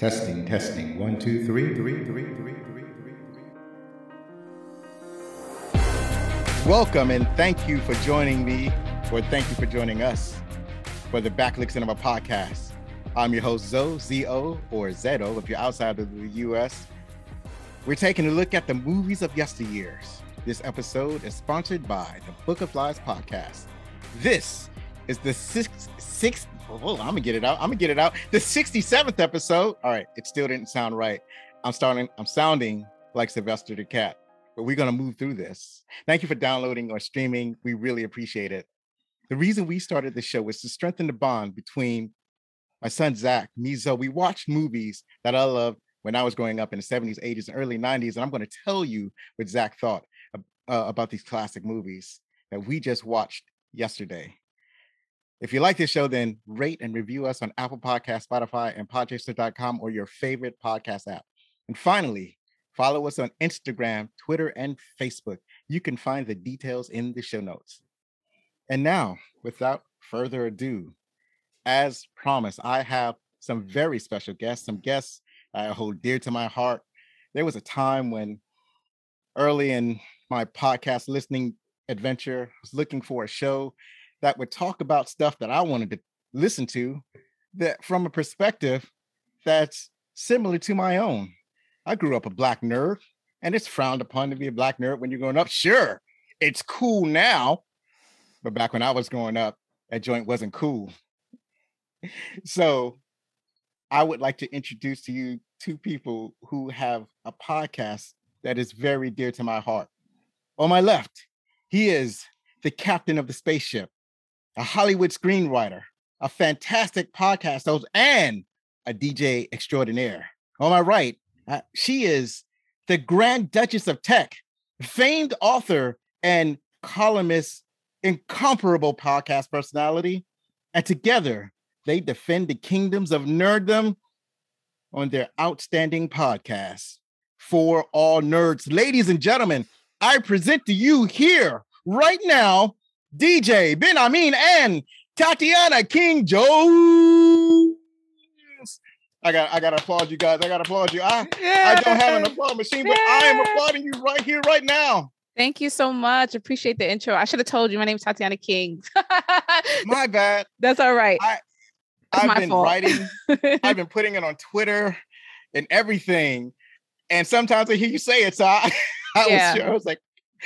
Testing, testing. One, two, three, three, three, three, three, three. Welcome and thank you for joining me, or thank you for joining us for the Back Look Cinema podcast. I'm your host, Zo, Z-O, or Z-O, if you're outside of the US. We're taking a look at the movies of yesteryears. This episode is sponsored by the Book of Lies podcast. This is the sixth, sixth hold I'm gonna get it out. I'm gonna get it out. The 67th episode. All right, it still didn't sound right. I'm starting, I'm sounding like Sylvester the Cat, but we're gonna move through this. Thank you for downloading or streaming. We really appreciate it. The reason we started the show was to strengthen the bond between my son Zach, me, Zo. We watched movies that I loved when I was growing up in the 70s, 80s, and early 90s. And I'm to tell you what Zach thought uh, about these classic movies that we just watched yesterday. If you like this show, then rate and review us on Apple Podcast, Spotify, and Podchaser.com or your favorite podcast app. And finally, follow us on Instagram, Twitter, and Facebook. You can find the details in the show notes. And now, without further ado, as promised, I have some very special guests, some guests I hold dear to my heart. There was a time when early in my podcast listening adventure, I was looking for a show that would talk about stuff that I wanted to listen to that from a perspective that's similar to my own. I grew up a black nerd, and it's frowned upon to be a black nerd when you're growing up. Sure, it's cool now, but back when I was growing up, that joint wasn't cool. So I would like to introduce to you two people who have a podcast that is very dear to my heart. On my left, he is the captain of the spaceship, a Hollywood screenwriter, a fantastic podcast host, and a DJ extraordinaire. On my right, uh, she is the Grand Duchess of Tech, famed author and columnist, incomparable podcast personality. And together, they defend the kingdoms of nerddom on their outstanding podcast. For all nerds, ladies and gentlemen, I present to you here right now DJ BenHameen and Tatiana King Jones. I got I gotta applaud you guys. I gotta applaud you. I. I don't have an applaud machine, but. I am applauding you right here, right now. Thank you so much. Appreciate the intro. I should have told you my name is Tatiana King. my bad. That's all right. I, have been fault. writing, I've been putting it on Twitter and everything. And sometimes I hear you say it. So I, I yeah. was sure. I was like,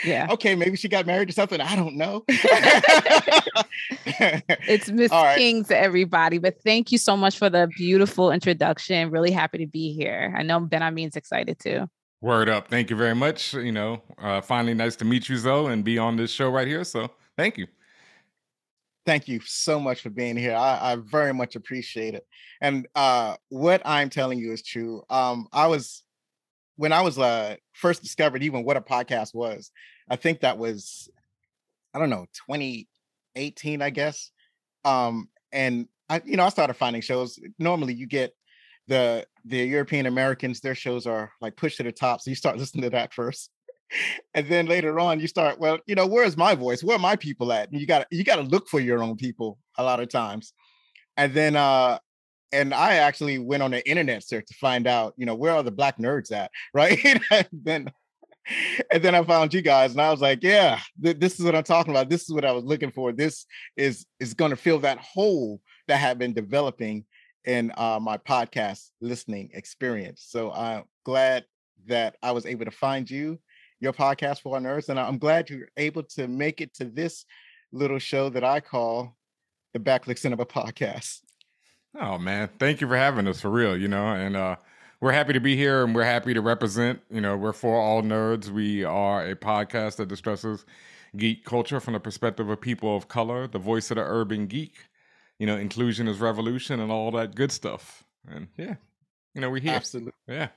yeah. Okay, maybe she got married to something. I don't know. it's Miss right. King to everybody, but thank you so much for the beautiful introduction. Really happy to be here. I know BenHameen's excited too. Word up. Thank you very much. You know, uh, finally nice to meet you, Zoe, and be on this show right here. So thank you. Thank you so much for being here. I, I very much appreciate it. And uh, what I'm telling you is true. Um, I was when I was uh, first discovered even what a podcast was, I think that was, I don't know, 2018, I guess. Um, and I, you know, I started finding shows. Normally, you get the the European Americans; their shows are like pushed to the top, so you start listening to that first, and then later on, you start, well, you know, where's my voice? Where are my people at? And you got you got to look for your own people a lot of times, and then uh and I actually went on the internet search to find out, you know, where are the black nerds at, right? and then and then I found you guys, and I was like, yeah, th- this is what I'm talking about. This is what I was looking for. This is is going to fill that hole that had been developing in uh, my podcast listening experience. So I'm glad that I was able to find you, your podcast for nerds, and I'm glad you're able to make it to this little show that I call the Back Look Cinema Podcast. Oh man, thank you for having us for real. You know, and uh, we're happy to be here, and we're happy to represent. You know, we're for all nerds. We are a podcast that distresses geek culture from the perspective of people of color, the voice of the urban geek. You know, inclusion is revolution, and all that good stuff. And yeah, you know, we're here. Absolutely. Yeah.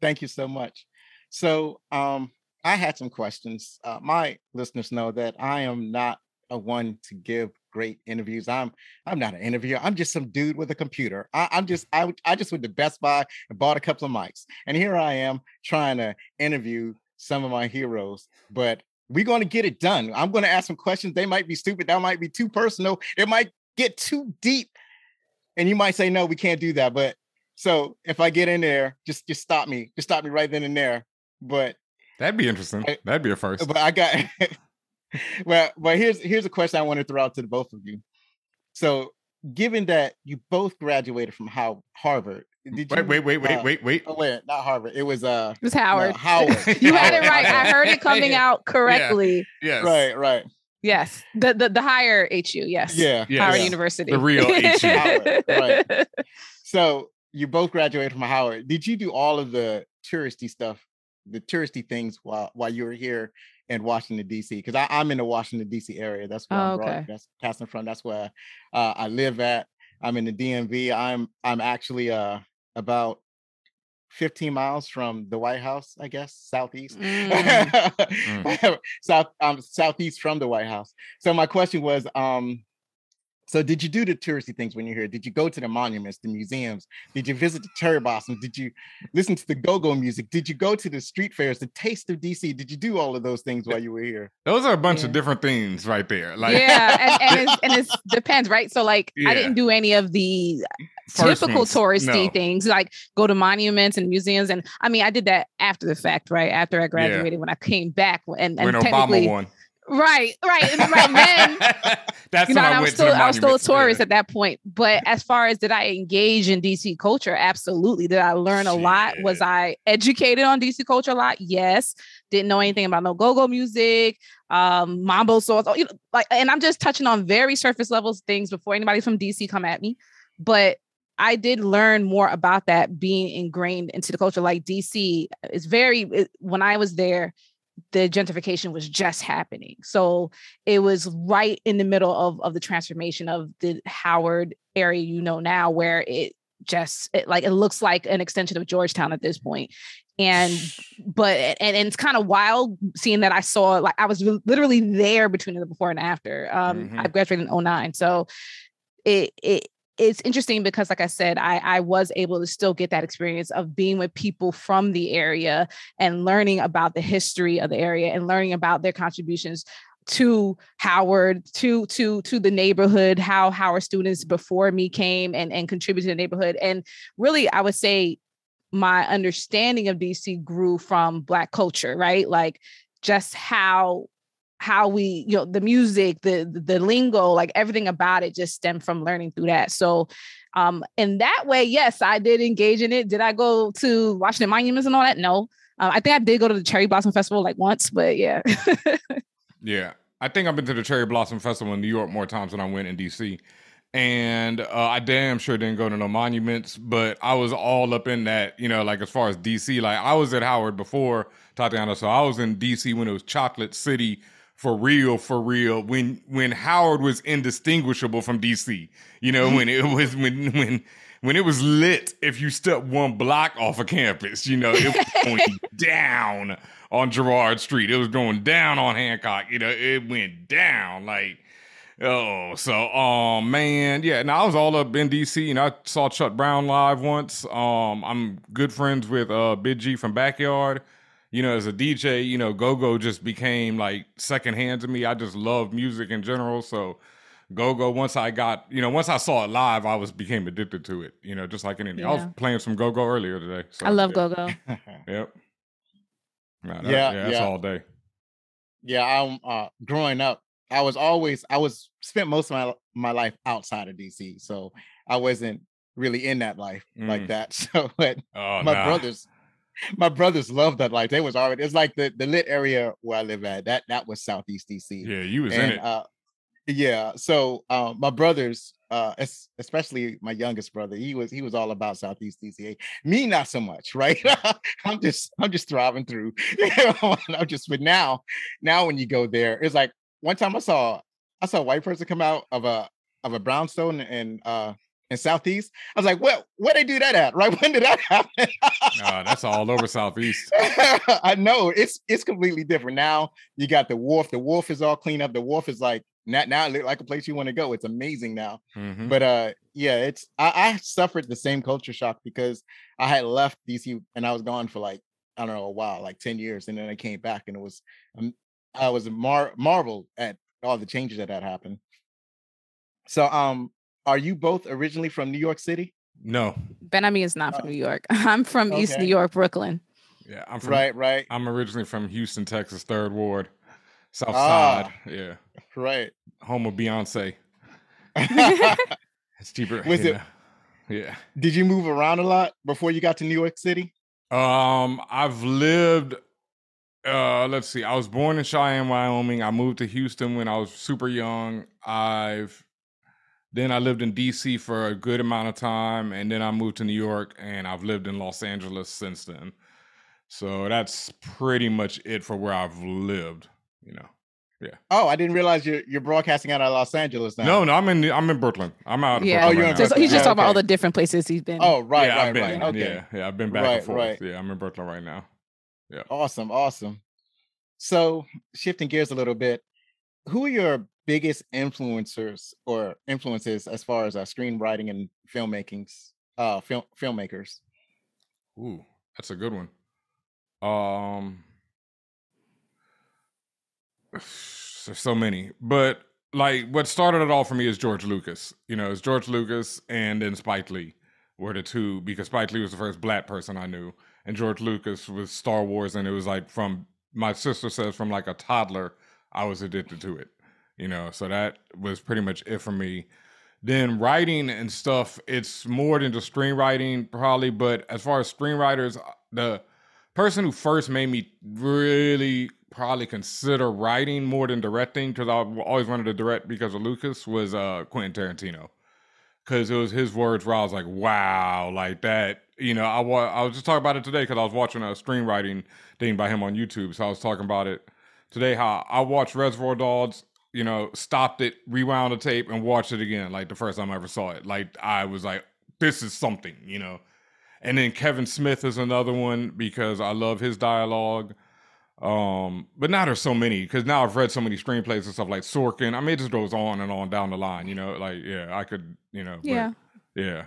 Thank you so much. So, um, I had some questions. Uh, my listeners know that I am not a one to give great interviews. I'm I'm not an interviewer. I'm just some dude with a computer. I, am just I I just went to Best Buy and bought a couple of mics, and here I am trying to interview some of my heroes. But we're going to get it done. I'm going to ask some questions. They might be stupid. That might be too personal. It might get too deep, and you might say no, we can't do that. But So if I get in there, just just stop me. Just stop me right then and there. But that'd be interesting. That'd be a first. But I got well, but here's here's a question I want to throw out to the both of you. So given that you both graduated from how Harvard, did you, wait, wait, wait, uh, wait, wait, Oh, wait, not Harvard. It was uh, it was Howard. No, Howard. you had it right. I heard it coming out correctly. Yeah. Yes. Right, right. Yes, the the, the higher HU. Yes. Yeah. Yes. Howard University. The real HU. Howard, right. So you both graduated from Howard. Did you do all of the touristy stuff, the touristy things while while you were here in Washington D.C. because I'm in the Washington D.C. area. That's where oh, I'm okay. broadcasting from. That's where uh, I live at. I'm in the DMV. I'm I'm actually uh about 15 miles from the White House, I guess, southeast. Mm. mm. South um southeast from the White House. So my question was um so did you do the touristy things when you're here? Did you go to the monuments, the museums? Did you visit the cherry blossoms? Did you listen to the go-go music? Did you go to the street fairs, the taste of DC? Did you do all of those things while you were here? Those are a bunch yeah. of different things right there. Like Yeah, and, and, it depends, right? So like yeah. I didn't do any of the First typical ones, touristy no. things like go to monuments and museums and I mean I did that after the fact, right? After I graduated yeah. when I came back and, and when technically Obama won. Right, right, right. Then that's you know, I, I was still I was still a tourist yeah. at that point. But as far as did I engage in DC culture? Absolutely. Did I learn a lot? Was I educated on DC culture a lot? Yes. Didn't know anything about no go-go music, um, mambo songs, you know, like, and I'm just touching on very surface levels things before anybody from DC come at me. But I did learn more about that being ingrained into the culture. Like DC is very, it, when I was there, the gentrification was just happening. So it was right in the middle of, of the transformation of the Howard area you know now, where it just it, like it looks like an extension of Georgetown at this point. And but and, and it's kind of wild seeing that I saw like I was literally there between the before and after. Um, mm-hmm. I graduated in 09. So it it it's interesting because like i said I, I was able to still get that experience of being with people from the area and learning about the history of the area and learning about their contributions to Howard, to to to the neighborhood, how Howard students before me came and, and contributed to the neighborhood. And really, I would say my understanding of DC grew from Black culture, right? Like just how how we you know the music the the lingo like everything about it just stemmed from learning through that. So um in that way yes i did engage in it. Did i go to washington monuments and all that? No. Um, i think i did go to the cherry blossom festival like once but yeah. Yeah. I think i've been to the cherry blossom festival in new york more times than i went in dc and uh, I damn sure didn't go to no monuments, but I was all up in that, you know, like as far as DC, like I was at Howard before Tatiana, so I was in DC when it was Chocolate City for real, for real, when when Howard was indistinguishable from DC. You know, when it was when when when it was lit, if you stepped one block off of campus, you know, it was going down on Girard Street. It was going down on Hancock. You know, it went down like oh, so oh man, yeah. Now I was all up in DC and I saw Chuck Brown live once. Um, I'm good friends with uh Big G from Backyard you know, as a DJ, you know, go go just became like secondhand to me. I just love music in general. So go go, once I got, you know, once I saw it live, I was became addicted to it. You know, just like anything. Yeah. I was playing some go go earlier today. So, I love yeah. go go. yep. that, yeah, yeah, that's yeah. all day. Yeah, I'm uh growing up, I was always I was spent most of my my life outside of DC. So I wasn't really in that life mm. like that. So but oh, my nah. brothers my brothers loved that life. They was already it's like the the lit area where I live at. That that was Southeast DC. Yeah, you was and, in it. Uh, yeah. So uh, my brothers, uh, especially my youngest brother, he was he was all about Southeast DC. Me, not so much, right? I'm just I'm just thriving through. I'm just but now, now when you go there, it's like one time I saw I saw a white person come out of a of a brownstone and uh in Southeast. I was like, well, where they do that at? Right? When did that happen? uh, that's all over Southeast. I know it's it's completely different. Now you got the wharf. The wharf is all cleaned up. The wharf is like now, now it like a place you want to go. It's amazing now. Mm-hmm. But uh yeah, it's I, I suffered the same culture shock because I had left DC and I was gone for like, I don't know, a while, like 10 years. And then I came back and it was um, I was mar- marveled at all the changes that had happened. So um are you both originally from New York City? No. Ben Ami is not from New York. I'm from okay. East New York, Brooklyn. Yeah, I'm from, right, right. I'm originally from Houston, Texas, Third Ward, South ah, Side. Yeah, right. Home of Beyonce. it's cheaper. Was it? Know. Yeah. Did you move around a lot before you got to New York City? Um, I've lived. Uh, let's see. I was born in Cheyenne, Wyoming. I moved to Houston when I was super young. I've then I lived in DC for a good amount of time, and then I moved to New York, and I've lived in Los Angeles since then. So that's pretty much it for where I've lived. You know. Yeah. Oh, I didn't realize you're you're broadcasting out of Los Angeles now. No, no, I'm in I'm in Brooklyn. I'm out. yeah. oh, you're right in Brooklyn. he's just yeah, talking okay. about all the different places he's been. Oh, right, yeah, right, I've been, right. Okay. Yeah, yeah, I've been back right, and forth. Right. Yeah, I'm in Brooklyn right now. Yeah. Awesome, awesome. So shifting gears a little bit, who are your biggest influencers or influences as far as uh, screenwriting and filmmakings, uh, film filmmakers? Ooh, that's a good one. Um, there's so many, but like what started it all for me is George Lucas. You know, it's George Lucas and then Spike Lee were the two because Spike Lee was the first black person I knew, and George Lucas was Star Wars, and it was like from my sister says from like a toddler, I was addicted to it. You know, so that was pretty much it for me. Then writing and stuff, it's more than just screenwriting, probably. But as far as screenwriters, the person who first made me really probably consider writing more than directing because I always wanted to direct because of Lucas was uh, Quentin Tarantino because it was his words where I was like, wow, like that. You know, I, wa- I was just talking about it today because I was watching a screenwriting thing by him on YouTube. So I was talking about it today how I watched Reservoir Dogs, you know, stopped it, rewound the tape, and watched it again like the first time I ever saw it. Like I was like, this is something, you know. And then Kevin Smith is another one because I love his dialogue. Um, but now there's so many because now I've read so many screenplays and stuff like Sorkin. I mean, it just goes on and on down the line. You know, like yeah, I could, you know, yeah, yeah.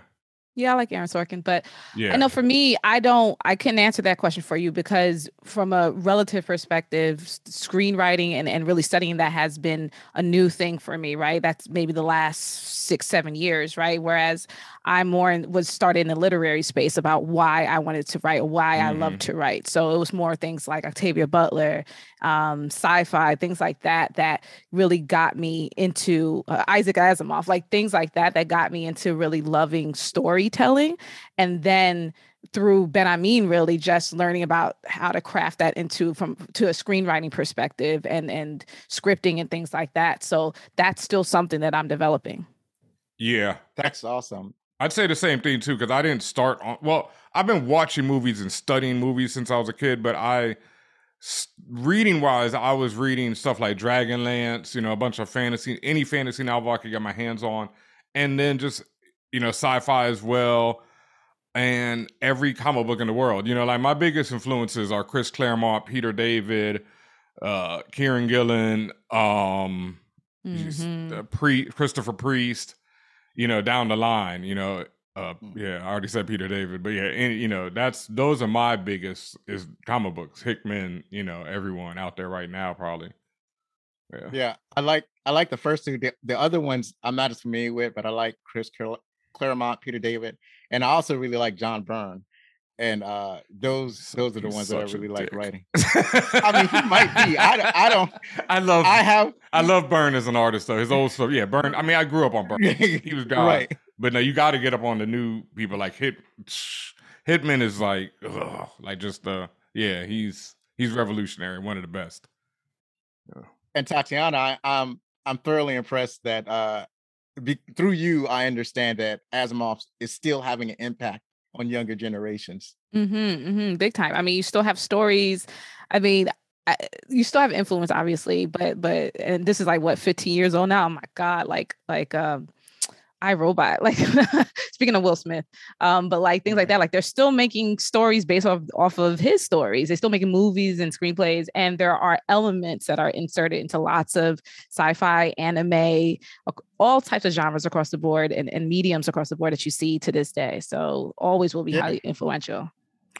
Yeah, I like Aaron Sorkin, but yeah. I know for me, I don't, I couldn't answer that question for you because from a relative perspective, screenwriting and, and really studying that has been a new thing for me, right? That's maybe the last six, seven years, right? Whereas I more in, was started in the literary space about why I wanted to write, why mm-hmm. I love to write. So it was more things like Octavia Butler, um, sci-fi, things like that, that really got me into uh, Isaac Asimov, like things like that, that got me into really loving storytelling. And then through BenHameen, really just learning about how to craft that into from to a screenwriting perspective and and scripting and things like that. So that's still something that I'm developing. Yeah, that's awesome. I'd say the same thing too because I didn't start on. Well, I've been watching movies and studying movies since I was a kid, but I reading wise, I was reading stuff like Dragonlance, you know, a bunch of fantasy, any fantasy novel I could get my hands on, and then just you know sci-fi as well, and every comic book in the world. You know, like my biggest influences are Chris Claremont, Peter David, uh, Kieron Gillen, um, mm-hmm. Pre- Christopher Priest you know, down the line, you know, uh, mm. yeah, I already said Peter David, but yeah, any, you know, that's those are my biggest is comic books. Hickman, you know, everyone out there right now probably. Yeah, yeah, I like I like the first two. The, the other ones I'm not as familiar with, but I like Chris Claremont, Peter David, and I also really like John Byrne. And uh those those are the ones that I really like writing. I mean, he might be. I, I don't. I love. I have. I love Byrne as an artist though. His old stuff. Yeah, Byrne. I mean, I grew up on Byrne. He was God. right. But no, you got to get up on the new people like Hit. Hickman is like, ugh, like just uh, yeah, he's he's revolutionary, one of the best. Yeah. And Tatiana, I, I'm I'm thoroughly impressed that uh, be, through you, I understand that Asimov is still having an impact on younger generations. Mm-hmm, mm-hmm, big time. I mean, you still have stories. I mean, I, you still have influence, obviously, but but and this is like what 15 years old now. Oh my god, like like um I Robot, like speaking of Will Smith, um, but like things like that, like they're still making stories based off off of his stories. They're still making movies and screenplays, and there are elements that are inserted into lots of sci-fi, anime, all types of genres across the board, and, and mediums across the board that you see to this day. So always will be yeah. highly influential.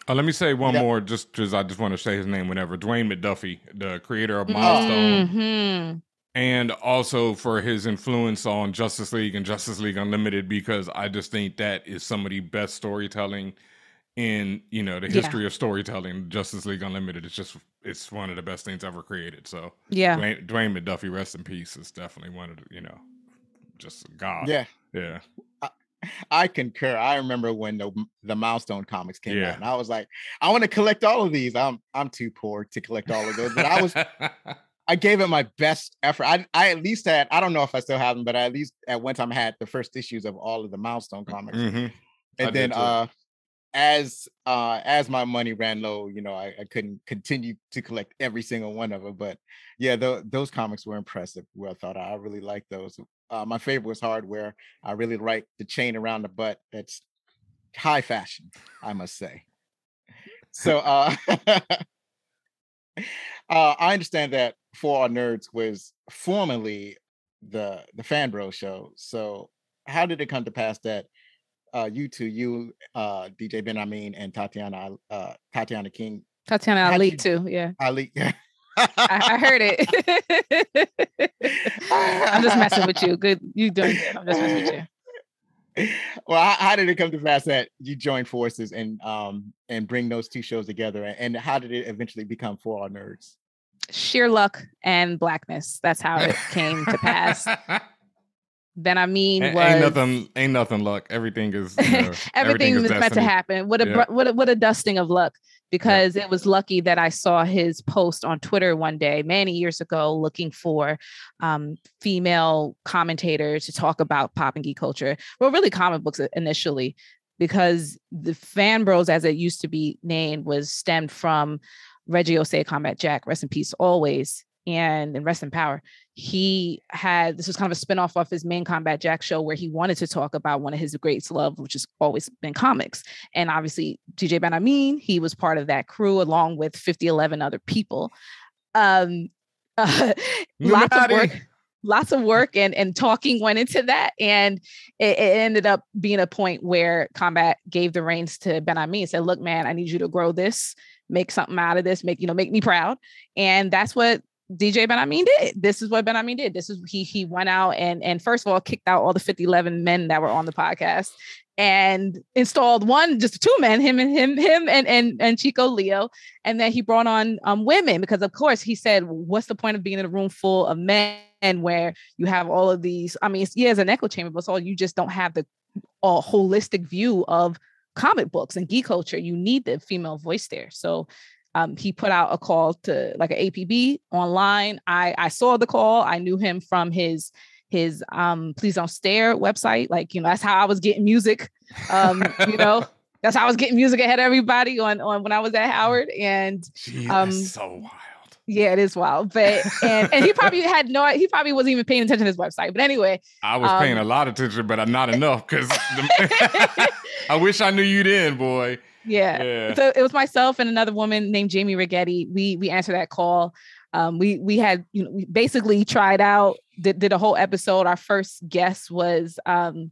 Uh, let me say one more, just because I just want to say his name whenever. Dwayne McDuffie, the creator of Milestone. Mm-hmm and also for his influence on Justice League and Justice League Unlimited because I just think that is some of the best storytelling in you know the history yeah. of storytelling. Justice League Unlimited is just it's one of the best things ever created. So yeah, Dwayne, Dwayne McDuffie, rest in peace, is definitely one of the you know just God. Yeah, yeah. I, I concur. I remember when the the milestone comics came yeah. out, and I was like, I want to collect all of these. I'm I'm too poor to collect all of those, but I was I gave it my best effort. I I at least had I don't know if I still have them, but I at least at one time had the first issues of all of the milestone comics, mm-hmm. and I then uh as uh as my money ran low, you know, I, I couldn't continue to collect every single one of them. But yeah, those comics were impressive. Well I thought I really liked those. Uh, my favorite was Hardware. I really like the chain around the butt. That's high fashion, I must say. So uh Uh, I understand that For All Nerds was formerly the the fan bro show. So how did it come to pass that uh, you two, you, uh, DJ BenHameen, and Tatiana uh, Tatiana King, Tatiana Ali you, too, yeah, Ali. I, I, heard it. I'm just messing with you. Good, you doing good. I'm just messing with you. Well, how, how, did it come to pass that you joined forces and um and bring those two shows together? And how did it eventually become For All Nerds? Sheer luck and blackness. That's how it came to pass. BenHameen was ain't nothing ain't nothing luck. Everything is you know, everything, everything is meant to happen. What a yeah. what a, what a dusting of luck because yeah. it was lucky that I saw his post on Twitter one day many years ago looking for um, female commentators to talk about pop and geek culture. Well, really comic books initially because the fan bros as it used to be named was stemmed from Reggie Ossé Combat Jack, rest in peace always, and and rest in power. He had this was kind of a spinoff of his main Combat Jack show where he wanted to talk about one of his greatest love, which has always been comics. And obviously, DJ BenHameen, he was part of that crew along with 50, 11 other people. Um, uh, lots of work lots of work and and talking went into that and it, it, ended up being a point where combat gave the reins to BenHameen and said look man i need you to grow this make something out of this, make, you know, make me proud. And that's what DJ BenHameen did. This is what BenHameen did. This is he he went out and and first of all kicked out all the 50 11 men that were on the podcast and installed one just two men him and him him and and and Chico Leo and then he brought on um women because of course he said what's the point of being in a room full of men where you have all of these I mean yeah it's an echo chamber but all you just don't have the a holistic view of comic books and geek culture, you need the female voice there. So um, he put out a call to like an APB online. I I saw the call. I knew him from his his um please don't stare website. Like you know that's how I was getting music. Um, you know that's how I was getting music ahead of everybody on on when I was at Howard. And Gee, um, so wild. Yeah, it is wild. But and and he probably had no he probably wasn't even paying attention to his website. But anyway. I was um, paying a lot of attention, but not enough because I wish I knew you then, boy. Yeah. yeah. So it was myself and another woman named Jamie Rigetti. We we answered that call. Um, we we had you know we basically tried out did, did a whole episode. Our first guest was um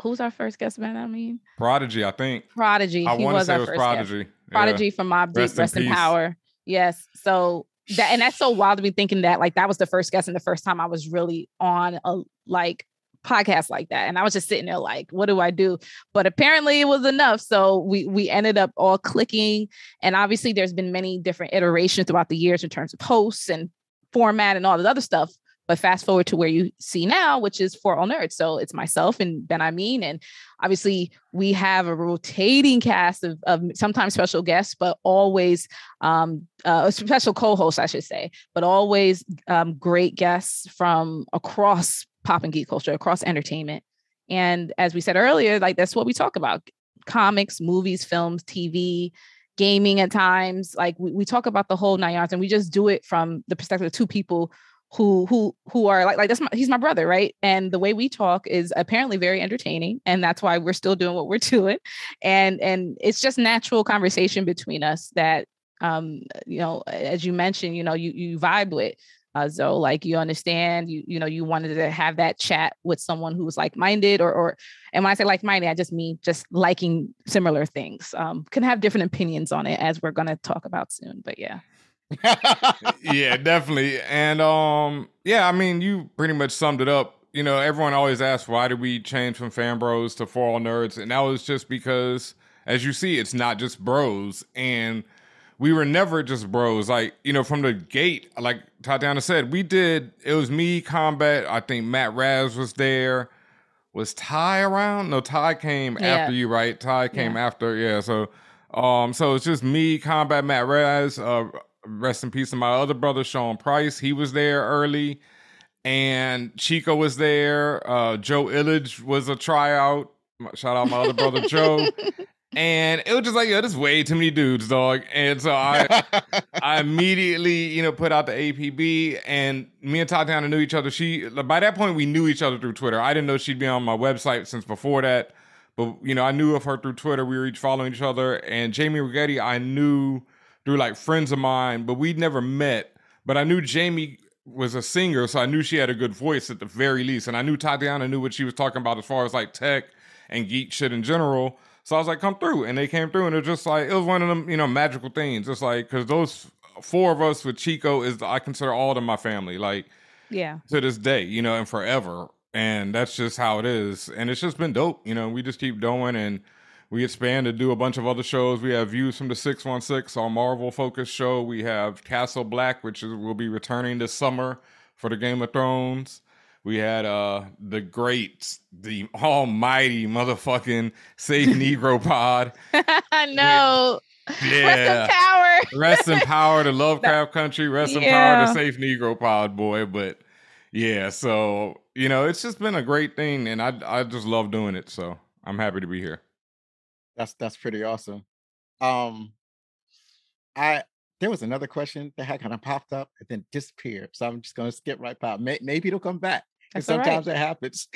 who's our first guest man? I mean Prodigy, I think. Prodigy. I he was our was first Prodigy. Guest. Prodigy yeah. from Mobb Deep, Rest, Rest in, in Power. Yes. So that and that's so wild to be thinking that like that was the first guest and the first time I was really on a like podcast like that and i was just sitting there like what do i do? But apparently it was enough so we we ended up all clicking and obviously there's been many different iterations throughout the years in terms of hosts and format and all this other stuff but fast forward to where you see now, which is for all nerds. So it's myself and BenHameen. And obviously we have a rotating cast of, of sometimes special guests, but always um, uh, a special co-host, I should say, but always um, great guests from across pop and geek culture, across entertainment. And as we said earlier, like that's what we talk about comics, movies, films, TV, gaming at times. Like we, we talk about the whole nine yards and we just do it from the perspective of two people who who who are like like that's my, he's my brother right? And the way we talk is apparently very entertaining and that's why we're still doing what we're doing. And and it's just natural conversation between us that um you know as you mentioned you know you you vibe with uh Zoe like you understand you you know you wanted to have that chat with someone who's like-minded or or and when I say like-minded I just mean just liking similar things. Um can have different opinions on it as we're going to talk about soon but yeah yeah, definitely. And um, yeah, I mean, you pretty much summed it up. You know, everyone always asks why did we change from fan bros to for all nerds, and that was just because, as you see, it's not just bros, and we were never just bros. Like you know, from the gate, like Tatiana said, we did. It was me, combat. I think Matt Raz was there. Was Ty around? No, Ty came yeah. after you, right? Ty came yeah. after. Yeah, so um, so it's just me, combat Matt Raz. Uh, rest in peace to my other brother Sean Price. He was there early, and Chico was there. Uh, Joe Illidge was a tryout. Shout out my other brother Joe. And it was just like, yo, there's way too many dudes, dog. And so I I immediately, you know, put out the APB and me and Tatiana knew each other. She by that point we knew each other through Twitter. I didn't know she'd be on my website since before that. But you know, I knew of her through Twitter. We were each following each other. And Jamie Rigetti, I knew through like friends of mine, but we'd never met. But I knew Jamie was a singer, so I knew she had a good voice at the very least. And I knew Tatiana knew what she was talking about as far as like tech and geek shit in general. So I was like, come through. And they came through, and it was just like, it was one of them, you know, magical things. It's like, because those four of us with Chico is, I consider all of them my family. Like, yeah, to this day, you know, and forever. And that's just how it is. And it's just been dope. You know, we just keep going and, we expand to do a bunch of other shows. We have Views from the 616, our Marvel focused show. We have Castle Black, which is, will be returning this summer for the Game of Thrones. We had uh the great, the almighty motherfucking Safe Negro Pod. no. Yeah. Rest in power. Rest in power to Lovecraft Country. Rest yeah. in power to Safe Negro Pod, boy. But yeah, so you know, it's just been a great thing, and I I just love doing it. So I'm happy to be here. That's that's pretty awesome. Um, I there was another question that had kind of popped up and then disappeared, so I'm just gonna skip right past. May, maybe it'll come back. That's sometimes right. that happens.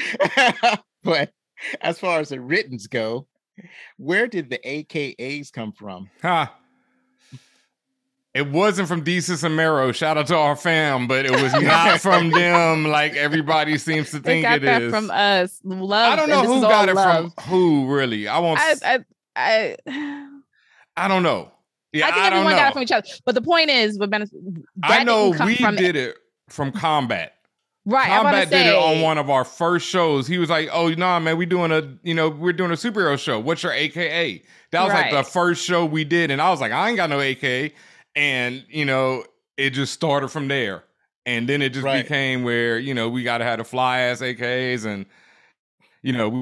but as far as the writtens go, where did the AKAs come from? Huh. It wasn't from Desus and Mero. Shout out to our fam, but it was not from them. Like everybody seems to think it is from us. Love. I don't know who got it love. from who. Really, I won't. I, I, I, I don't know. Yeah, I think I everyone got it from each other. But the point is, I know we did it from combat. Right. Combat did it on one of our first shows. He was like, "Oh, no, nah, man, we doing a, you know, we're doing a superhero show. What's your AKA?" That was right. like the first show we did, and I was like, "I ain't got no AKA," and you know, it just started from there, and then it just right. became where you know we got to have the fly ass AKAs, and you know, we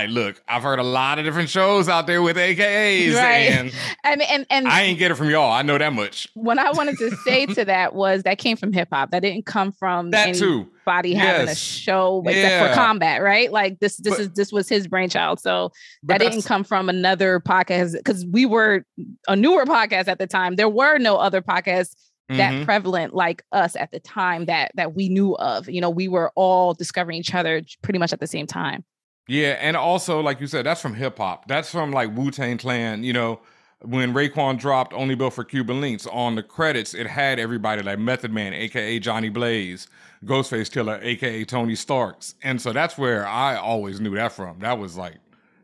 like, look, I've heard a lot of different shows out there with AKAs, right. and and and, and I ain't get it from y'all. I know that much. What I wanted to say to that was that came from hip hop. That didn't come from that too. Body yes. having a show except yeah. for combat, right? Like this, this but, is this was his brainchild. So that didn't come from another podcast because we were a newer podcast at the time. There were no other podcasts that mm-hmm. prevalent like us at the time that that we knew of. You know, we were all discovering each other pretty much at the same time. Yeah, and also like you said, that's from hip hop. That's from like Wu Tang Clan. You know, when Raekwon dropped "Only Built for Cuban Linx" on the credits, it had everybody like Method Man, aka Johnny Blaze, Ghostface Killah, aka Tony Starks, and so that's where I always knew that from. That was like,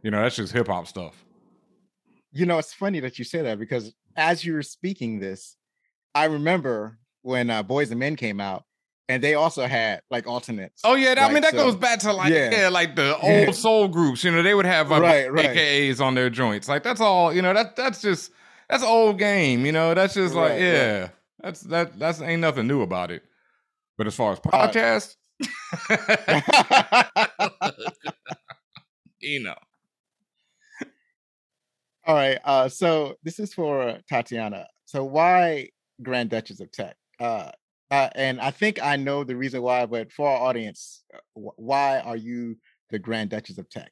you know, that's just hip hop stuff. You know, it's funny that you say that because as you were speaking this, I remember when uh, Boyz II Men came out, and they also had like alternates. Oh yeah, I mean that so, goes back to like yeah. yeah like the old soul groups. You know, they would have uh, right, right. AKAs on their joints. Like that's all. You know, that that's just that's old game. You know, that's just like yeah, right. that's that that's ain't nothing new about it. But as far as podcast, uh, you know. All right. Uh, so this is for Tatiana. So why Grand Duchess of Tech? Uh, uh, and I think I know the reason why, but for our audience, uh, why are you the Grand Duchess of Tech?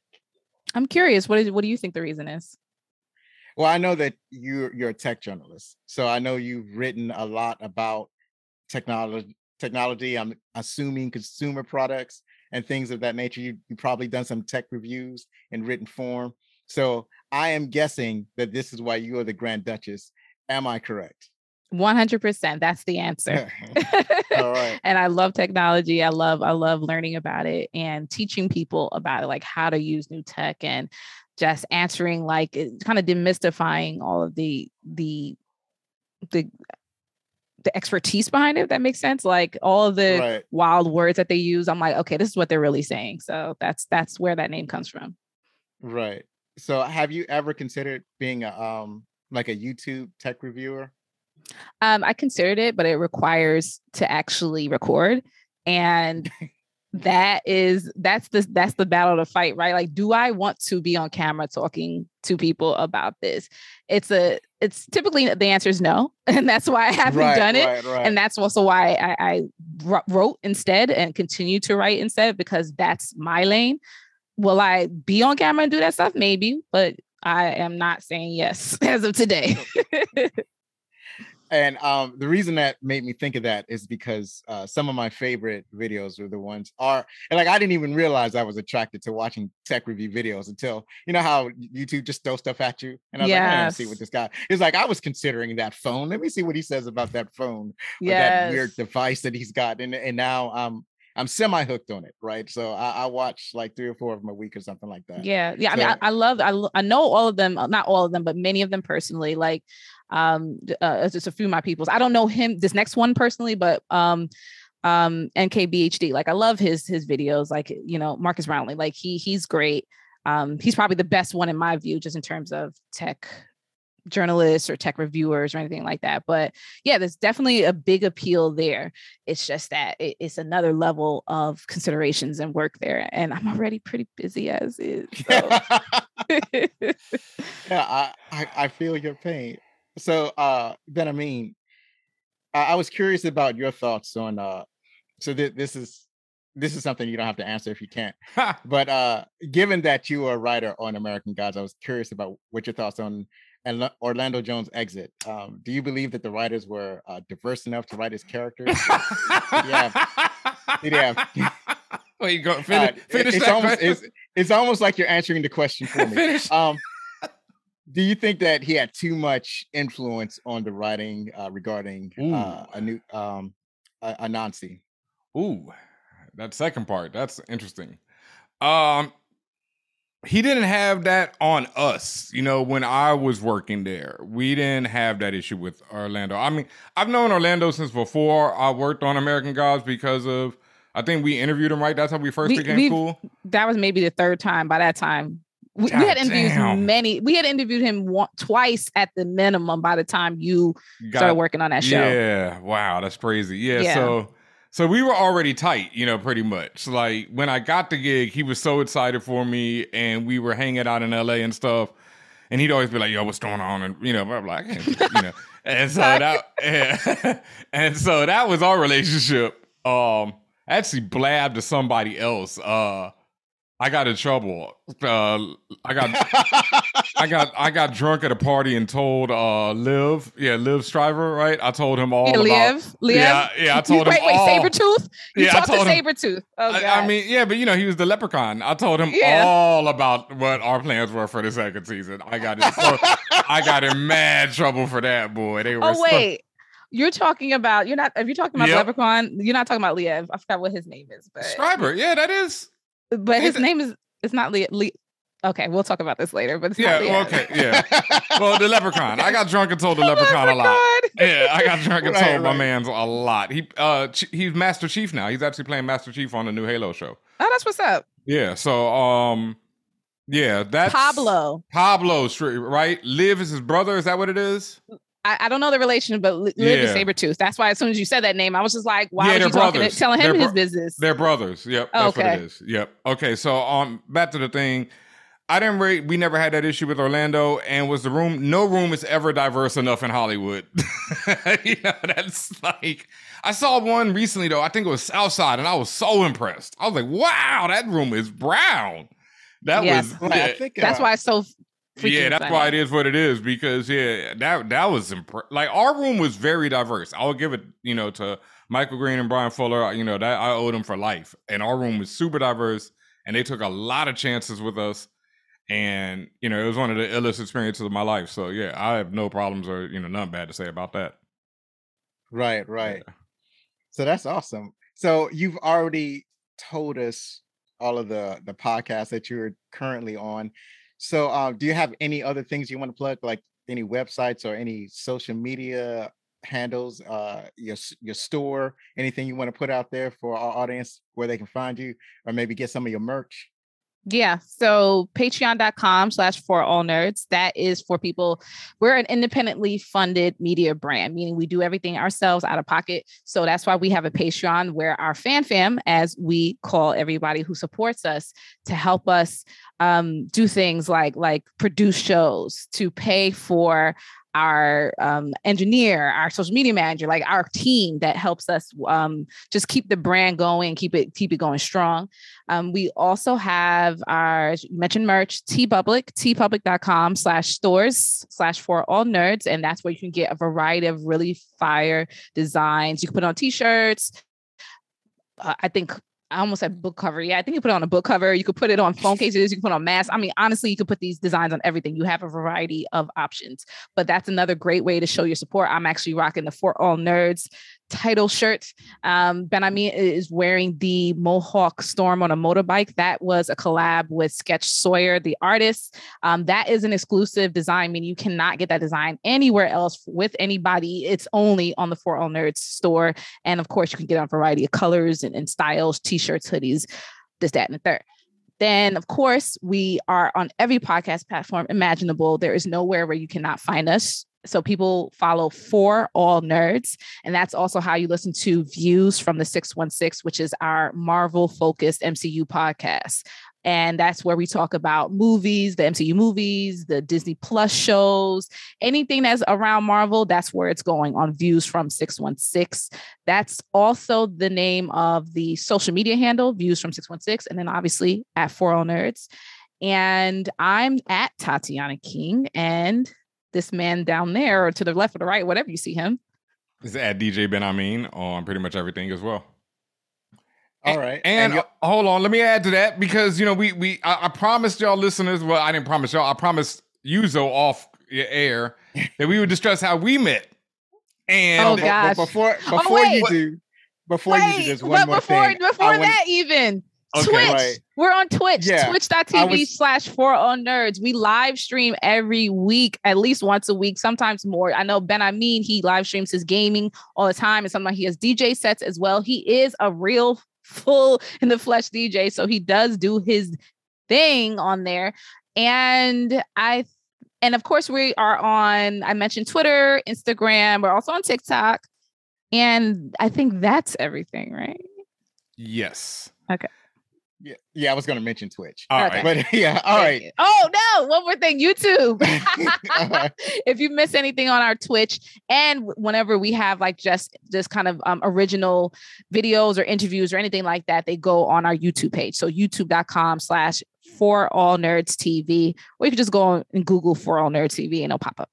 I'm curious. What is what do you think the reason is? Well, I know that you're you're a tech journalist, so I know you've written a lot about technology. Technology. I'm assuming consumer products and things of that nature. You you probably done some tech reviews in written form. So I am guessing that this is why you are the Grand Duchess. Am I correct? 100% that's the answer and i love technology i love i love learning about it and teaching people about it like how to use new tech and just answering like kind of demystifying all of the the the the expertise behind it. that makes sense. Like all of the right. wild words that they use, I'm like, okay, this is what they're really saying. So that's that's where that name comes from. Right. So have you ever considered being a um like a YouTube tech reviewer? Um, I considered it, but it requires to actually record. And that is that's the that's the battle to fight right like do i want to be on camera talking to people about this it's a it's typically the answer is no and that's why i haven't right, done it right, right. and that's also why I, I wrote instead and continue to write instead because that's my lane will i be on camera and do that stuff maybe but i am not saying yes as of today and um, the reason that made me think of that is because uh, some of my favorite videos are the ones are and like I didn't even realize I was attracted to watching tech review videos until you know how YouTube just throw stuff at you and I was yes. like, I see what this guy is like. I was considering that phone. Let me see what he says about that phone, yes. that weird device that he's got, and and now um I'm semi hooked on it, right? So I, I, watch like three or four of them a week or something like that. Yeah, yeah. So, I mean, I, I, love. I I know all of them, not all of them, but many of them personally. Like, um, uh, just a few of my peoples. I don't know him, this next one personally, but um, um, MKBHD. Like, I love his his videos. Like, you know, Marques Brownlee. Like, he he's great. Um, he's probably the best one in my view, just in terms of tech journalists or tech reviewers or anything like that. But yeah, there's definitely a big appeal there. It's just that it's another level of considerations and work there. And I'm already pretty busy as is. So. yeah, I, I, I feel your pain. So uh BenHameen, I, I was curious about your thoughts on uh so th- this is this is something you don't have to answer if you can't. but uh given that you are a writer on American Gods, I was curious about what your thoughts on and Orlando Jones' exit. Um, do you believe that the writers were uh, diverse enough to write his characters? yeah, yeah. Wait, go finish. Uh, finish it's, almost, it's, it's, almost like you're answering the question for me. finish. Um, do you think that he had too much influence on the writing uh, regarding uh, a new um, a, Anansi? Ooh, that second part that's interesting. Um, he didn't have that on us. You know, when I was working there, we didn't have that issue with Orlando. I mean, I've known Orlando since before I worked on American Gods because of I think we interviewed him right. That's how we first we, became cool. That was maybe the third time by that time. We, we had interviewed damn. many. We had interviewed him one, twice at the minimum by the time you Got, started working on that show. Yeah, wow, that's crazy. Yeah, yeah. so so we were already tight, you know, pretty much. Like when I got the gig, he was so excited for me, and we were hanging out in LA and stuff. And he'd always be like, "Yo, what's going on?" And you know, I'm like, you know, and so that, yeah. and so that was our relationship. Um, I actually blabbed to somebody else. Uh, I got in trouble. Uh, I got I got I got drunk at a party and told uh Liv, yeah, Liv Schreiber, right? I told him all yeah, about Liv, Liv. Yeah, yeah, I told wait, him wait, all. Sabretooth? You yeah, talked I told to him, Sabretooth. Oh God. I, I, mean, yeah, but you know, he was the leprechaun. I told him yeah. all about what our plans were for the second season. I got it so I got in mad trouble for that, boy. They were Oh wait. You're talking about you're not if you're talking about yep. leprechaun, you're not talking about Liev. I forgot what his name is, but Stryver, yeah, that is but his name is it's not Lee. Lee okay, we'll talk about this later. But yeah, well, okay, yeah. well, the leprechaun. I got drunk and told the, the leprechaun, leprechaun, a lot. Yeah, I got drunk and right, told right. my man's a lot. He uh he's Master Chief now. He's actually playing Master Chief on the new Halo show. Oh, that's what's up. Yeah. So um. Yeah, that's Pablo. Pablo, right? Liv is his brother. Is that what it is? I, I, don't know the relation, but Liv yeah. is Sabretooth. That's why as soon as you said that name, I was just like, why yeah, was you talking telling him his business? They're brothers. Yep. That's okay. what it is. Yep. Okay. So um back to the thing. I didn't rate we never had that issue with Orlando and was the room no room is ever diverse enough in Hollywood. you know, that's like I saw one recently though. I think it was Southside, and I was so impressed. I was like, wow, that room is brown. That yeah, was yeah, think, uh, that's why it's so yeah, that's why it is what it is because yeah, that that was imp- like our room was very diverse. I'll give it, you know, to Michael Green and Bryan Fuller. You know that I owe them for life, and our room was super diverse, and they took a lot of chances with us, and you know it was one of the illest experiences of my life. So yeah, I have no problems or you know nothing bad to say about that. Right, right. Yeah. So that's awesome. So you've already told us all of the the podcasts that you're currently on. So, uh, do you have any other things you want to plug, like any websites or any social media handles, uh, your your store, anything you want to put out there for our audience where they can find you, or maybe get some of your merch? Yeah. So patreon.com slash for all nerds. That is for people. We're an independently funded media brand, meaning we do everything ourselves out of pocket. So that's why we have a Patreon where our fan fam, as we call everybody who supports us to help us um, do things like like produce shows, to pay for our um, engineer, our social media manager, like our team that helps us um, just keep the brand going, keep it keep it going strong. Um, we also have our you mentioned merch, TeePublic, teepublic.com slash stores slash for all nerds. And that's where you can get a variety of really fire designs. You can put on t-shirts. Uh, I think I almost said book cover. Yeah, I think you put it on a book cover. You could put it on phone cases. You can put on masks. I mean, honestly, you could put these designs on everything. You have a variety of options. But that's another great way to show your support. I'm actually rocking the For All Nerds title shirt. Um, BenHameen is wearing the Mohawk Storm on a motorbike. That was a collab with Sketch Sawyer, the artist. Um, that is an exclusive design, meaning you cannot get that design anywhere else with anybody. It's only on the For All Nerds store. And of course, you can get a variety of colors and, and styles, t-shirts, hoodies, this, that, and the third. Then, of course, we are on every podcast platform imaginable. There is nowhere where you cannot find us. So people follow for all nerds. And that's also how you listen to Views from the 616, which is our Marvel focused MCU podcast. And that's where we talk about movies, the MCU movies, the Disney Plus shows, anything that's around Marvel, that's where it's going on Views from 616. That's also the name of the social media handle, Views from 616. And then obviously at For All Nerds. And I'm at Tatiana King. And this man down there or to the left or the right, whatever you see him. Is at DJ BenHameen on pretty much everything as well. All right. And, and hold on, let me add to that because you know we we I, I, promised y'all listeners. Well, I didn't promise y'all. I promised Yuzo off air that we would discuss how we met. And oh gosh, before oh, before oh, you do, before wait, you do, there's one more before, thing. Before that, even Okay. Twitch. Right. We're on Twitch, yeah. twitch.tv was... slash for all oh nerds. We live stream every week, at least once a week, sometimes more. I know BenHameen he live streams his gaming all the time, and sometimes he has DJ sets as well. He is a real full in the flesh DJ, so he does do his thing on there. And I and of course we are on, I mentioned Twitter, Instagram, we're also on TikTok. And I think that's everything, right? Yes. Okay. Yeah, yeah, I was going to mention Twitch. All right. But yeah, all right. Oh no, one more thing, YouTube. if you miss anything on our Twitch, and whenever we have like just just kind of um, original videos or interviews or anything like that, they go on our YouTube page. So youtube.com/slash for all nerds TV, or you can just go and Google for all nerds TV and it'll pop up.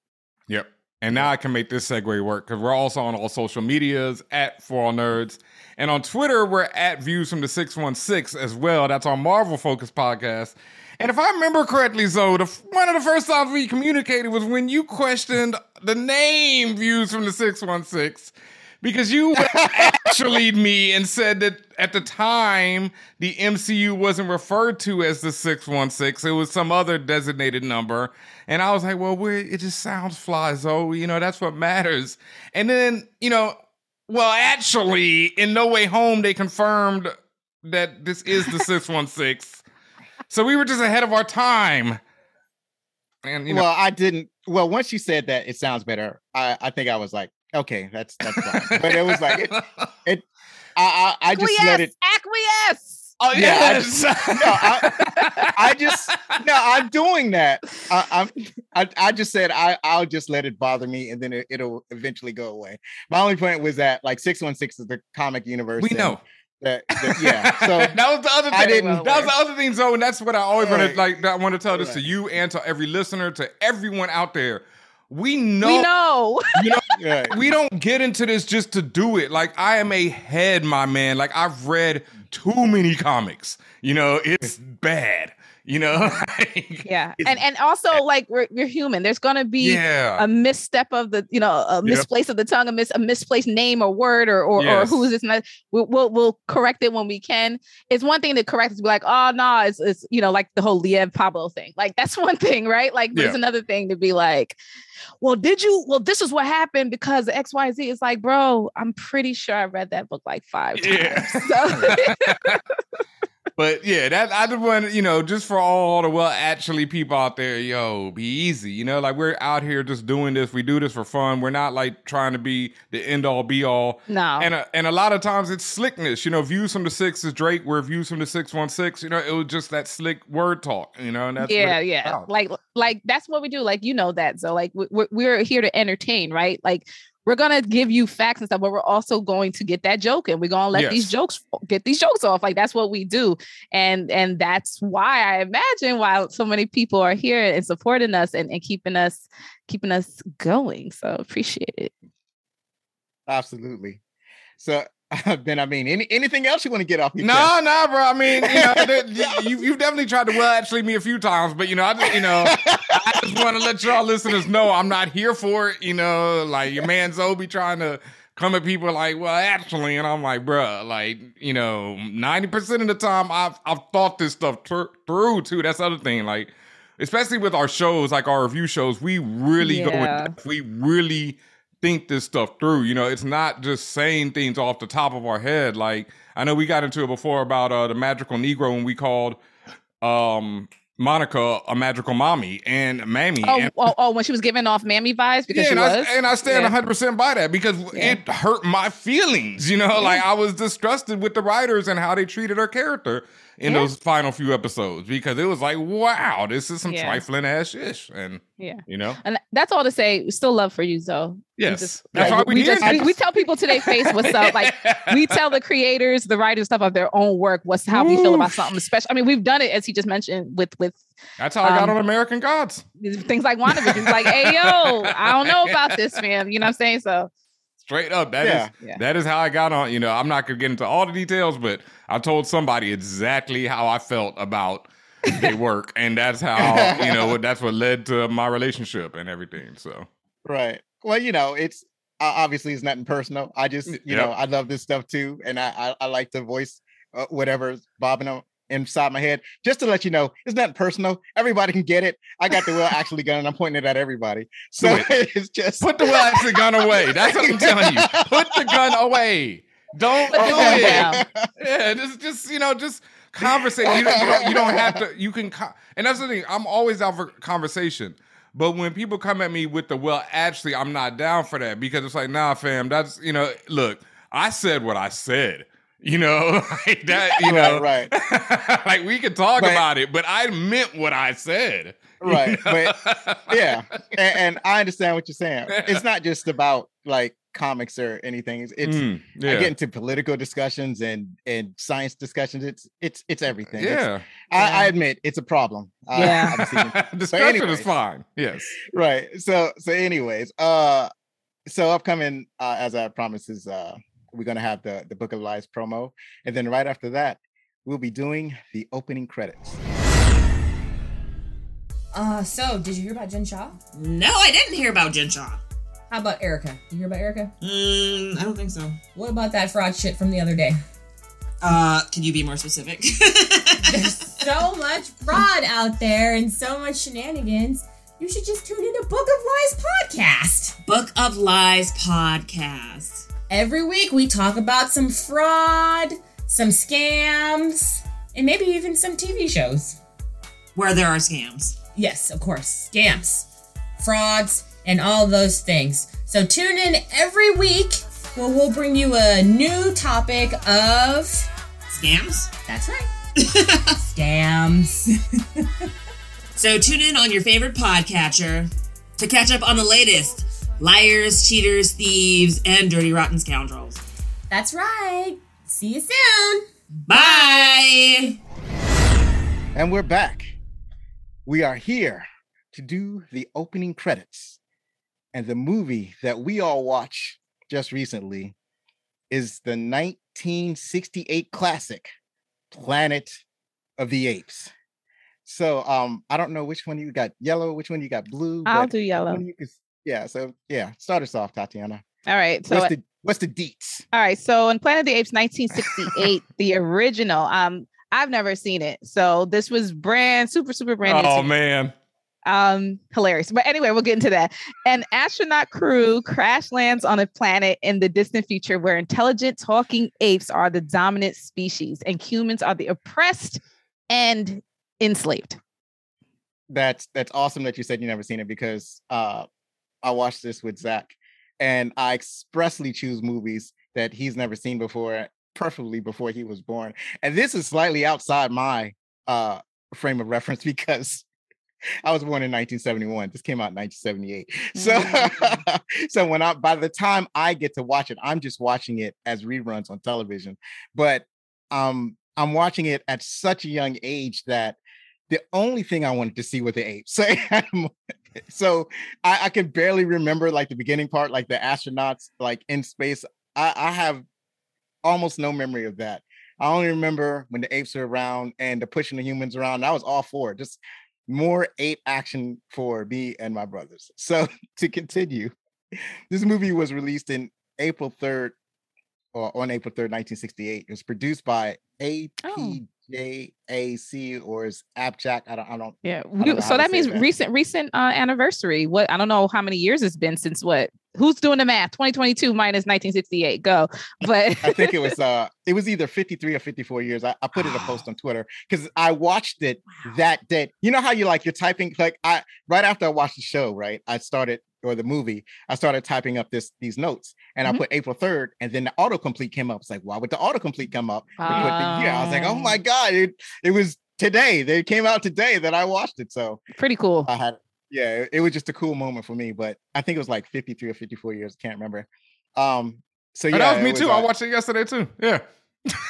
Yep. And now I can make this segue work because we're also on all social medias at For All Nerds. And on Twitter, we're at Views from the 616 as well. That's our Marvel focused podcast. And if I remember correctly, Zoe, the, one of the first times we communicated was when you questioned the name Views from the 616 because you actually me and said that at the time the MCU wasn't referred to as the 616 it was some other designated number. And I was like well it just sounds fly Zoe. You know that's what matters. And then you know well actually in No Way Home they confirmed that this is the 616 so we were just ahead of our time. And you know, well I didn't well once you said that it sounds better. I I think I was like okay, that's that's fine. but it was like it, it I, I, I just let it acquiesce. Oh yeah, yes. I, no, I, I, just no, I'm doing that. I, I'm, I, I just said I, I'll just let it bother me, and then it, will eventually go away. My only point was that like six one six is the comic universe. We know. That, that, yeah. So that was the other thing. I didn't, that was the other thing, Zoe, and that's what I always want to like. I want to tell this right. to you and to every listener, to everyone out there we know. we know, you know yeah. we don't get into this just to do it. Like i am a head my man. Like i've read too many comics. You know it's bad you know yeah and and also eh like we're, we're human there's gonna be yeah. a misstep of the you know a misplace yep. of the tongue a, mis, a misplaced name or word or or, yes. or who is this not, we'll, we'll, we'll correct it when we can it's one thing to correct it to be like oh no nah, it's, it's you know like the whole Liev Pablo thing like that's one thing right like there's yeah. another thing to be like well did you well this is what happened because xyz is like bro i'm pretty sure i read that book like five times yeah. so but yeah, that I just want you know, just for all the well actually people out there, yo, be easy. You know, like we're out here just doing this. We do this for fun. We're not like trying to be the end all be all. No. And a, and a lot of times it's slickness. You know, views from the six is Drake. Where views from the six one six. You know, it was just that slick word talk. You know, and that's yeah, yeah. About. Like like that's what we do. Like you know that. So like we're we're here to entertain, right? Like we're gonna give you facts and stuff, but we're also going to get that joke and we're gonna let yes. these jokes get these jokes off. Like that's what we do. And and that's why I imagine why so many people are here and supporting us and, and keeping us keeping us going. So appreciate it. Absolutely. So BenHameen, any, anything else you want to get off? No, no, nah, bro. I mean, you know, you, you've definitely tried to well actually me a few times, but you know, I just, you know, I just want to let y'all listeners know I'm not here for it. You know, like your man Zoe trying to come at people like, well, actually, and I'm like, bro, like, you know, 90% of the time I've I've thought this stuff ter- through too. That's the other thing, like, especially with our shows, like our review shows, we really yeah. go, we really think this stuff through. You know, it's not just saying things off the top of our head. Like I know we got into it before about uh, the magical Negro when we called um Monica a magical mommy and mammy. Oh, and, oh, oh, when she was giving off mammy vibes because yeah, she and was. I, and I stand 100% by that because yeah. it hurt my feelings. You know, yeah. like I was disgusted with the writers and how they treated her character in yeah. those final few episodes because it was like, wow, this is some yeah. trifling ass ish. And yeah, you know, and that's all to say. Still love for you, Zoe. Yes, just, that's like, we, we just we, we, tell people to their face what's up. Like we tell the creators, the writers, stuff of their own work. What's how Oof. we feel about something. Especially, I mean, we've done it as he just mentioned with with. That's how um, I got um, on American Gods. Things like WandaVision. like, hey yo, I don't know about this, man. You know what I'm saying? So Straight up, that yeah. is, yeah. that is how I got on. You know, I'm not gonna get into all the details, but I told somebody exactly how I felt about their work, and that's how you know that's what led to my relationship and everything. So right. Well, you know, it's obviously it's nothing personal. I just you yep. know I love this stuff too, and I I, I like to voice uh, whatever's bobbing inside my head. Just to let you know, it's not personal. Everybody can get it. I got the Will actually gun and I'm pointing it at everybody. So it's just put the Will actually gun away. That's what I'm telling you. Put the gun away. Don't do it. Yeah, just just you know, just conversate. You, you, don't, you don't have to. You can, co- and that's the thing. I'm always out for conversation. But when people come at me with the well, actually, I'm not down for that because it's like, nah, fam. That's you know, look, I said what I said. You know, like that, you know, right. right. like we could talk but, about it, but I meant what I said. Right. But yeah. And, and, I understand what you're saying. It's not just about like comics or anything. It's, it's mm, yeah. I get into political discussions and and science discussions. It's it's it's everything. Yeah. It's, I, I, admit it's a problem. Yeah. Discussion anyways, is fine. Yes. Right. So so anyways, uh so upcoming uh as I promised is uh we're going to have the, the Book of Lies promo. And then right after that, we'll be doing the opening credits. Uh, so did you hear about Jen Shah? No, I didn't hear about Jen Shah. How about Erica? You hear about Erica? Mm, I don't think so. What about that fraud shit from the other day? Uh, can you be more specific? There's so much fraud out there and so much shenanigans. You should just tune into Book of Lies podcast. Book of Lies podcast. Every week we talk about some fraud, some scams, and maybe even some TV shows. Where there are scams. Yes, of course. Scams, frauds, and all those things. So tune in every week where we'll bring you a new topic of scams. That's right. scams. so tune in on your favorite podcatcher to catch up on the latest liars, cheaters, thieves, and dirty, rotten scoundrels. That's right. See you soon. Bye. And we're back. We are here to do the opening credits. And the movie that we all watched just recently is the 1968 classic, Planet of the Apes. So um, I don't know which one you got yellow, which one you got blue. I'll do yellow. Can, yeah. So yeah, start us off, Tatiana. All right. So what's the what's the deets? All right. So in Planet of the Apes, 1968, the original. Um, I've never seen it, so this was brand super super brand. Oh man. Um, hilarious. But anyway, we'll get into that. An astronaut crew crash lands on a planet in the distant future where intelligent talking apes are the dominant species and humans are the oppressed and enslaved. That's that's awesome that you said you never seen it because uh I watched this with Zach and I expressly choose movies that he's never seen before, preferably before he was born. And this is slightly outside my uh frame of reference because I was born in 1971. This came out in 1978. So, mm-hmm. so when I by the time I get to watch it, I'm just watching it as reruns on television. But um, I'm watching it at such a young age that the only thing I wanted to see were the apes. So, so I, I can barely remember like the beginning part, like the astronauts like in space. I, I have almost no memory of that. I only remember when the apes are around and the pushing the humans around. I was all for it. Just more ape action for me and my brothers. So to continue, this movie was released in April 3rd, or on April 3rd, 1968. It was produced by oh. APJAC or is Apjack. I don't, I don't. Yeah. I don't so that means that. recent, recent uh, anniversary. What I don't know how many years it's been since what who's doing the math 2022 minus 1968 go but i think it was uh it was either 53 or 54 years i, I put it a post on twitter because i watched it wow. that day you know how you like you're typing like i right after i watched the show right i started or the movie i started typing up this these notes and mm-hmm. i put april 3rd and then the autocomplete came up it's like why would the autocomplete come up uh, yeah i was like oh my god it, it was today they came out today that i watched it so pretty cool i had yeah, it was just a cool moment for me. But I think it was like 53 or 54 years. Can't remember. Um, so yeah, oh, that was me was, too. Uh, I watched it yesterday too. Yeah.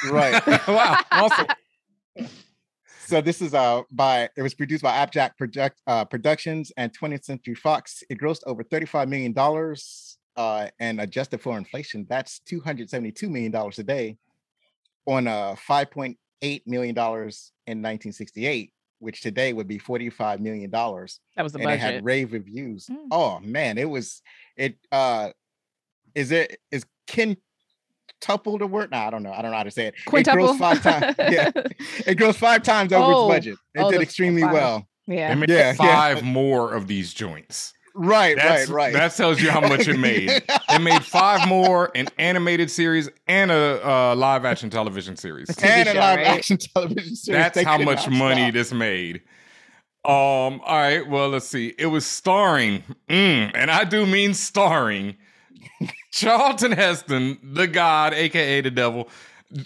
Right. wow. Awesome. So this is uh by it was produced by Apjack Project uh, Productions and 20th Century Fox. It grossed over 35 million dollars uh and adjusted for inflation, that's 272 million dollars a day on uh 5.8 million dollars in 1968 which today would be $45 million. That was the and budget. it had rave reviews. Mm. Oh man, it was it uh is it is Ken tuple the word? No, I don't know. I don't know how to say it. Quintuple. It grows five times. yeah. It grows five times over oh, its budget. It oh, did extremely well. Yeah. It yeah, five yeah. more of these joints. Right, That's, right, right. That tells you how much it made. it made five more, an animated series and a uh, live action television series. A and show, a live right? action television series. That's they how much money stop. this made. Um. All right. Well, let's see. It was starring, mm, and I do mean starring, Charlton Heston, the God, aka the Devil,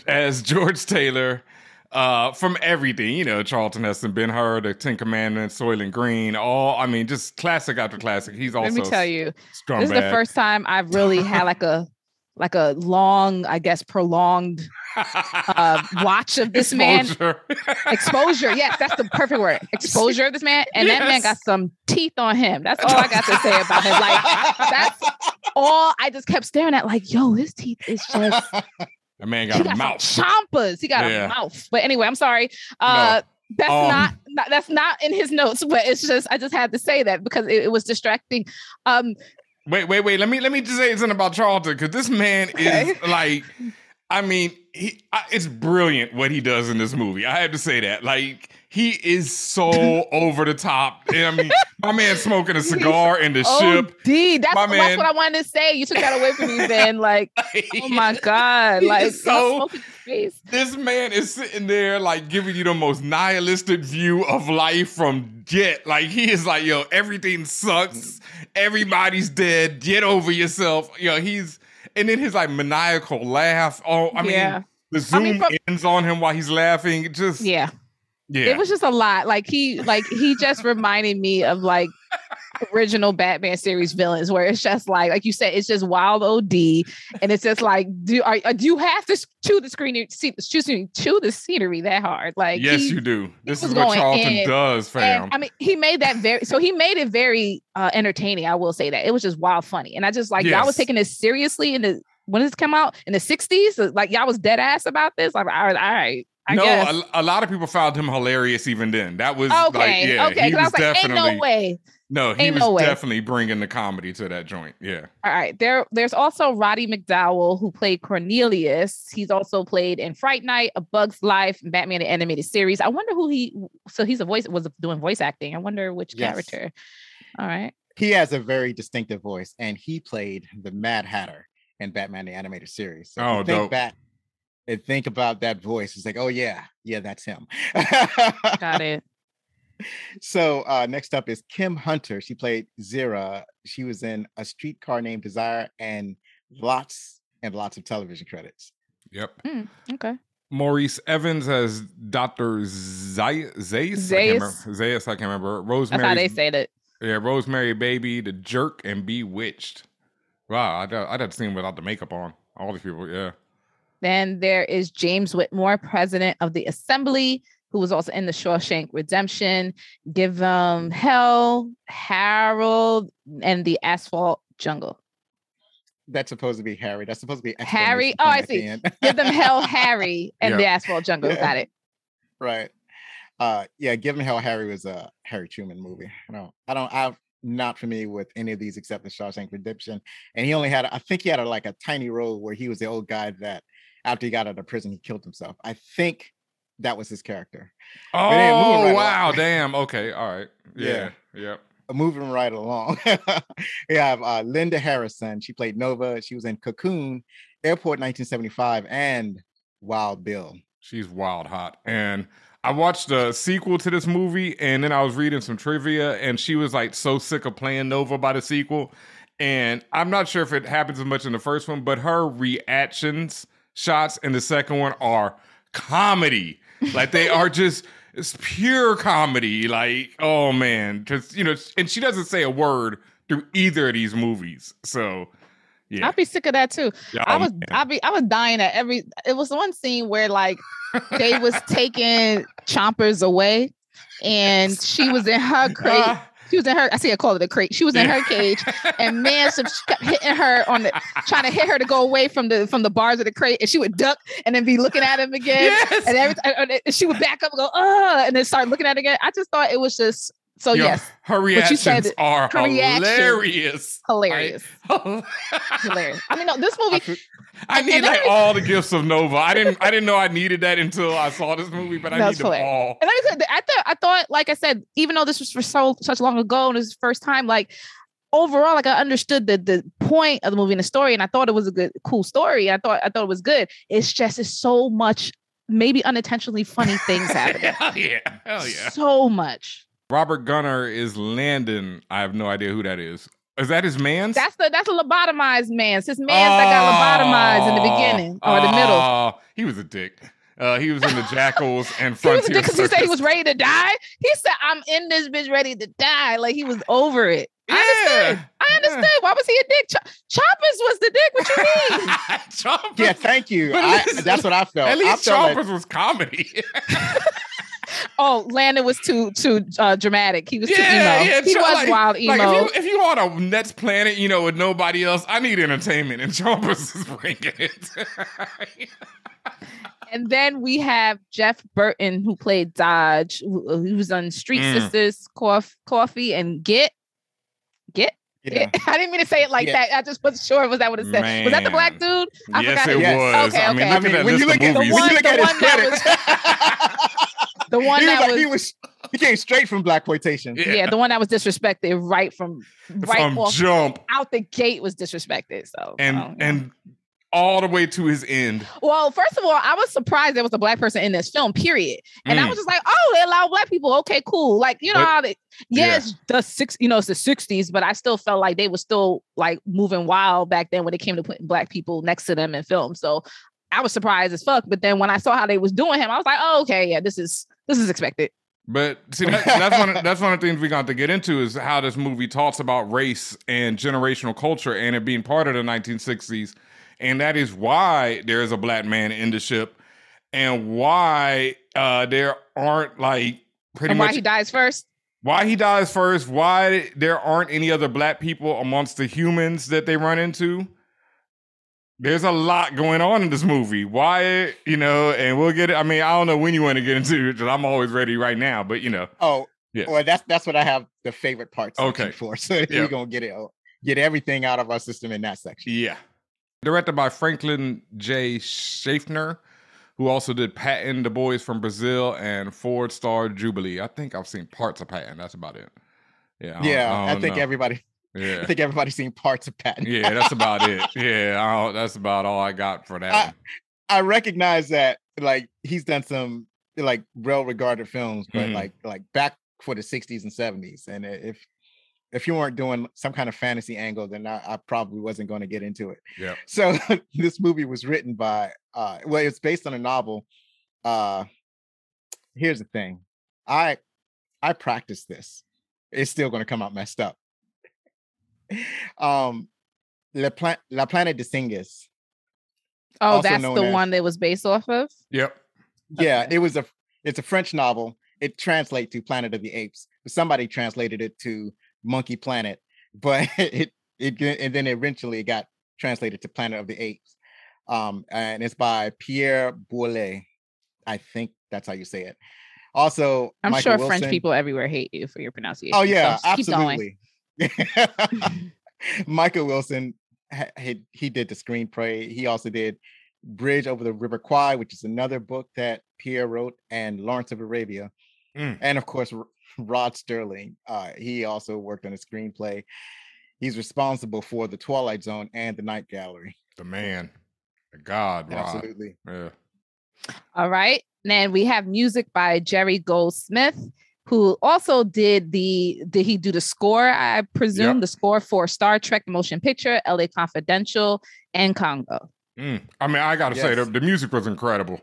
as George Taylor uh, from everything, you know, Charlton Heston, Ben Hur, The Ten Commandments, Soylent Green, all I mean, just classic after classic. He's also let me tell you, this is the first time I've really had like a like a long, I guess, prolonged uh, watch of this Exposure. man. Exposure. Yes, that's the perfect word. Exposure of this man. And yes. that man got some teeth on him. That's all I got to say about him. Like, that's all I just kept staring at, like, yo, his teeth is just that man got he a got mouth. Chompers. He got yeah. a mouth. But anyway, I'm sorry. Uh, no. That's um, not, not, that's not in his notes, but it's just I just had to say that because it, it was distracting. Um, wait, wait, wait. Let me let me just say something about Charlton because this man okay. is like, I mean, he I, it's brilliant what he does in this movie. I have to say that. Like he is so over the top. I mean, my man smoking a cigar in the oh, ship. D, that's, that's what I wanted to say. You took that away from me, Ben. Like, oh my god, like so. This man is sitting there, like giving you the most nihilistic view of life from Jet. Like he is like, yo, everything sucks. Everybody's dead. Get over yourself. Yo, he's and then his like maniacal laugh. Oh, I yeah. mean, the zoom I mean, from- ends on him while he's laughing. Just yeah yeah. It was just a lot. Like he like he just reminded me of like original Batman series villains where it's just like like you said it's just wild OD and it's just like do are, do you have to chew the screen see excuse me chew the scenery that hard like yes he, you do this is what Charlton in. does fam and, I mean he made that very so he made it very uh entertaining I will say that it was just wild funny and I just like yes. y'all was taking this seriously in the when did this come out in the 60s like y'all was dead ass about this like all right all right I no, guess. a, a lot of people found him hilarious even then. That was okay, like, yeah, okay. he 'cause I was was like, ain't definitely no way. No, he Ain't was no definitely bringing the comedy to that joint. Yeah, All right. There, there's also Roddy McDowall who played Cornelius. He's also played in Fright Night, A Bug's Life, Batman the Animated Series. I wonder who he. So he's a voice was doing voice acting. I wonder which Yes. character. All right. He has a very distinctive voice, and he played the Mad Hatter in Batman the Animated Series. So Oh, you think dope. back and think about that voice, it's like, oh yeah, yeah, that's him. Got it. So uh, next up is Kim Hunter. She played Zira. She was in A Streetcar Named Desire and lots and lots of television credits. yep. Hmm, okay. Maurice Evans as Doctor Zay- Zaius. I can't remember. Zaius, I can't remember. That's how Rosemary. they said it. Yeah, Rosemary Baby, The Jerk, and Bewitched. Wow, I'd, I'd have seen him without the makeup on. All these people, yeah. Then there is James Whitmore, president of the Assembly, who was also in the Shawshank Redemption, Give Them Hell, Harold, and the Asphalt Jungle. That's supposed to be Harry. That's supposed to be Harry? Oh, I at the see. Give Them Hell, Harry, and Yeah. the Asphalt Jungle. Yeah. Got it. right. Uh, yeah, give them Hell Harry was a Harry Truman movie. I don't, I don't, I'm not familiar with any of these except the Shawshank Redemption. And he only had, I think he had a, like a tiny role where he was the old guy that after he got out of prison, he killed himself. I think that was his character. Oh, right wow. along. Damn. Okay. All right. Yeah. Yep. Uh, Moving right along, we have uh, Linda Harrison. She played Nova. She was in Cocoon, Airport 1975, and Wild Bill. She's wild hot. And I watched the sequel to this movie and then I was reading some trivia and she was like so sick of playing Nova by the sequel. And I'm not sure if it happens as much in the first one, but her reactions shots in the second one are comedy. Like they are just it's pure comedy. Like, oh man. Cause you know, and she doesn't say a word through either of these movies. So yeah. I'd be sick of that too. Yeah, I oh, was. I be I was dying at every it was one scene where like they was taking chompers away and she was in her ah. crate. She was in her, I see I call it a crate. She was in her cage and man so she kept hitting her on the trying to hit her to go away from the from the bars of the crate and she would duck and then be looking at him again. Yes. And every time and she would back up and go, uh, and then start looking at it again. I just thought it was just so Yo, yes, her reactions said, are her hilarious. hilarious. I, hilarious. I mean, no, this I movie, I And need like every- all the gifts of Nova. I didn't. I didn't know I needed that until I saw this movie, but I need them all. And like I said, I thought, I thought, like I said, even though this was for so such long ago and it was the first time, like overall, like I understood the the point of the movie and the story, and I thought it was a good, cool story. I thought, I thought it was good. It's just it's so much, maybe unintentionally funny things happening. Hell yeah! Hell yeah! So much. Robert Gunner is Landon. I have no idea who that is. Is that his man's? That's the that's a lobotomized man. It's his man that got lobotomized in the beginning or the middle. Oh, He was a dick. Uh, he was in the Jackals and He was Frontier because he said he was ready to die. He said, "I'm in this bitch, ready to die." Like he was over it. I understand. I understand. Why was he a dick? Ch- Choppers was the dick. What you mean? Chompers. yeah, thank you. I, that's what I felt. At I least felt like- was comedy. oh, Landon was too too uh, dramatic. He was too emo. yeah, he was like- wild emo. Like if you if you on a next planet, you know, with nobody else, I need entertainment, and Chompers is bringing it. and then we have Jeff Burton, who played Dodge. Who, who was on Street Mm. Sisters, Coff- Coffee, and Get. Get. yeah. I didn't mean to say it like Yeah. that. I just wasn't sure was that what it said. Was that the black dude? I yes, forgot it was. Okay, I mean, okay. look I mean, at when you look at the movies. when you look the at his one that credits, The one he was that like was, he was he came straight from black quotation. Yeah. yeah. the one that was disrespected right from right from off jump out the gate was disrespected. So and well, yeah. and all the way to his end. well, first of all, I was surprised there was a black person in this film. Period. And I Mm. was just like, oh, they allow black people. Okay, cool. Like you know But- how they yeah. yes, the six, you know, it's the sixties, but I still felt like they were still like moving wild back then when it came to putting black people next to them in film. So I was surprised as fuck. But then when I saw how they was doing him, I was like, oh, okay, yeah, this is this is expected. But see, that, that's one. Of, that's one of the things we got to get into is how this movie talks about race and generational culture and it being part of the 1960s, and that is why there is a black man in the ship, and why uh, there aren't like pretty and much why he dies first. why he dies first, why there aren't any other black people amongst the humans that they run into. There's a lot going on in this movie. Why, you know, and we'll get it. I mean, I don't know when you want to get into it because I'm always ready right now, but you know. Oh, yeah. Well, that's that's what I have the favorite parts okay. for. So yep. we're gonna get it get everything out of our system in that section. Yeah. Directed by Franklin J. Schaffner, who also did Patton, The Boys from Brazil, and Ford Star Jubilee. I think I've seen parts of Patton. That's about it. Yeah. I yeah. I, think know. everybody yeah. I think everybody's seen parts of Patton. yeah, that's about it. Yeah, that's about all I got for that. I, I, recognize that like he's done some like well-regarded films, but mm-hmm. like like back for the 60s and 70s. And if if you weren't doing some kind of fantasy angle, then I, I probably wasn't going to get into it. Yeah. So this movie was written by uh well, it's based on a novel. Uh here's the thing. I I practice this. It's still going to come out messed up um, La, Plan- La Planète des Singes. Oh, that's the as, one that was based off of. Yep. Yeah, okay. it was a. It's a French novel. It translates to Planet of the Apes. Somebody translated it to Monkey Planet, but it it and then eventually it got translated to Planet of the Apes. Um, and it's by Pierre Boulle. I think that's how you say it. Also, I'm Michael sure Wilson. French people everywhere hate you for your pronunciation. Oh yeah, so absolutely. Michael Wilson, he, he did the screenplay. He also did Bridge Over the River Kwai, which is another book that Pierre wrote, and Lawrence of Arabia. Mm. And of course, Rod Serling. Uh, he also worked on a screenplay. He's responsible for The Twilight Zone and The Night Gallery. The man, the God, Rod. Absolutely. Yeah. All right. Then we have music by Jerry Goldsmith who also did the did he do the score i presume yep. the score for star trek motion picture la confidential and congo mm. i mean i gotta yes. say the, the music was incredible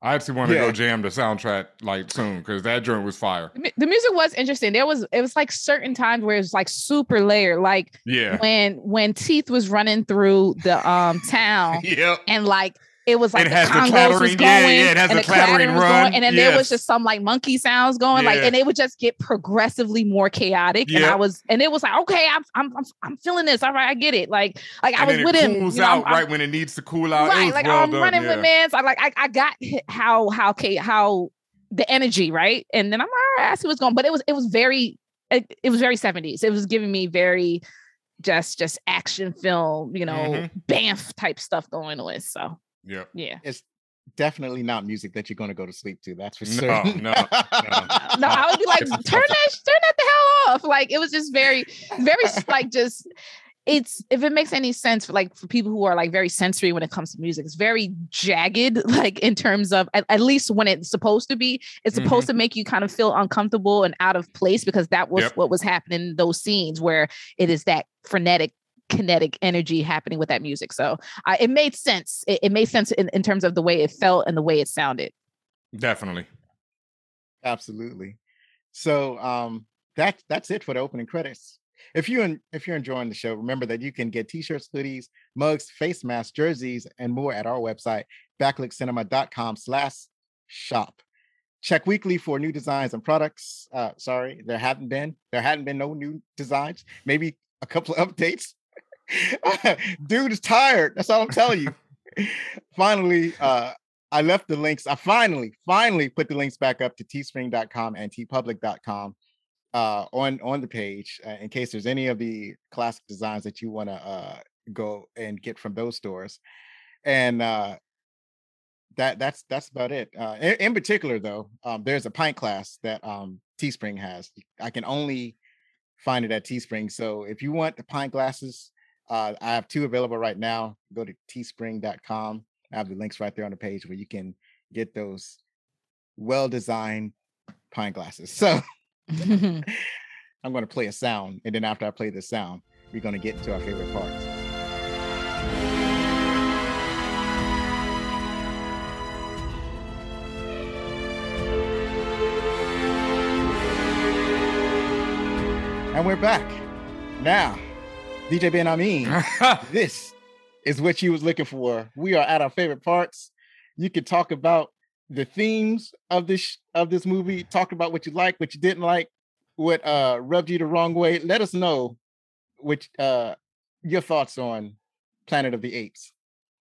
I actually want to yeah. go jam the soundtrack like soon because that joint was fire. The music was interesting. There was it was like certain times where it was like super layered. Like yeah, when when Teeth was running through the um town, yeah, and like it was like it the has the clattering, going, yeah, yeah, it has and the clattering, run, going, and then yes. there was just some like monkey sounds going, yeah. like, and it would just get progressively more chaotic. And I was, and it was like, okay, I'm, I'm, I'm, I'm feeling this. All right, I get it. Like, like and I was with him. You know, out I'm, right I'm, when it needs to cool out. Right, like well I'm done, running yeah. with man. So I like, I, I got how, how, how the energy, right? And then I'm like, all right, I see what's going. But it was, it was very, it, it was very 70s. It was giving me very just, just action film, you know, mm-hmm. Banff type stuff going on. So. Yeah. Yeah. It's definitely not music that you're going to go to sleep to. That's for sure. No, no, no. no I would be like, turn that, turn that the hell off. Like it was just very, very like just. It's if it makes any sense for like for people who are like very sensory when it comes to music, it's very jagged, like in terms of at, at least when it's supposed to be, it's supposed mm-hmm. to make you kind of feel uncomfortable and out of place because that was yep. what was happening in those scenes where it is that frenetic kinetic energy happening with that music. So uh, it made sense. It, it made sense in, in terms of the way it felt and the way it sounded. Definitely. Absolutely. So um that that's it for the opening credits. If you if you're enjoying the show, remember that you can get t-shirts, hoodies, mugs, face masks, jerseys, and more at our website, backlookcinema.com slash shop. Check weekly for new designs and products. Uh, sorry, there haven't been. There hadn't been no new designs. Maybe a couple of updates Dude is tired. That's all I'm telling you. finally, uh, I left the links. I finally, finally put the links back up to teespring.com and teepublic.com uh, on on the page uh, in case there's any of the classic designs that you want to uh, go and get from those stores. And uh, that that's that's about it. Uh, in, in particular, though, um, there's a pint class that um, Teespring has. I can only find it at Teespring. So if you want the pint glasses, uh, I have two available right now. Go to teespring.com. I have the links right there on the page where you can get those well designed pine glasses. So I'm going to play a sound. And then after I play the sound, we're going to get into our favorite parts. And we're back. Now, DJ BenHameen, this is what you was looking for. We are at our favorite parts. You can talk about the themes of this of this movie, talk about what you like, what you didn't like, what uh rubbed you the wrong way. Let us know which uh your thoughts on Planet of the Apes.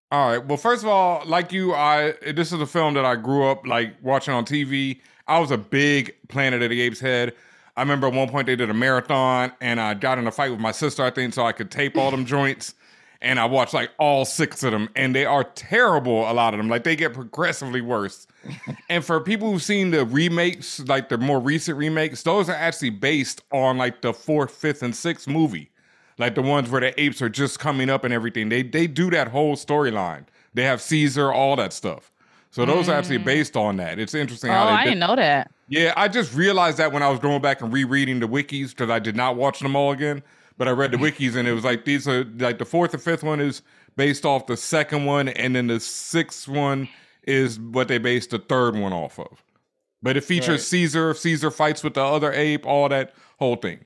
All right. Well, first of all, like you, I this is a film that I grew up like watching on TV. I was a big Planet of the Apes head. I remember at one point they did a marathon, and I got in a fight with my sister, I think, so I could tape all them joints. And I watched like all six of them, and they are terrible. A lot of them, like they get progressively worse. and for people who've seen the remakes, like the more recent remakes, those are actually based on like the fourth, fifth, and sixth movie like the ones where the apes are just coming up and everything. They they do that whole storyline. They have Caesar, all that stuff. So those mm. are actually mm. based on that. It's interesting. Oh, how I didn't know that. Yeah, I just realized that when I was going back and rereading the wikis because I did not watch them all again. But I read the mm-hmm. wikis and it was like these are like the fourth and fifth one is based off the second one, and then the sixth one is what they based the third one off of. But it features right. Caesar. Caesar fights with the other ape, all that whole thing.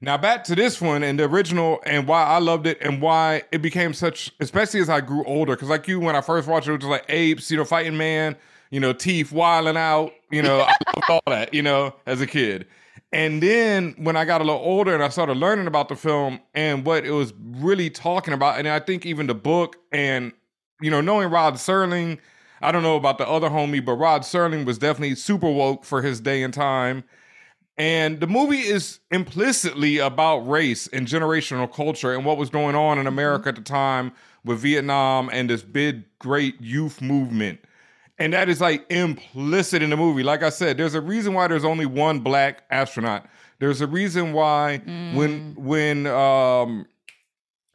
Now back to this one and the original and why I loved it and why it became such, especially as I grew older. Because like you, when I first watched it, it was like apes, you know, fighting man, you know, teeth wilding out, you know, I loved all that, you know, as a kid. And then when I got a little older and I started learning about the film and what it was really talking about, and I think even the book and you know, knowing Rod Serling, I don't know about the other homie, but Rod Serling was definitely super woke for his day and time and the movie is implicitly about race and generational culture and what was going on in mm-hmm. America at the time with Vietnam and this big, great youth movement. And that is like implicit in the movie. Like I said, there's a reason why there's only one black astronaut. There's a reason why mm. when when um,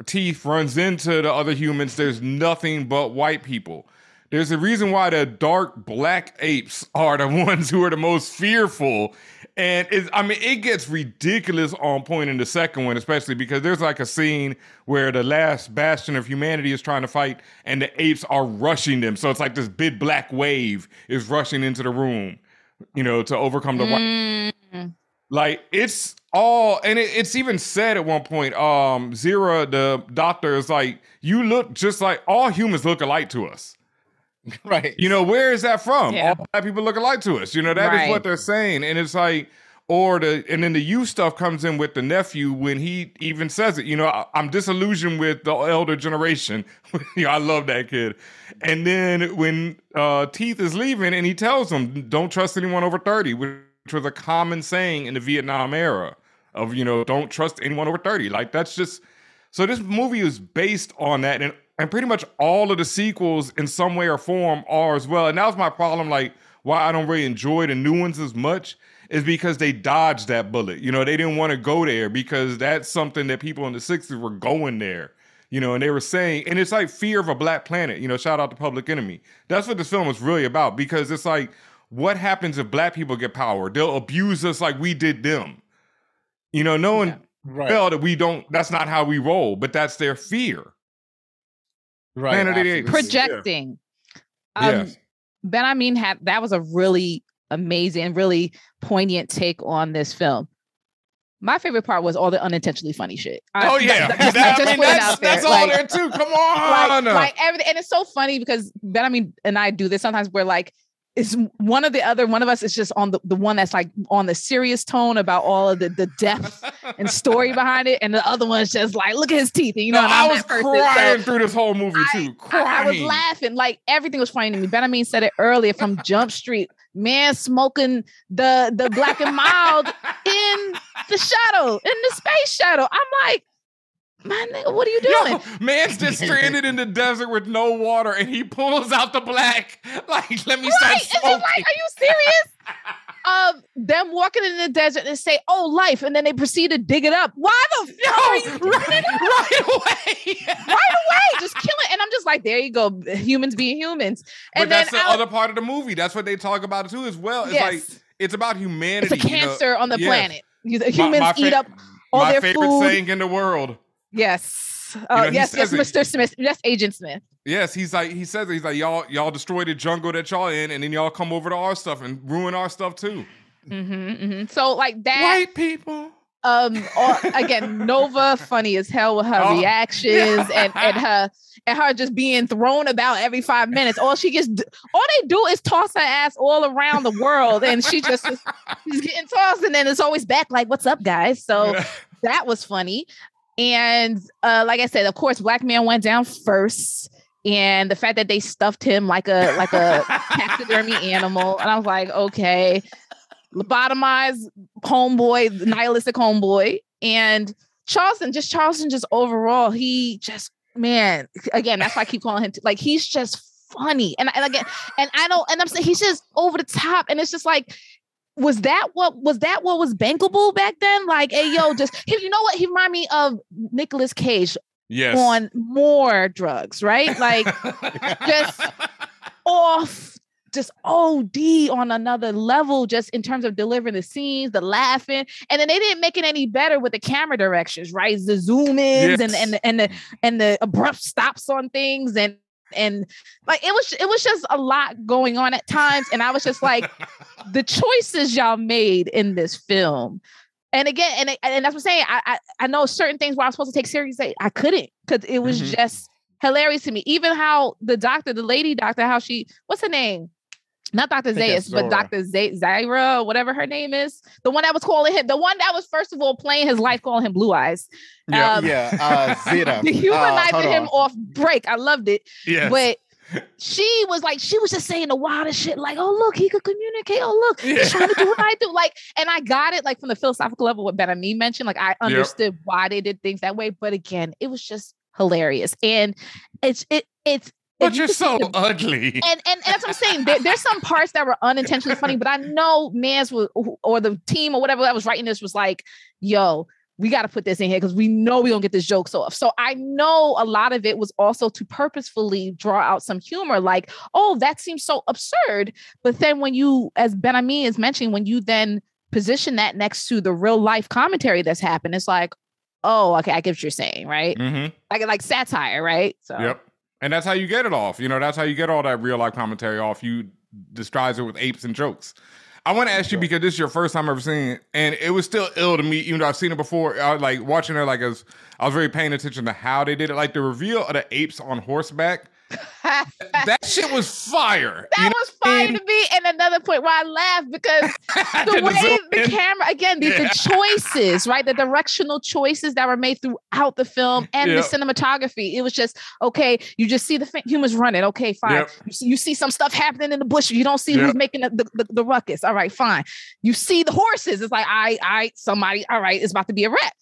Teeth runs into the other humans, there's nothing but white people. There's a reason why the dark black apes are the ones who are the most fearful and it's, I mean, it gets ridiculous on point in the second one, especially because there's like a scene where the last bastion of humanity is trying to fight and the apes are rushing them. So it's like this big black wave is rushing into the room, you know, to overcome the mm. white. Like it's all, and it, it's even said at one point, um, Zira, the doctor, is like, you look just like all humans look alike to us. Right. You know, where is that from? Yeah. All black people look alike to us. You know, that right. is what they're saying. And it's like, or the and then the youth stuff comes in with the nephew when he even says it. You know, I, am disillusioned with the elder generation. you know, I love that kid. And then when uh, Teeth is leaving, and he tells him, "Don't trust anyone over 30," which was a common saying in the Vietnam era of you know, don't trust anyone over 30. Like that's just so. This movie is based on that, and and pretty much all of the sequels in some way or form are as well. And that was my problem, like why I don't really enjoy the new ones as much is because they dodged that bullet. You know, they didn't want to go there because that's something that people in the 60s were going there. You know, and they were saying, and it's like fear of a black planet, you know, shout out to Public Enemy. That's what this film is really about because it's like, what happens if black people get power? They'll abuse us like we did them. You know, knowing yeah, right. well that we don't, that's not how we roll, but that's their fear. Right. Projecting. Yeah. Um, yes. BenHameen, had that was a really amazing, really poignant take on this film. My favorite part was all the unintentionally funny shit. Oh yeah, just, that, just I mean, that's, that's all there too. Come on, like, like everything, and it's so funny because BenHameen, and I do this sometimes. We're like, is one of the other one of us is just on the, the one that's like on the serious tone about all of the the depth and story behind it, and the other one's just like, look at his teeth. And, you know, no, I was crying so through this whole movie I, too. I, I, was laughing, like everything was funny to me. BenHameen, said it earlier from Jump Street. Man smoking the the black and mild in the shuttle, in the space shuttle. I'm like, my nigga, what are you doing? Yo, man's just stranded in the desert with no water, and he pulls out the black. Like, let me right. start smoking. Like, are you serious? of um, them walking in the desert and say, "Oh, life," and then they proceed to dig it up. Why the fuck are you right, right away? right away, just kill it. And I'm just like, there you go, humans being humans. And but that's the I'll, other part of the movie. That's what they talk about too, as well. It's yes. like it's about humanity. It's a cancer you know? on the yes. planet. Humans my, my fa- eat up all their favorite food. saying in the world. Yes. Uh, you know, yes, yes, Mr. Smith. Yes, Agent Smith. Yes, he's like he says he's like y'all y'all destroy the jungle that y'all in, and then y'all come over to our stuff and ruin our stuff too. Mm-hmm, mm-hmm. So like that white people. Um, or, again, Nova funny as hell with her oh. reactions and and her and her just being thrown about every five minutes. All she gets, all they do is toss her ass all around the world, and she just she's getting tossed, and then it's always back like, "What's up, guys?" So that was funny. And uh, like I said, of course, Black Man went down first. and the fact that they stuffed him like a like a taxidermy animal, and I was like, okay, lobotomized homeboy, nihilistic homeboy, and Charleston, just Charleston, just overall, he just man, again, that's why I keep calling him t- like he's just funny, and and again, and I don't, and I'm saying he's just over the top, and it's just like was that what was that what was bankable back then? Like, hey, yo, just you know what? He remind me of Nicolas Cage Yes. on more drugs, right? Like just off, just OD on another level, just in terms of delivering the scenes, the laughing, and then they didn't make it any better with the camera directions, right? The zoom ins and and and the and the abrupt stops on things and and like it was it was just a lot going on at times and i was just like the choices y'all made in this film. And again and, and that's what i'm saying i i, I know certain things where i was supposed to take seriously i couldn't because it was Mhm. just hilarious to me. Even how the doctor the lady doctor how she what's her name not Dr. Zaius, but Dr. Z- Zaira, or whatever her name is. The one that was calling him, the one that was first of all playing his life, calling him Blue Eyes. Yeah. Um, yeah, uh, Zeta. Dehumanizing Uh, him off break. I loved it. yes. But she was like, she was just saying the wildest shit, like, oh, look, he could communicate. Oh, look, Yeah. he's trying to do what I do. Like, and I got it, like, from the philosophical level, what BenHameen mentioned. Like, I understood why they did things that way. But again, it was just hilarious. And it's, it, it's, but you you're so ugly. and, and and that's what I'm saying. There, there's some parts that were unintentionally funny, but I know Mans was or the team or whatever that was writing this was like, yo, we got to put this in here because we know we don't get this jokes off. So I know a lot of it was also to purposefully draw out some humor, like, oh, that seems so absurd. But then when you, as BenHameen is mentioning, when you then position that next to the real life commentary that's happened, it's like, oh, okay, I get what you're saying, right? hmm Like like satire, right? So Yep. And that's how you get it off. You know, that's how you get all that real life commentary off. You disguise it with apes and jokes. I want to ask you because this is your first time ever seeing it, and it was still ill to me, even though I've seen it before. I was like watching it, like as I was very paying attention to how they did it, like the reveal of the apes on horseback. That shit was fire. That you know was what I fire mean? to me. And another point where I laughed because the way the in? camera, again, the, Yeah. the choices, right? The directional choices that were made throughout the film and Yep. the cinematography. It was just, okay, you just see the fa- humans running. Okay, fine. Yep. You, see, you see some stuff happening in the bush. You don't see who's making the, the, the, the ruckus. All right, fine. You see the horses. It's like, I, I, somebody, all right, it's about to be a wreck.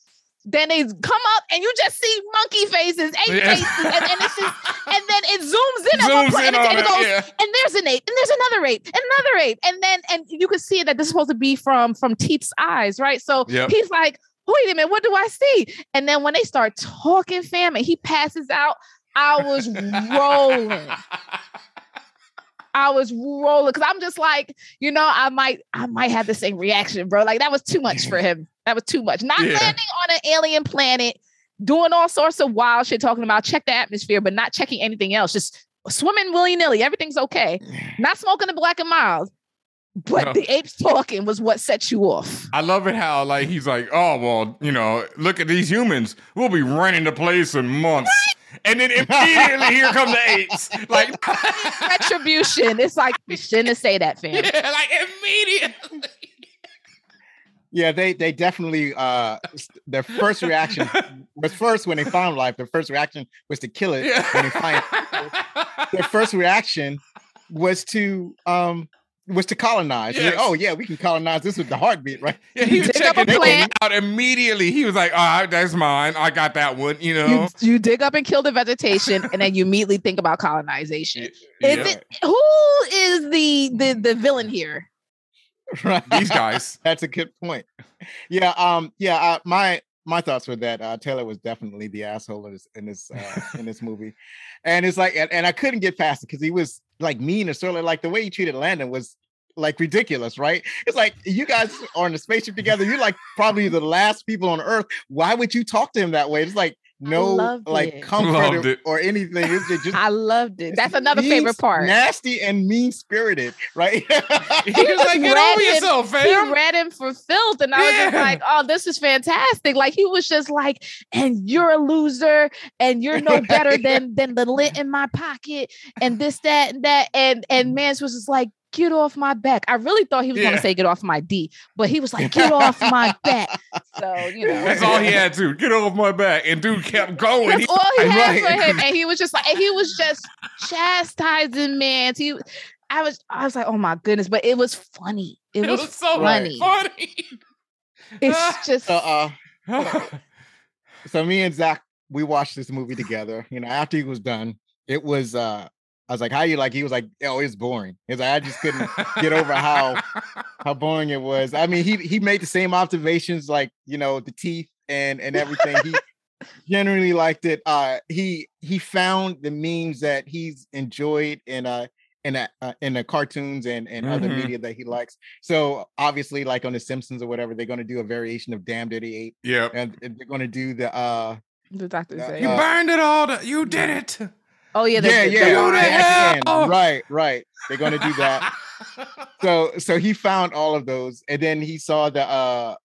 Then they come up and you just see monkey faces, ape Yeah. faces, and, and it's just, and then it zooms in at one Zooms point in and, it, and it goes, yeah. and there's an ape, and there's another ape, and another ape, and then and you can see that this is supposed to be from from Teep's eyes, right? So Yep. he's like, wait a minute, what do I see? And then when they start talking famine, he passes out. I was rolling. I was rolling because I'm just like, you know, I might, I might have the same reaction, bro. Like that was too much for him. That was too much. Not Yeah. landing on an alien planet, doing all sorts of wild shit, talking about check the atmosphere, but not checking anything else. Just swimming willy nilly. Everything's okay. Not smoking the black and mild. But No. the apes talking was what set you off. I love it how like he's like, oh well, you know, look at these humans. We'll be running the place in months, and then immediately here come the apes. Like, Retribution. It's like you shouldn't say that, fam. yeah, like immediately. Yeah, they they definitely uh their first reaction was first when they found life, their first reaction was to kill it. When they find their first reaction was to um was to colonize. They're like, oh yeah, we can colonize this with the heartbeat, right? Yeah, he was Dig up a checking plant. out immediately. He was like, "All right, that's mine. I got that one." You know. You, you dig up and kill the vegetation, and then you immediately think about colonization. Is Yeah. it who is the the the villain here? right. These guys. That's a good point. Yeah, um, yeah. Uh, my my thoughts were that uh, Taylor was definitely the asshole in this in this uh, in this movie, and it's like, and, and I couldn't get past it because he was like mean and of like the way he treated Landon was like ridiculous, right? It's like you guys are in a spaceship together. You're like probably the last people on Earth. Why would you talk to him that way? It's like no like it. comfort or, or anything. It's just- just I loved it. That's another favorite part. Nasty and mean spirited, right? He was like, "Get read over him- yourself, he read him for filth, and I was just like, "Oh, this is fantastic!" Like he was just like, "And you're a loser, and you're no better than than the lint in my pocket, and this, that, and that." And and mm. Mans was just like, get off my back. I really thought he was going to say, get off my D, but he was like, get off my back. So, you know. That's all he had to get off my back, and dude kept going. That's He- all he had Right. for him. And he was just like, and he was just chastising man. He, I was, I was like, oh my goodness, but it was funny. It, it was, was so funny. funny. It's just, So, uh, so me and Zach, we watched this movie together. You know, after he was done, it was. uh I was like, "How you like?" He was like, "Oh, it's boring." He's like, "I just couldn't get over how how boring it was." I mean, he he made the same observations, like you know, the teeth and and everything. He generally liked it. Uh, he he found the memes that he's enjoyed in uh in a, uh, in the cartoons and and other Mhm. media that he likes. So obviously, like on The Simpsons or whatever, they're going to do a variation of Damn Dirty Eight, yep. and and they're going to do the uh the doctor Yeah, said, You uh, burned it all. To, you did it. Oh yeah, yeah yeah Who the hell? Oh. right right they're going to do that. so so he found all of those and then he saw the uh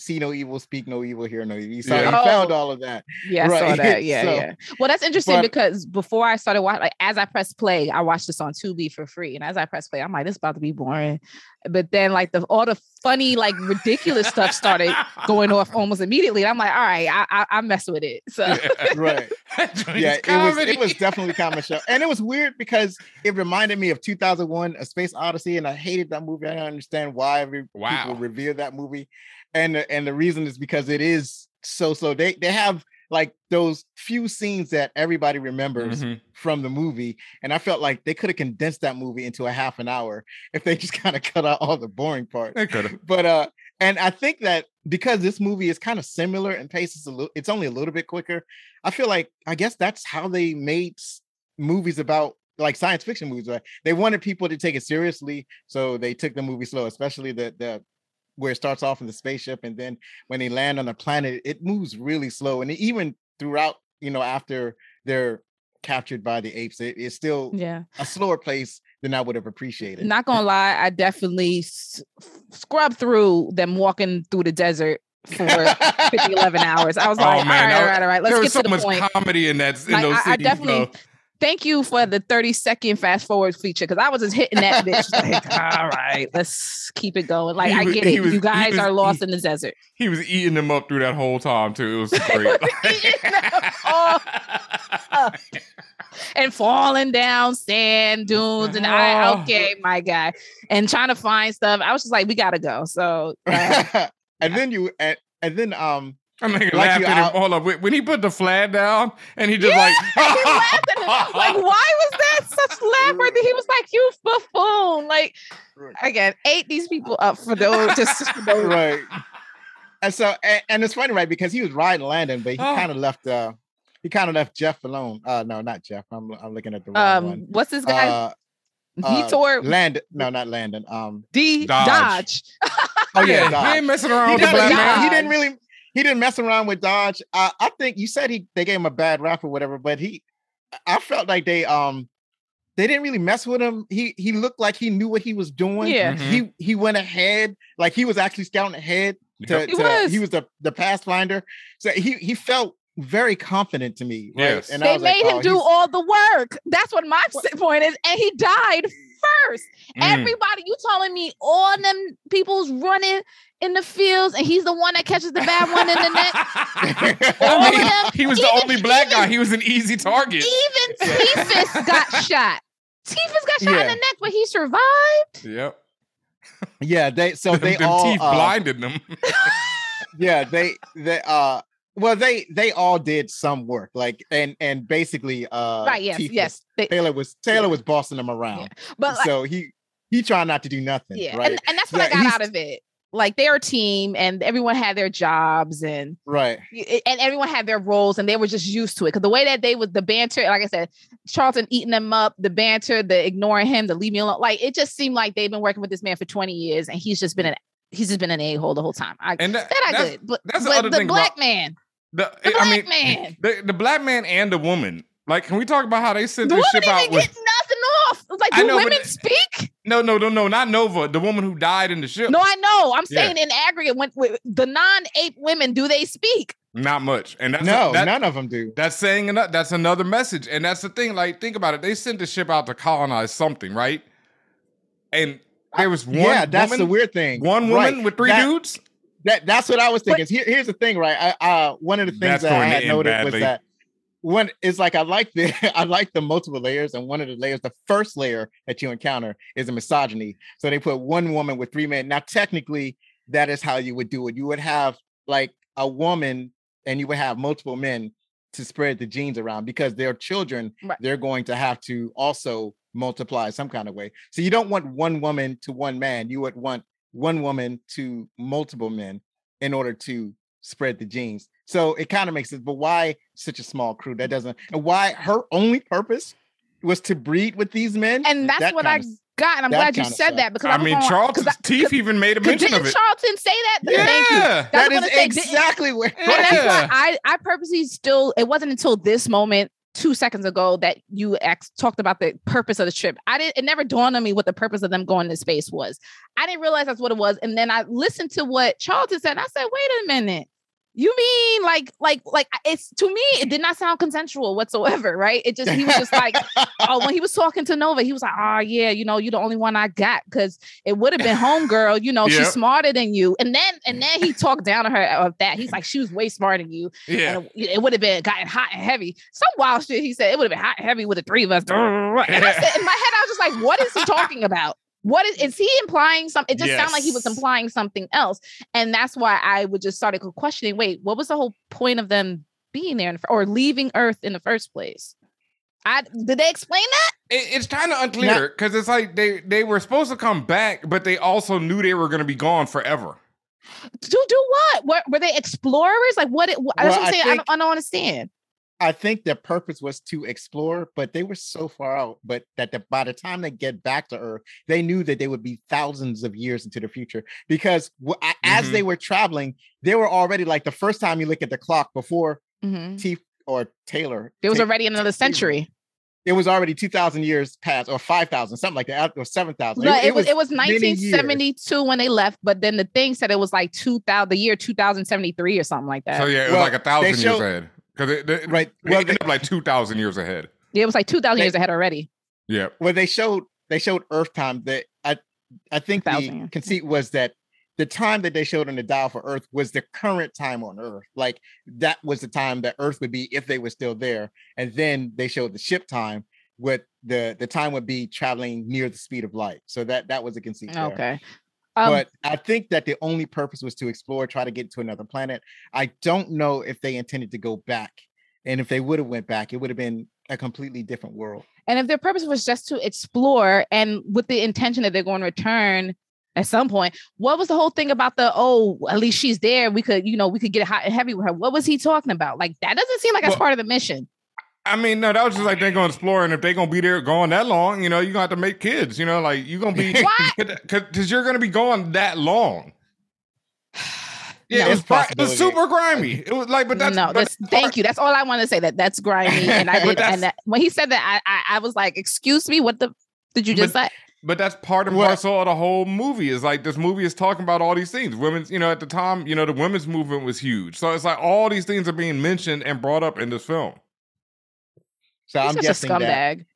see no evil speak no evil hear no evil saw, Yeah. he found Oh. all of that Yeah, I saw that. Yeah, So- yeah. Well, that's interesting but- because before I started watching, like as I pressed play, I watched this on Tubi for free, and as I pressed play, I'm like, this is about to be boring. But then, like the all the funny, like ridiculous stuff started going off almost immediately. And I'm like, all right, I I, I mess with it. So right yeah it was it was definitely comedy show and it was weird because it reminded me of 2001 a space odyssey and i hated that movie i don't understand why every Wow. people revere that movie and the- and the reason is because it is so slow they they have like those few scenes that everybody remembers Mhm. from the movie and i felt like they could have condensed that movie into a half an hour if they just kind of cut out all the boring parts They could have. but uh and i think that because this movie is kind of similar and pace is a little it's only a little bit quicker i feel like i guess that's how they made movies about like science fiction movies right they wanted people to take it seriously so they took the movie slow especially the the where it starts off in the spaceship and then when they land on the planet it moves really slow and even throughout you know after they're captured by the apes it, it's still yeah, a slower pace than i would have appreciated not gonna lie, I definitely s- scrubbed through them walking through the desert for 50, 11 hours. I was Oh, like, man, all right, all right, all right, let's there get was so to the much point. comedy in that in Like, those I- I definitely- though. Thank you for the 30 second fast forward feature because I was just hitting that bitch. Like, all right, let's keep it going. Like, I get it. was- you guys was- are lost he- in the desert. He was eating them up through that whole time too. It was great. Eating them all up. and falling down sand dunes. And I, Oh. okay, my guy, and trying to find stuff. I was just like, we gotta go. So, uh, and then you and, and then um I'm like, Like laughed at him out- all up when when he put the flag down and he just Yeah, like he laughed at it. I was like, why was that such laugh? He was like, you buffoon. Like, again, ate these people up for those, just for those. right and so and, and it's funny right because he was riding landon but he Oh. kind of left uh he kind of left jeff alone uh no not jeff i'm, I'm looking at the wrong Um, one what's this guy? uh, he uh, tore landon no not landon um D Dodge. Dodge. oh yeah, yeah, he ain't messing around he, with the black man. he didn't really he didn't mess around with dodge uh, i think you said he they gave him a bad rap or whatever but he i felt like they um they didn't really mess with him he he looked like he knew what he was doing Yeah. Mhm. he he went ahead like he was actually scouting ahead to, Yep. He to- was. he was the the pathfinder so he he felt very confident to me right? Yes. and I They was like, made him oh, do all the work. That's what my s- point is. And he died first. Mm. Everybody, you telling me all them people's running in the fields, and he's the one that catches the bad one in the neck. All I mean, of them, he was the only black guy. He was an easy target. Even Teefus got shot. Teefus got shot in the neck, but he survived. Yep. yeah they so Them, they them all teeth uh, blinded them. yeah they they uh well they they all did some work like and and basically uh right? Yes, Tifa- yes. They- taylor was taylor was bossing them around but like, so he he tried not to do nothing yeah, right and, and that's what I got out of it. Like they're a team, and everyone had their jobs, and right and everyone had their roles and they were just used to it because the way that they was the banter like i said charlton eating them up the banter the ignoring him the leave me alone like it just seemed like they've been working with this man for 20 years and he's just been an he's just been an a-hole the whole time I, And that, that i that's, could but, that's the but other the thing black about- man the, the I black mean, man the, the black man and the woman. Like, can we talk about how they sent the this ship out didn't with? get nothing off like do know, women it- speak No, no, no, no, not Nova. The woman who died in the ship. no i know i'm Yeah. saying in aggregate when, when the non-ape women do they speak Not much. And that's no that, none of them do That's saying another, that's another message, and that's the thing. Like, think about it. They sent the ship out to colonize something, right? and there was one. yeah, that's woman, the weird thing. One woman Right. with three That- dudes. That that's what I was thinking. Here, here's the thing, right? I, uh, one of the things That's that I had end noted was that one is like I like the I like the multiple layers, and one of the layers, the first layer that you encounter is a misogyny. So they put one woman with three men. Now, technically, that is how you would do it. You would have like a woman, and you would have multiple men to spread the genes around because their children Right. they're going to have to also multiply some kind of way. So you don't want one woman to one man. You would want one woman to multiple men in order to spread the genes. So it kind of makes sense. But why such a small crew? That doesn't and why her only purpose was to breed with these men. And that's That what I kinda- got. And I'm glad you said sucks. that because I I'm mean, going, Charlton's 'cause I- teeth even made a mention of it. Charlton say that? Yeah, Thank you. That's that what is I'm saying. Exactly where And that's Yeah. why I, I purposely still, it wasn't until this moment, two seconds ago, that you ex- talked about the purpose of the trip. I didn't, it never dawned on me what the purpose of them going to space was. I didn't realize that's what it was. And then I listened to what Charlton said. And I said, wait a minute. You mean like, like, like it's to me, it did not sound consensual whatsoever, right? It just, he was just like, oh, when he was talking to Nova, he was like, oh, yeah, you know, you're the only one I got because it would have been homegirl, you know, Yep. she's smarter than you. And then, and then he talked down to her of that. He's like, she was way smarter than you. Yeah. And it, it would have been gotten hot and heavy. Some wild shit he said, it would have been hot and heavy with the three of us. And I said, in my head, I was just like, what is he talking about? What is is he implying something? It just sounded like he was implying something else. And that's why I would just started questioning, wait, what was the whole point of them being there in the or leaving Earth in the first place? I did they explain that? It, it's kind of unclear because it's like they they were supposed to come back, but they also knew they were going to be gone forever. To do what? Were, were they explorers? Like what? It, that's what I'm saying. I, think- don't, I don't understand. I think their purpose was to explore, but they were so far out. But that the, by the time they get back to Earth, they knew that they would be thousands of years into the future. Because w- a- as they were traveling, they were already like the first time you look at the clock before Mhm. T or Taylor. There was Ta- already another century. It was already two thousand years past, or five thousand, something like that, or seven thousand. No, it, was it was 1972 when they left, but then the thing said it was like 2000, the year 2073 or something like that. So yeah, it was Well, like a thousand they years show- ahead because it, it, Right. They Well, ended they- up like two thousand years ahead. Yeah, it was like 2000 years ahead already. Yeah. Well, they showed they showed Earth time. That I I think the Thousand, conceit was that the time that they showed on the dial for Earth was the current time on Earth. Like that was the time that Earth would be if they were still there. And then they showed the ship time. What the the time would be traveling near the speed of light. So that that was a conceit. there. Um, but I think that the only purpose was to explore, try to get to another planet. I don't know if they intended to go back, and if they would have went back, it would have been a completely different world. and if their purpose was just to explore and with the intention that they're going to return at some point, what was the whole thing about the oh, at least she's there. We could, you know, we could get hot and heavy with her. What was he talking about? Like that doesn't seem like that's Well- part of the mission. I mean, no, that was just like they're going to explore, and if they're going to be there going that long, you know, you're going to have to make kids. You know, like you're going to be because you're going to be going that long. Yeah, No. it's, pri- it was super grimy. It was like, but that's no, but that's, thank you. That's all I want to say. That that's grimy, and I did. And that, when he said that, I, I I was like, "Excuse me, what the did you just say?" But that's part and parcel of the whole movie. Is like this movie is talking about all these things. Women's, you know, at the time, you know, the women's movement was huge. So it's like all these things are being mentioned and brought up in this film. So He's I'm such a guessing that scumbag.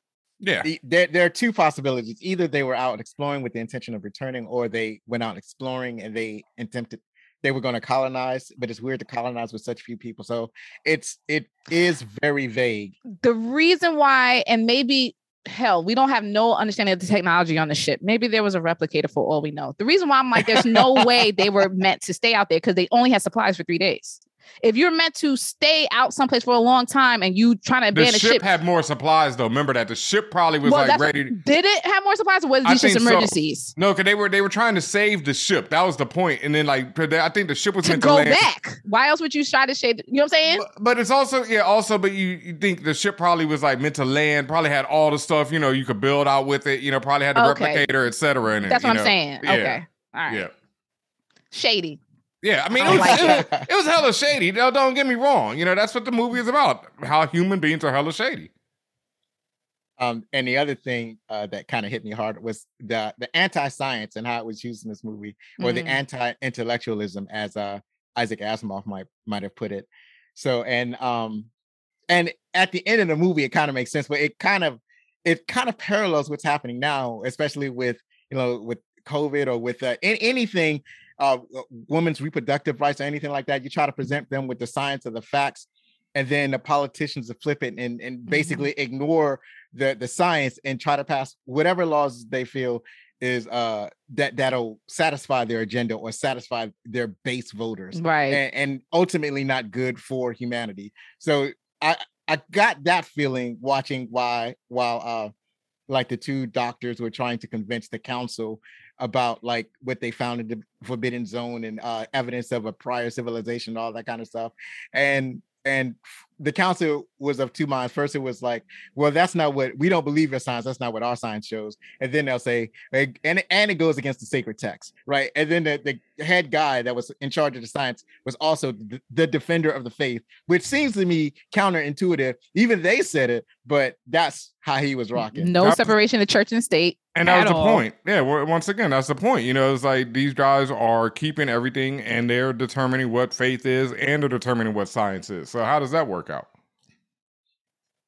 Yeah. the- there, there are two possibilities. Either they were out exploring with the intention of returning, or they went out exploring and they attempted they were going to colonize, but it's weird to colonize with such few people. So it's it is very vague. the reason why, and maybe hell, we don't have no understanding of the technology on the ship. Maybe there was a replicator for all we know. The reason why I'm like, there's no way they were meant to stay out there because they only had supplies for three days. If you're meant to stay out someplace for a long time and you trying to The abandon ship ship, had more supplies though. Remember that the ship probably was well, like ready. To, did it have more supplies or was it just think so. emergencies? no, because they were they were trying to save the ship. That was the point. And then like I think the ship was To meant go to land. Go back. Why else would you try to shade? You know what I'm saying? But, but it's also yeah, also but you, you think the ship probably was like meant to land, probably had all the stuff you know you could build out with it. You know, probably had the Okay. replicator, etc. It. That's you what I'm know. saying. Yeah. Okay. All right. Yeah. Shady. Yeah, I mean, I it was, like it, was, it was hella shady. Don't, don't get me wrong. You know, that's what the movie is about. How human beings are hella shady. Um, and the other thing uh, that kind of hit me hard was the the anti-science and how it was used in this movie, or the Mhm. anti-intellectualism, as uh, Isaac Asimov might might have put it. So, and um, and at the end of the movie, it kind of makes sense, but it kind of it kind of parallels what's happening now, especially with you know, with COVID or with uh, anything, uh, women's reproductive rights or anything like that. You try to present them with the science of the facts, and then the politicians to flip it and, and mm-hmm. basically mm-hmm. ignore the the science and try to pass whatever laws they feel is uh that that'll satisfy their agenda or satisfy their base voters right and, and ultimately not good for humanity so i i got that feeling watching why while uh like the two doctors were trying to convince the council about like what they found in the forbidden zone and uh evidence of a prior civilization all that kind of stuff. And and the council was of two minds. First, it was like, well, that's not what we don't believe in science. That's not what our science shows. And then they'll say, and and it goes against the sacred text, right? And then the, the head guy that was in charge of the science was also the, the defender of the faith, which seems to me counterintuitive. Even they said it, but that's how he was rocking. No separation of church and state. And that was the point. Yeah. Well, once again, that's the point. You know, it's like these guys are keeping everything and they're determining what faith is and they're determining what science is. So how does that work out?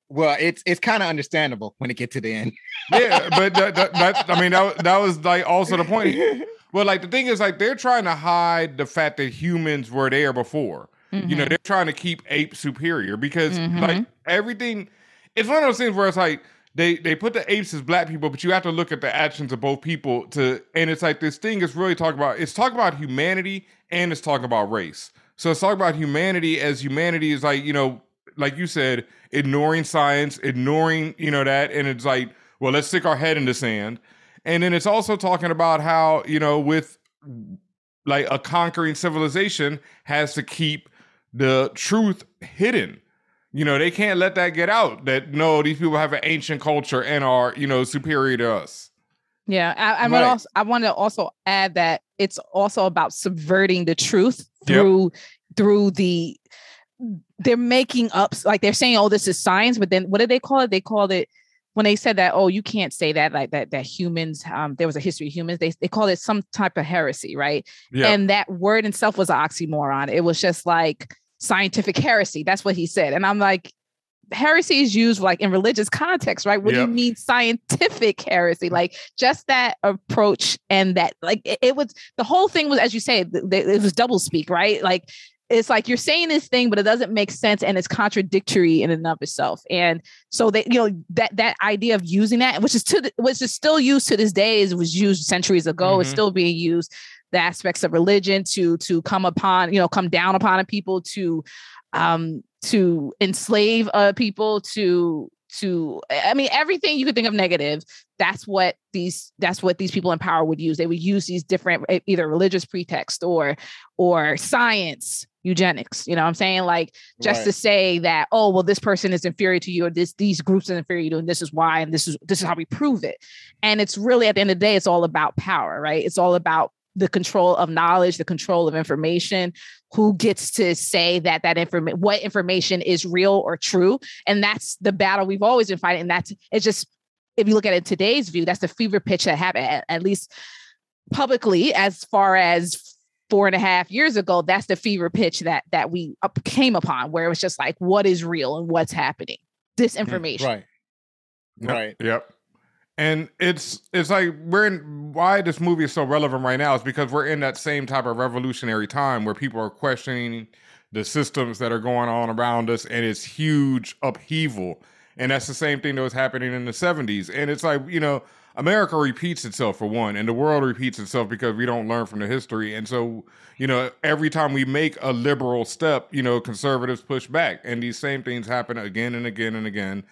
Well, it's it's kind of understandable when it gets to the end. yeah, but that, that, that, I mean that that was like also the point. Well, like the thing is, like they're trying to hide the fact that humans were there before. Mm-hmm. You know, mm-hmm. they're trying to keep apes superior because mm-hmm. like everything. It's one of those things where it's like they they put the apes as black people, but you have to look at the actions of both people to. And it's like this thing is really talking about. It's talking about humanity and it's talking about race. So it's talking about humanity as humanity is like you know like you said, ignoring science, ignoring, you know, that. And it's like, well, let's stick our head in the sand. And then it's also talking about how, you know, with like a conquering civilization has to keep the truth hidden. You know, they can't let that get out that no, these people have an ancient culture and are, you know, superior to us. Yeah, I, I right. also I want to also add that it's also about subverting the truth through yep. through the they're making up like they're saying oh this is science but then what did they call it they called it when they said that oh you can't say that like that that humans um there was a history of humans they, they called it some type of heresy right yeah. and that word itself was an oxymoron it was just like scientific heresy that's what he said and i'm like heresy is used like in religious context, right? What yep. do you mean scientific heresy? Like just that approach and that like it, it was the whole thing was as you say, it, it was double speak, right? Like it's like you're saying this thing, but it doesn't make sense and it's contradictory in and of itself. And so that you know that that idea of using that, which is to the, which is still used to this day, is was used centuries ago, mm-hmm. is still being used. The aspects of religion to to come upon, you know, come down upon people to um to enslave uh people to to i mean everything you could think of negative that's what these that's what these people in power would use they would use these different either religious pretext or or science eugenics you know what i'm saying like just right. to say that oh well this person is inferior to you or this these groups are inferior to you and this is why and this is this is how we prove it and it's really at the end of the day it's all about power right it's all about the control of knowledge, the control of information, who gets to say that that information, what information is real or true. And that's the battle we've always been fighting. And that's, it's just, if you look at it today's view, that's the fever pitch that happened, at, at least publicly, as far as four and a half years ago, that's the fever pitch that that we came upon, where it was just like, what is real and what's happening, disinformation. Right. Right. Yep. And it's it's like we're in why this movie is so relevant right now is because we're in that same type of revolutionary time where people are questioning the systems that are going on around us and it's huge upheaval. And that's the same thing that was happening in the 70s. And it's like, you know, America repeats itself for one, and the world repeats itself because we don't learn from the history. And so, you know, every time we make a liberal step, you know, conservatives push back. And these same things happen again and again and again.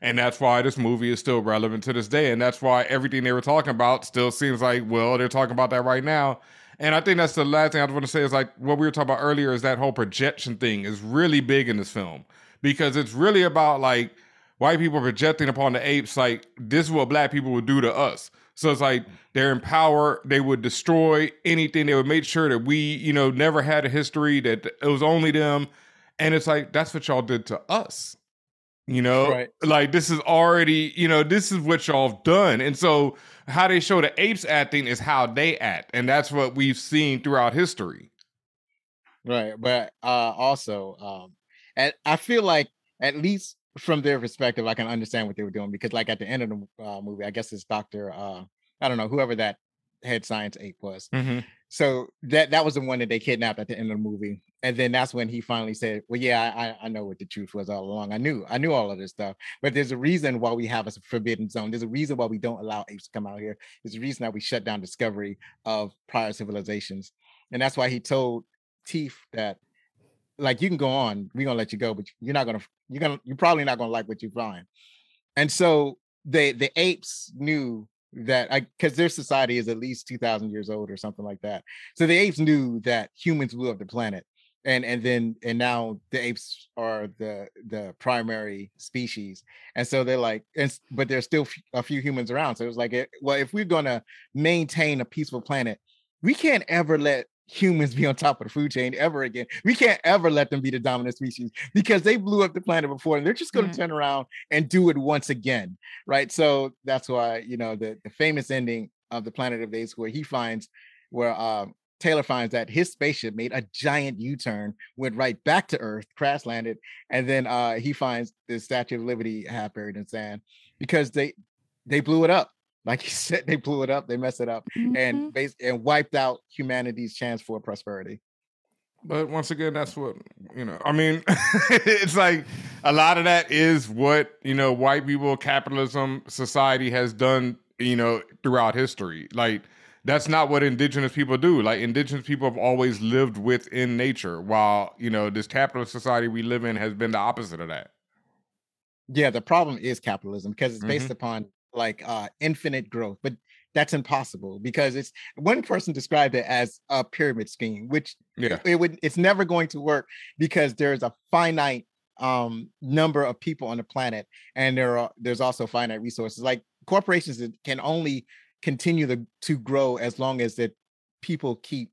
And that's why this movie is still relevant to this day. And that's why everything they were talking about still seems like, well, they're talking about that right now. And I think that's the last thing I want to say is like what we were talking about earlier is that whole projection thing is really big in this film because it's really about like white people projecting upon the apes like this is what black people would do to us. So it's like they're in power. They would destroy anything. They would make sure that we, you know, never had a history that it was only them. And it's like that's what y'all did to us. You know, right. like this is already, you know, this is what y'all have done. And so how they show the apes acting is how they act. And that's what we've seen throughout history. Right. But uh also, um, and I feel like at least from their perspective, I can understand what they were doing because like at the end of the uh, movie, I guess it's Dr. Uh I don't know whoever that head science ape was. Mhm. So that that was the one that they kidnapped at the end of the movie, and then that's when he finally said, "Well, yeah, I, I- I know what the truth was all along. I knew I knew all of this stuff. But there's a reason why we have a forbidden zone. There's a reason why we don't allow apes to come out here. There's a reason that we shut down discovery of prior civilizations, and that's why he told Teeth that, like, you can go on, we're gonna let you go, but you're not gonna, you're gonna, you're probably not gonna like what you find. And so they the apes knew that I because their society is at least 2000 years old or something like that. So the apes knew that humans up the planet. And and then and now the apes are the the primary species. And so they're like, and, but there's still a few humans around. So it was like, eh, well, if we're gonna maintain a peaceful planet, we can't ever let humans be on top of the food chain ever again. We can't ever let them be the dominant species because they blew up the planet before and they're just going to Mhm. turn around and do it once again. Right. So that's why, you know, the, the famous ending of the Planet of the Apes where he finds where um Taylor finds that his spaceship made a giant U-turn, went right back to Earth, crash landed, and then uh he finds the Statue of Liberty half buried in sand because they they blew it up. Like you said, they blew it up, they messed it up, Mhm. and bas- and wiped out humanity's chance for prosperity. But once again, that's what you know. I mean, it's like a lot of that is what you know, white people, capitalism, society has done. You know, throughout history, like that's not what indigenous people do. Like indigenous people have always lived within nature, while you know this capitalist society we live in has been the opposite of that. Yeah, the problem is capitalism because it's based upon like uh infinite growth, but that's impossible because it's one person described it as a pyramid scheme, which Yeah, it would it's never going to work because there's a finite um number of people on the planet and there are there's also finite resources. Like corporations can only continue to, to grow as long as that people keep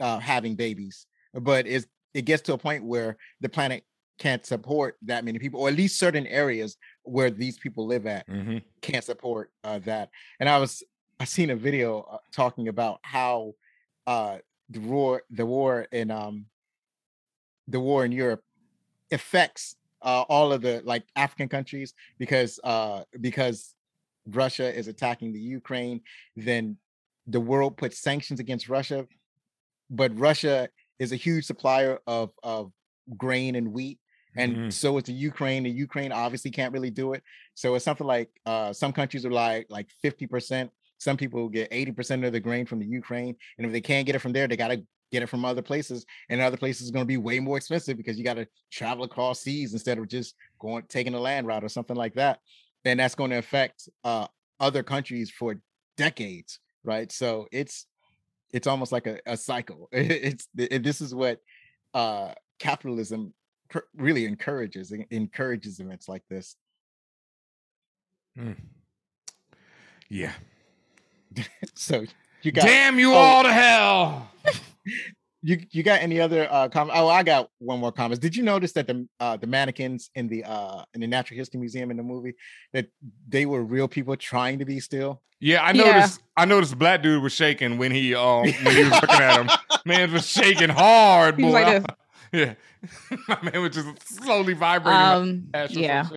uh, having babies but it's, it gets to a point where the planet can't support that many people or at least certain areas where these people live at hmm can't support uh, that. And I was I seen a video uh, talking about how uh, the war the war in um the war in Europe affects uh, all of the like African countries because uh because Russia is attacking the Ukraine, then the world puts sanctions against Russia, but Russia is a huge supplier of of grain and wheat and Mhm. so is the Ukraine. The Ukraine obviously can't really do it. So it's something like uh, some countries are like like 50%. Some people get 80% of the grain from the Ukraine. And if they can't get it from there, they gotta get it from other places. And other places is gonna be way more expensive because you gotta travel across seas instead of just going taking the land route or something like that. And that's going to affect uh, other countries for decades, right? So it's it's almost like a, a cycle. It's it, this is what uh, capitalism really encourages en- encourages events like this. yeah. So you got Damn you oh. all to hell! you you got any other uh comment? Oh, I got one more comment. Did you notice that the uh the mannequins in the uh in the Natural History Museum in the movie that they were real people trying to be still? Yeah, I Yeah. noticed. I noticed. Black dude was shaking when he um when he was looking at him. Man was shaking hard, He was boy. like yeah, my man was just slowly vibrating. Um, like ash or some yeah,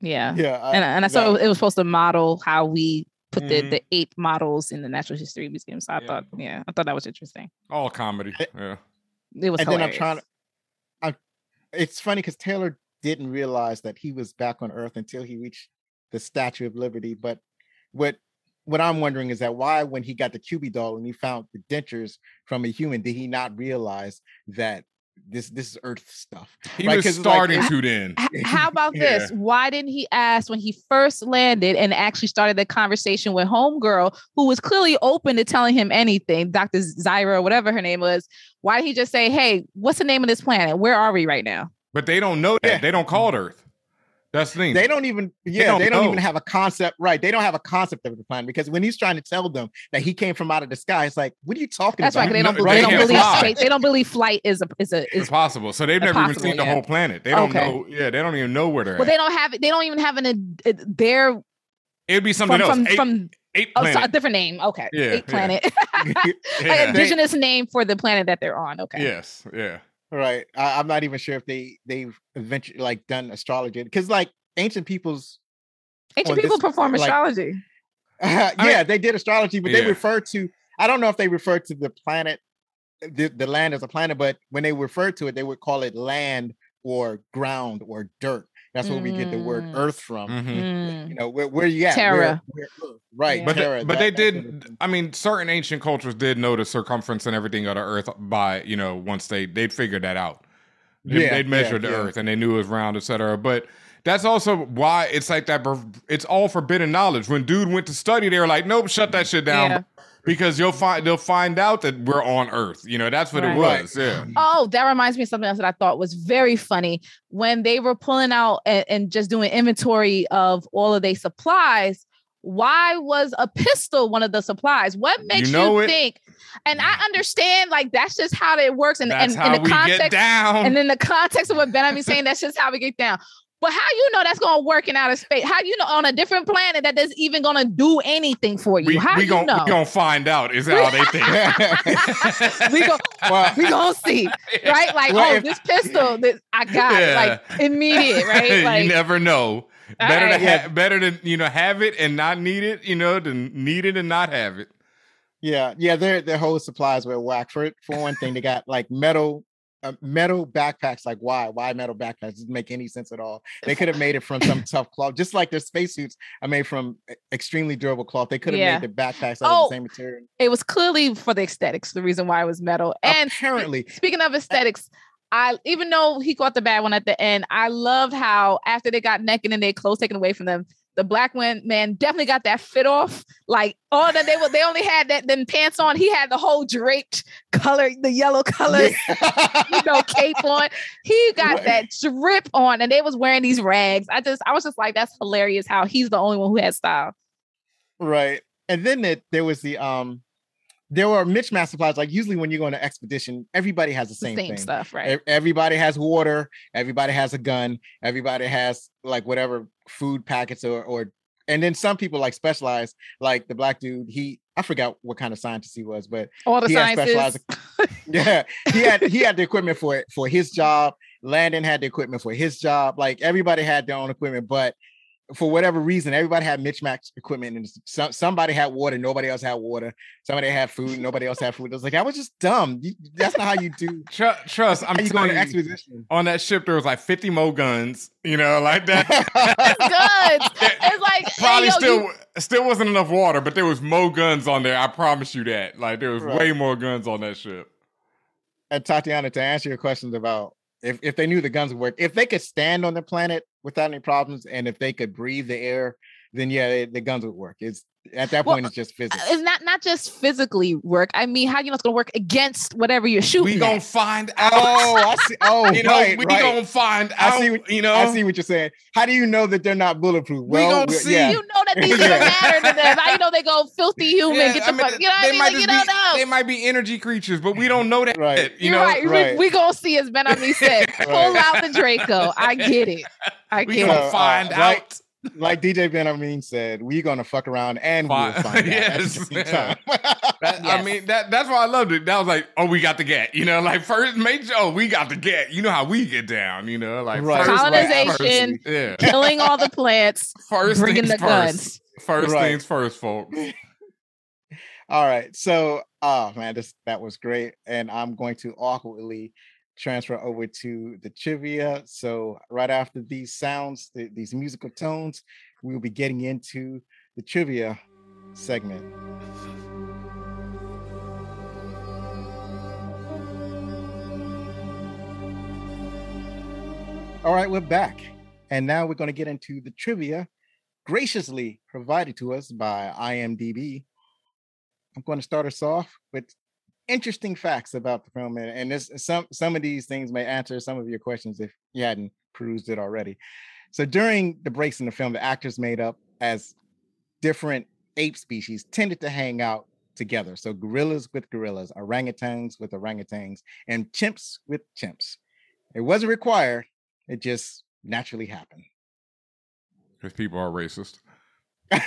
yeah. Yeah, I- and, and I saw that- it was supposed to model how we put Mhm. the, the ape models in the Natural History Museum. So I Yeah. thought, yeah, I thought that was interesting. all comedy. Yeah, It was and then hilarious. I'm trying to. I, it's funny because Taylor didn't realize that he was back on Earth until he reached the Statue of Liberty. But what what I'm wondering is that why, when he got the Kewpie doll and he found the dentures from a human, did he not realize that this this is Earth stuff? he Right, was 'cause it's like- starting eh, to then. How about this? Why didn't he ask when he first landed and actually started the conversation with Homegirl, who was clearly open to telling him anything, Dr. Zira, or whatever her name was? Why did he just say, Hey, what's the name of this planet? Where are we right now? But they don't know that. Yeah. They don't call it Earth. That's the thing. They don't even, yeah, don't they don't, even have a concept, right? They don't have a concept of the planet because when he's trying to tell them that he came from out of the sky, it's like, what are you talking That's about? right. They don't, No, believe, they they don't believe fly. They don't believe flight is a is a It's is possible. So they've It's never even possible, seen the whole planet. They don't Okay. know. Yeah, they don't even know where they're well, at. they don't have it. They don't even have an uh, their It'd be something from else. from, Eight, from eight oh, so a different name. Okay, Yeah, Eight planet, Yeah. like indigenous name for the planet that they're on. Okay, Yes. Yeah. Right. I, I'm not even sure if they they've eventually like done astrology because like ancient peoples ancient people this- perform like- astrology. yeah, mean- they did astrology, but they refer to. I don't know if they refer to the planet, the, the land as a planet, but when they refer to it, they would call it land or ground or dirt. That's where we get the word Mm. Earth from. Mhm. Mm. You know, where, where you at? Terra. Where, where Right. Yeah. But, they, Terra, but that- they that sort of did. thing. I mean, certain ancient cultures did know the circumference and everything of the Earth by you know once they they'd figured that out. They, Yeah, they'd measured yeah, the yeah. Earth and they knew it was round, etc. But that's also why it's like that. It's all forbidden knowledge. When dude went to study, they were like, "Nope, shut that shit down," Yeah. Because you'll find they'll find out that we're on Earth. You know, that's what it was. Yeah. Oh, that reminds me of something else that I thought was very funny when they were pulling out and, and just doing inventory of all of their supplies. Why was a pistol one of the supplies? What makes you, know it. think? And I understand, like that's just how it works. And, That's and in the context, and in the context of what BenHameen's saying, that's just how we get down. But how you know that's gonna work in outer space? How you know on a different planet that that's even gonna do anything for you? we how we you gon' know? we gonna find out is that how they think. we go well, we gonna see, right? Like, Well, oh, if- this pistol, that I got Yeah. like immediate, right? Like, you never know. Better right. to have better to you know have it and not need it, you know, than need it and not have it. yeah, yeah, their their whole supplies were whack. For it for one thing, they got like metal. Uh, metal backpacks, like why? Why metal backpacks? Doesn't make any sense at all. They could have made it from some tough cloth, just like their spacesuits are made from extremely durable cloth. They could have Yeah. made the backpacks out Oh, of the same material. it was clearly for the aesthetics, the reason why it was metal. And apparently, speaking of aesthetics, I even though he caught the bad one at the end, I loved how after they got naked and their clothes taken away from them, the black one man definitely got that fit off. Like all that they were, they only had that then pants on. He had the whole draped color, the yellow color, you know, cape on. He got Right. that drip on, and they was wearing these rags. I just, I was just like, that's hilarious. How he's the only one who had style. right. And then it, there was the um, there were mismatch supplies. Like usually when you go on an expedition, everybody has the same, same thing. stuff, right? Everybody has water. Everybody has a gun. Everybody has like whatever food packets or or and then some people like specialize, like the black dude. He I forgot what kind of scientist he was, but All the he had sciences. yeah, he had he had the equipment for it for his job. Landon had the equipment for his job. Like everybody had their own equipment, but for whatever reason, everybody had mismatched equipment, and some, somebody had water, nobody else had water. Somebody had food, nobody else had food. It was like that was just dumb. You- that's not how you do. Tr- trust, I'm you go on telling you, expedition. on that ship there was like 50 more guns, you know, like that. Good. It's like hey, Probably yo, still you- still wasn't enough water, but there was more guns on there. I promise you that. Like there was Right. way more guns on that ship. and Tatiana, to answer your questions about if, if they knew the guns would work, if they could stand on the planet without any problems, and if they could breathe the air, then yeah, they, the guns would work. It's at that Well, point, it's just physics. it's not not just physically work. I mean, how you know it's gonna work against whatever you're shooting? We gonna at? find out. Oh, I see. Oh, you know, right, we right. gonna find I see what- you know, I see what you're saying. How do you know that they're not bulletproof? We gonna see. yeah. You know that these Yeah. don't matter to them. How you know they go filthy human? Yeah, get I the mean, fuck. You know what they I mean? might Like, you just don't be- know. They might be energy creatures, but we don't know that. Right. You You're know, right. right. We, we gonna see as BenHameen said. Pull out the Draco. I get it. I we get gonna it. Uh, find uh, out. Like- like DJ BenHameen said, we're gonna fuck around and we'll find out. at the Yes. same time. That- I mean, that that's why I loved it. That was like, oh, we got the get. You know, like first, make sure oh, we got the get. You know how we get down. You know, like Right. first, Colonization. First, yeah. Killing all the plants. First Bringing things the first. guns. First Right. things first, folks. All right. So, oh man, this that was great, and I'm going to awkwardly transfer over to the trivia. So, right after these sounds, th- these musical tones, we will be getting into the trivia segment. All right, we're back, and now we're going to get into the trivia graciously provided to us by IMDb. I'm going to start us off with interesting facts about the film, and, and this some some of these things may answer some of your questions if you hadn't perused it already. So during the breaks in the film, the actors made up as different ape species tended to hang out together. So gorillas with gorillas, orangutans with orangutans, and chimps with chimps. It wasn't required; it just naturally happened. Because people are racist.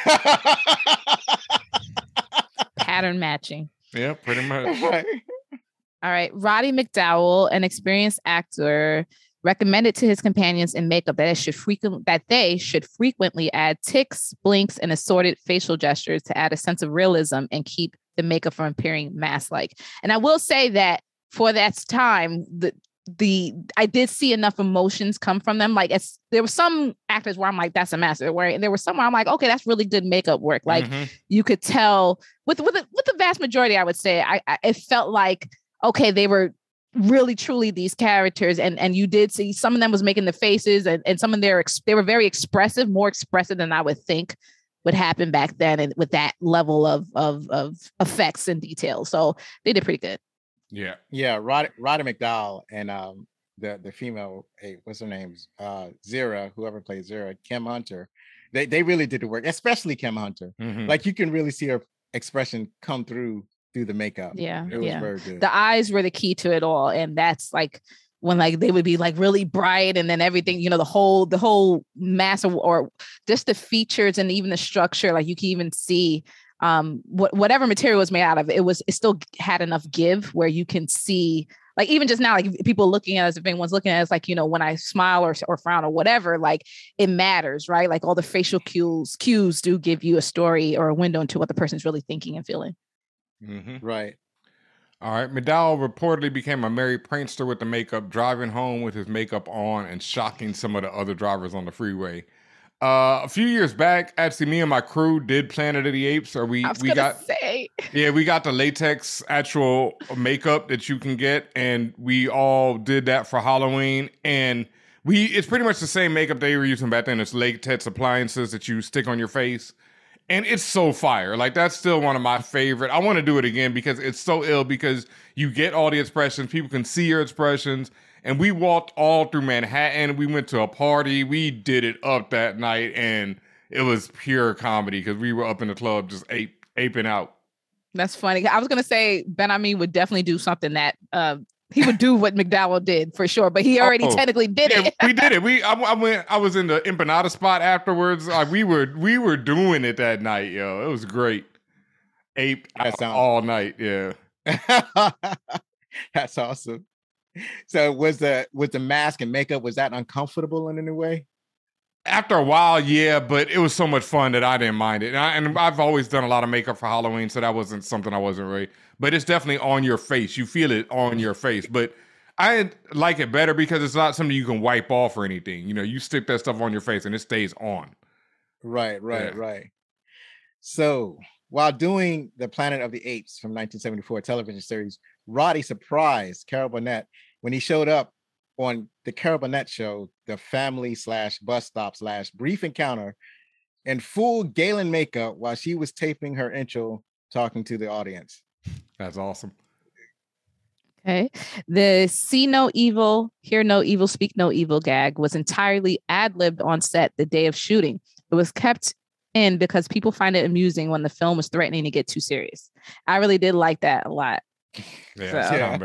Pattern matching. Yeah, pretty much. All right. Roddy McDowall, an experienced actor, recommended to his companions in makeup that it should frequent that they should frequently add ticks, blinks, and assorted facial gestures to add a sense of realism and keep the makeup from appearing mask-like. And I will say that for that time, the the I did see enough emotions come from them. Like it's there were some actors where I'm like, that's a master wearing. And there were some where I'm like, okay, that's really good makeup work. Like mm-hmm. you could tell with with the, with the vast majority, I would say, I, I it felt like okay, they were really truly these characters and and you did see some of them was making the faces and, and some of their they were very expressive more expressive than i would think would happen back then and with that level of of of effects and detail so they did pretty good yeah yeah roddy, roddy mcdowall and um the the female hey what's her name uh zira whoever plays zira kim hunter they they really did the work especially kim hunter mm-hmm. like you can really see her expression come through through the makeup. Yeah. It was yeah. very good. The eyes were the key to it all. And that's like when like they would be like really bright and then everything, you know, the whole the whole mass of, or just the features and even the structure, like you can even see um what whatever material was made out of, it was it still had enough give where you can see like even just now, like people looking at us, if anyone's looking at us, like, you know, when I smile or, or frown or whatever, like it matters, right? Like all the facial cues, cues do give you a story or a window into what the person's really thinking and feeling. Mm-hmm. Right. All right. McDowall reportedly became a merry prankster with the makeup, driving home with his makeup on and shocking some of the other drivers on the freeway. Uh, a few years back, actually, me and my crew did Planet of the Apes, or we we got say. yeah, we got the latex actual makeup that you can get, and we all did that for Halloween. And we it's pretty much the same makeup they were using back then. It's latex appliances that you stick on your face and it's so fire. Like that's still one of my favorite. I want to do it again because it's so ill because you get all the expressions, people can see your expressions. And we walked all through Manhattan. We went to a party. We did it up that night, and it was pure comedy because we were up in the club just ape, aping out. That's funny. I was gonna say BenHameen would definitely do something that uh, he would do what McDowall did for sure, but he already oh, technically did yeah, it. we did it. We I, I, went. I was in the empanada spot afterwards. Like we were we were doing it that night, yo. It was great. Ape sounds- all night. Yeah, that's awesome. So was the was the mask and makeup was that uncomfortable in any way? after a while, yeah, but it was so much fun that I didn't mind it. And, I, have always done a lot of makeup for Halloween, so that wasn't something I wasn't really. But it's definitely on your face. You feel it on your face. But I like it better because it's not something you can wipe off or anything. You know, you stick that stuff on your face and it stays on. Right, right, yeah. right. So while doing the Planet of the Apes from 1974 television series, Roddy surprised Carol Burnett when he showed up on the Carol Burnett show, the family slash bus stop slash brief encounter in full Galen makeup while she was taping her intro talking to the audience. That's awesome. Okay. The see no evil, hear no evil, speak no evil gag was entirely ad libbed on set the day of shooting. It was kept in because people find it amusing when the film was threatening to get too serious. I really did like that a lot. Yeah, so. yeah.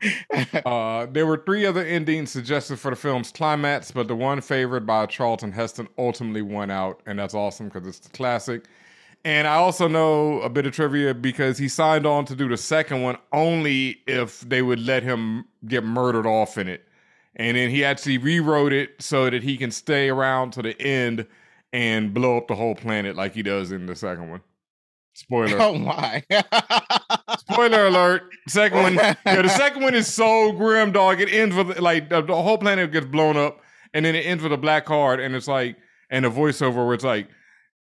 uh, there were three other endings suggested for the film's climax, but the one favored by Charlton Heston ultimately won out, and that's awesome because it's the classic. And I also know a bit of trivia because he signed on to do the second one only if they would let him get murdered off in it. And then he actually rewrote it so that he can stay around to the end and blow up the whole planet like he does in the second one. Spoiler. Oh my. Spoiler alert. Second one. Yeah, the second one is so grim, dog. It ends with like the, the, whole planet gets blown up, and then it ends with a black card, and it's like, and a voiceover where it's like,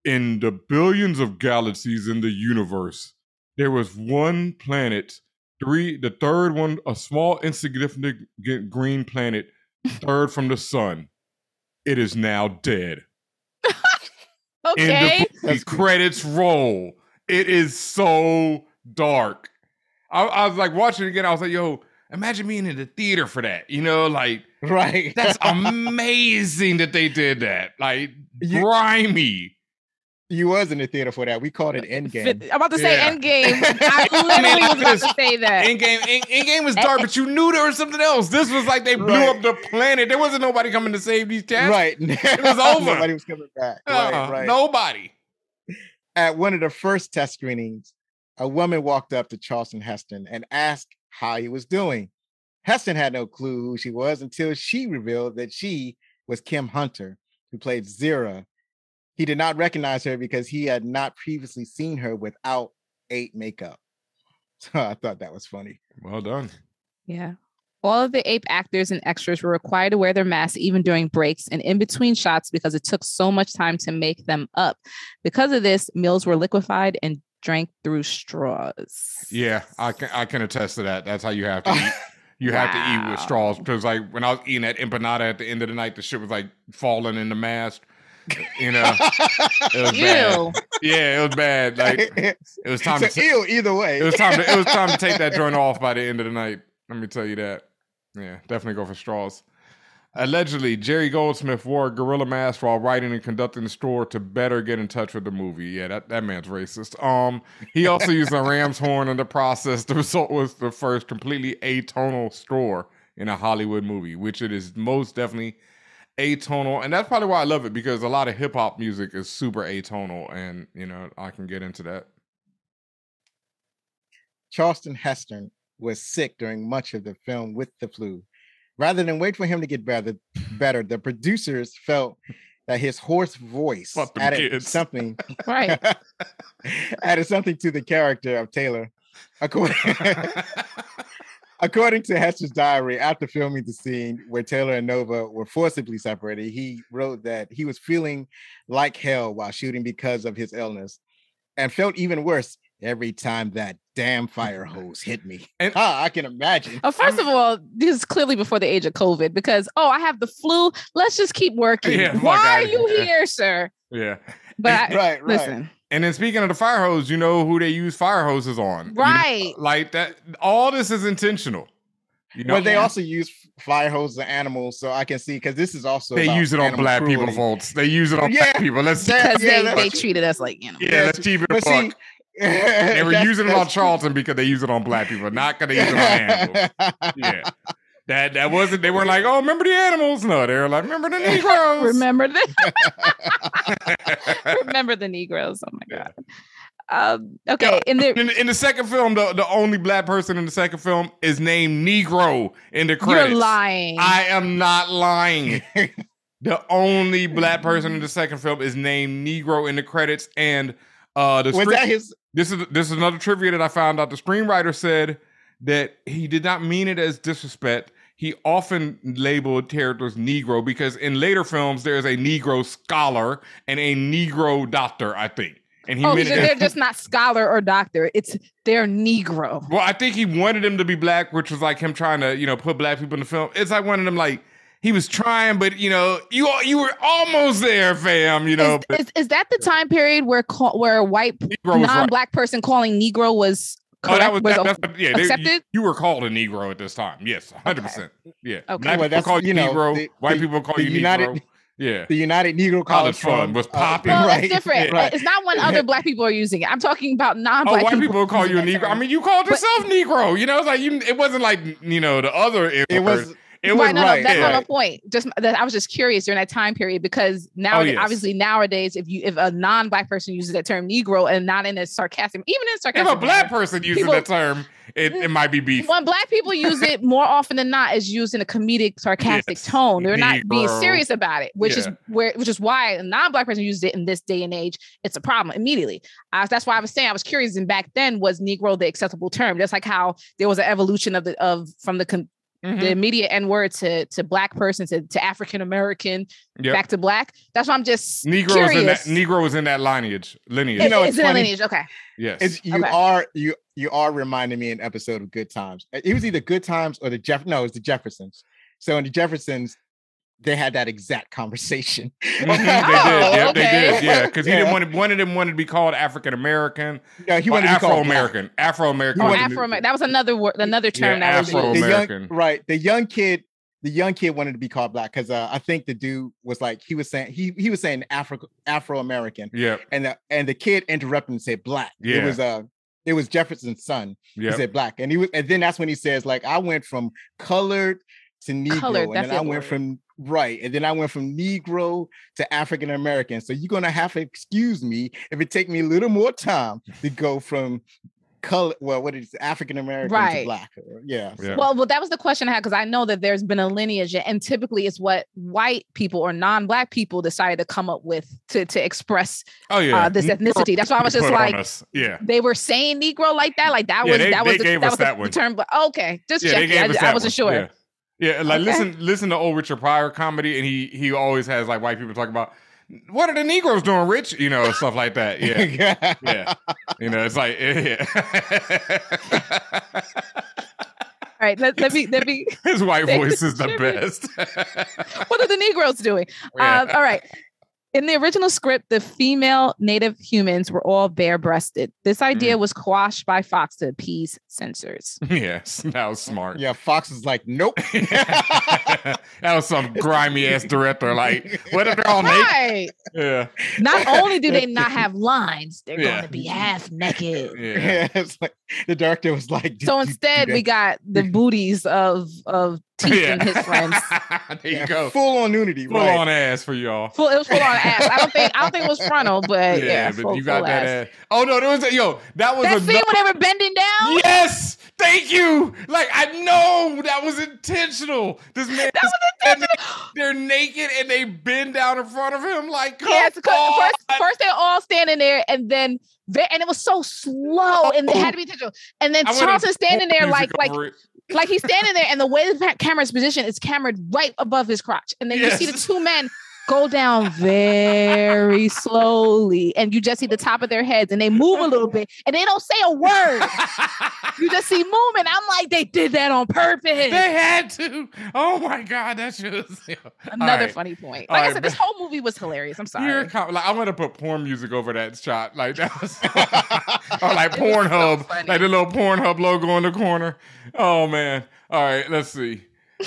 in the billions of galaxies in the universe, there was one planet, three, the third one, a small insignificant green planet, third from the sun. It is now dead. okay. the credits roll. It is so dark. I, I, was like watching it again. I was like, yo, imagine being in the theater for that. You know, like right. That's amazing that they did that. Like you, grimy. You was in the theater for that. We called it Endgame. I'm about to say yeah. Endgame. I literally was about to say that. Endgame, Endgame was dark, but you knew there was something else. This was like they blew right. up the planet. There wasn't nobody coming to save these cats. Right. It was over. nobody was coming back. Uh, right, right. Nobody at one of the first test screenings, a woman walked up to Charlton Heston and asked how he was doing. Heston had no clue who she was until she revealed that she was Kim Hunter, who played Zira. He did not recognize her because he had not previously seen her without eight makeup. So I thought that was funny. Well done. Yeah. All of the ape actors and extras were required to wear their masks even during breaks and in between shots because it took so much time to make them up. Because of this, meals were liquefied and drank through straws. Yeah, I can I can attest to that. That's how you have to eat. You have to eat with straws because, like, when I was eating that empanada at the end of the night, the shit was like falling in the mask. You know, it was bad. Yeah, it was bad. Like, it was time to. ew, either way. It was time. To, it was time to take that joint off by the end of the night. Let me tell you that. Yeah, definitely go for straws. Allegedly, Jerry Goldsmith wore a gorilla mask while writing and conducting the store to better get in touch with the movie. Yeah, that, that man's racist. Um, he also used a ram's horn in the process. The result was the first completely atonal score in a Hollywood movie, which it is most definitely atonal, and that's probably why I love it because a lot of hip hop music is super atonal, and you know I can get into that. Charlton Heston was sick during much of the film with the flu. Rather than wait for him to get better, better, the producers felt that his hoarse voice added kids. something Right. added something to the character of Taylor. According, according to Heston's diary, after filming the scene where Taylor and Nova were forcibly separated, he wrote that he was feeling like hell while shooting because of his illness and felt even worse every time that damn fire hose hit me. And- Ah, I can imagine. Oh, 1st of all, this is clearly before the age of COVID because, oh, I have the flu. Let's just keep working. Yeah, fuck Why are you here. here, sir? yeah. But I, right, right. listen, And then speaking of the fire hose, you know who they use fire hoses on, You know, Right. like that. All this is intentional. You know, Well, they also use fire hoses on animals, so I can see because this is also they use it on animal black people, cruelty. folks. They use it on Yeah. black people. Let's That- because yeah, they, that's- they treated us like animals. yeah, let's keep it a But see, fuck. They were using it on Charlton because they use it on black people, not because they use it on animals. Yeah. That that wasn't they weren't like, oh, remember the animals? No, they were like, remember the Negroes. Remember the remember the Negroes. Oh my god. Um, okay, in the in, in the second film, the, the only black person in the second film is named Negro in the credits. you're lying. I am not lying. the only black person in the second film is named Negro in the credits, and uh, the Was screen- that his? This is this is another trivia that I found out. The screenwriter said that he did not mean it as disrespect. He often labeled characters Negro because in later films there's a Negro scholar and a Negro doctor, I think. And he oh, meant so they're just not scholar or doctor. It's they're Negro. well, I think he wanted him to be black, which was like him trying to, you know, put black people in the film. It's like one of them like he was trying, but you know, you you were almost there, fam. You know, is, but is, is that the time period where call, where a white Negro non-black person calling Negro was Oh, that was, was that, o- that's what, yeah. they- you, accepted? you were called a Negro at this time. Yes, hundred percent. Yeah. Okay. Black Well, people that's, call you, you know, Negro. the- white the- people call you United- Negro. Yeah. The United Negro College College Fund Fund was uh, popping. well, right, that's different. right. It's not when other black people are using it. I'm talking about Oh, non-black Oh, white people call you a Negro. that I mean, you called But- yourself Negro. You know, it's like you. It wasn't like you know the other. It was It was right, no, right, no, that's yeah. not my point. Just that I was just curious during that time period because now, Oh, yes. obviously, nowadays, if you if a non-black person uses that term Negro and not in a sarcastic, even in a If a black manner, person uses People- that term, it, it might be beef. when black people use it more often than not is used in a comedic sarcastic Yes, tone they're not being serious about it which is where which is why a non-black person uses it in this day and age it's a problem immediately uh, that's why i was saying i was curious and back then was negro the acceptable term just like how there was an evolution of the of from the con- Mhm. the immediate n word to to black person to, to african american Yep. back to black that's why i'm just Negro curious. is in that. Negro is in that lineage. Lineage. You know, Is it's it a lineage? okay yes. It's you Okay. are you you are reminding me an episode of Good Times. It was either Good Times or the Jeff. No, it's the Jeffersons. So in the Jeffersons, they had that exact conversation. Mhm, Oh, they did. Yep, they okay. did. Yeah, because he Yeah. didn't want one of them wanted to be called African American. No, he wanted to be called Afro. American. Afro American. He oh, wanted- afro that was another word another term Yeah, that was The- Afro used. the young- American. right? The young kid, the young kid wanted to be called black because uh, I think the dude was like he was saying he he was saying Afro Afro American, Yeah. and the and the kid interrupted and said black. Yeah. It was uh it was Jefferson's son. He said black, and he was and then that's when he says like I went from colored to Negro, Colored, and that's then I the went word. from right, and then I went from Negro to African American. So you're gonna have to excuse me if it take me a little more time to go from color well what is african american Right. to black yeah, Yeah. Well, well, that was the question I had because I know that there's been a lineage, and typically it's what white people or non-black people decided to come up with to to express Oh yeah, uh, this ethnicity. That's why I was just like, yeah, they were saying Negro like that, like that Yeah, was they- that they was the, gave that was the, that the one. term. But okay, just yeah. Checking. gave I, I that wasn't one. sure. Yeah. Like Okay. listen, listen to old Richard Pryor comedy, and he he always has like white people talking about what are the Negroes doing, Rich? You know, stuff like that. Yeah, yeah. You know, it's like yeah. All right, let, let me let me. his white voice is the best. What are the Negroes doing? Yeah. Um, all right. In the original script, the female native humans were all bare breasted. This idea Mm. was quashed by Fox to appease censors. yes, that was smart. yeah fox is like nope that was some grimy ass director. Like, what if they're all naked? Yeah, Not only do they not have lines, they're Yeah. going to be half naked. yeah. yeah it's like the director was like So "Do- do- instead, we got the booties of of Teeth and his friends. there you Yeah, go. full on nudity Full right. on ass for y'all. Full, it was full on ass. I don't think I don't think it was frontal, but yeah, but full, you got full that ass. ass. Oh no, there was a, yo. That was That a scene when they were bending down. Yes, thank you. Like I know that was intentional. This man, That was intentional. they're naked and they bend down in front of him. Like, come Yes, on. first, first they're all standing there, and then ve- and it was so slow, and it had to be intentional. And then Charlton standing there, like like it. like he's standing there, and the way the camera's positioned is cameraed right above his crotch, and then you see the two men go down very slowly, and you just see the top of their heads, and they move a little bit, and they don't say a word. You just see movement. I'm like, they did that on purpose. they had to. Oh my god, that's just Another right. funny point. All Like I right, said, this whole movie was hilarious. I'm sorry. com- like I'm gonna put porn music over that shot, like that was, or oh, like It was so Pornhub, like the little Pornhub logo in the corner. Oh man! All right, let's see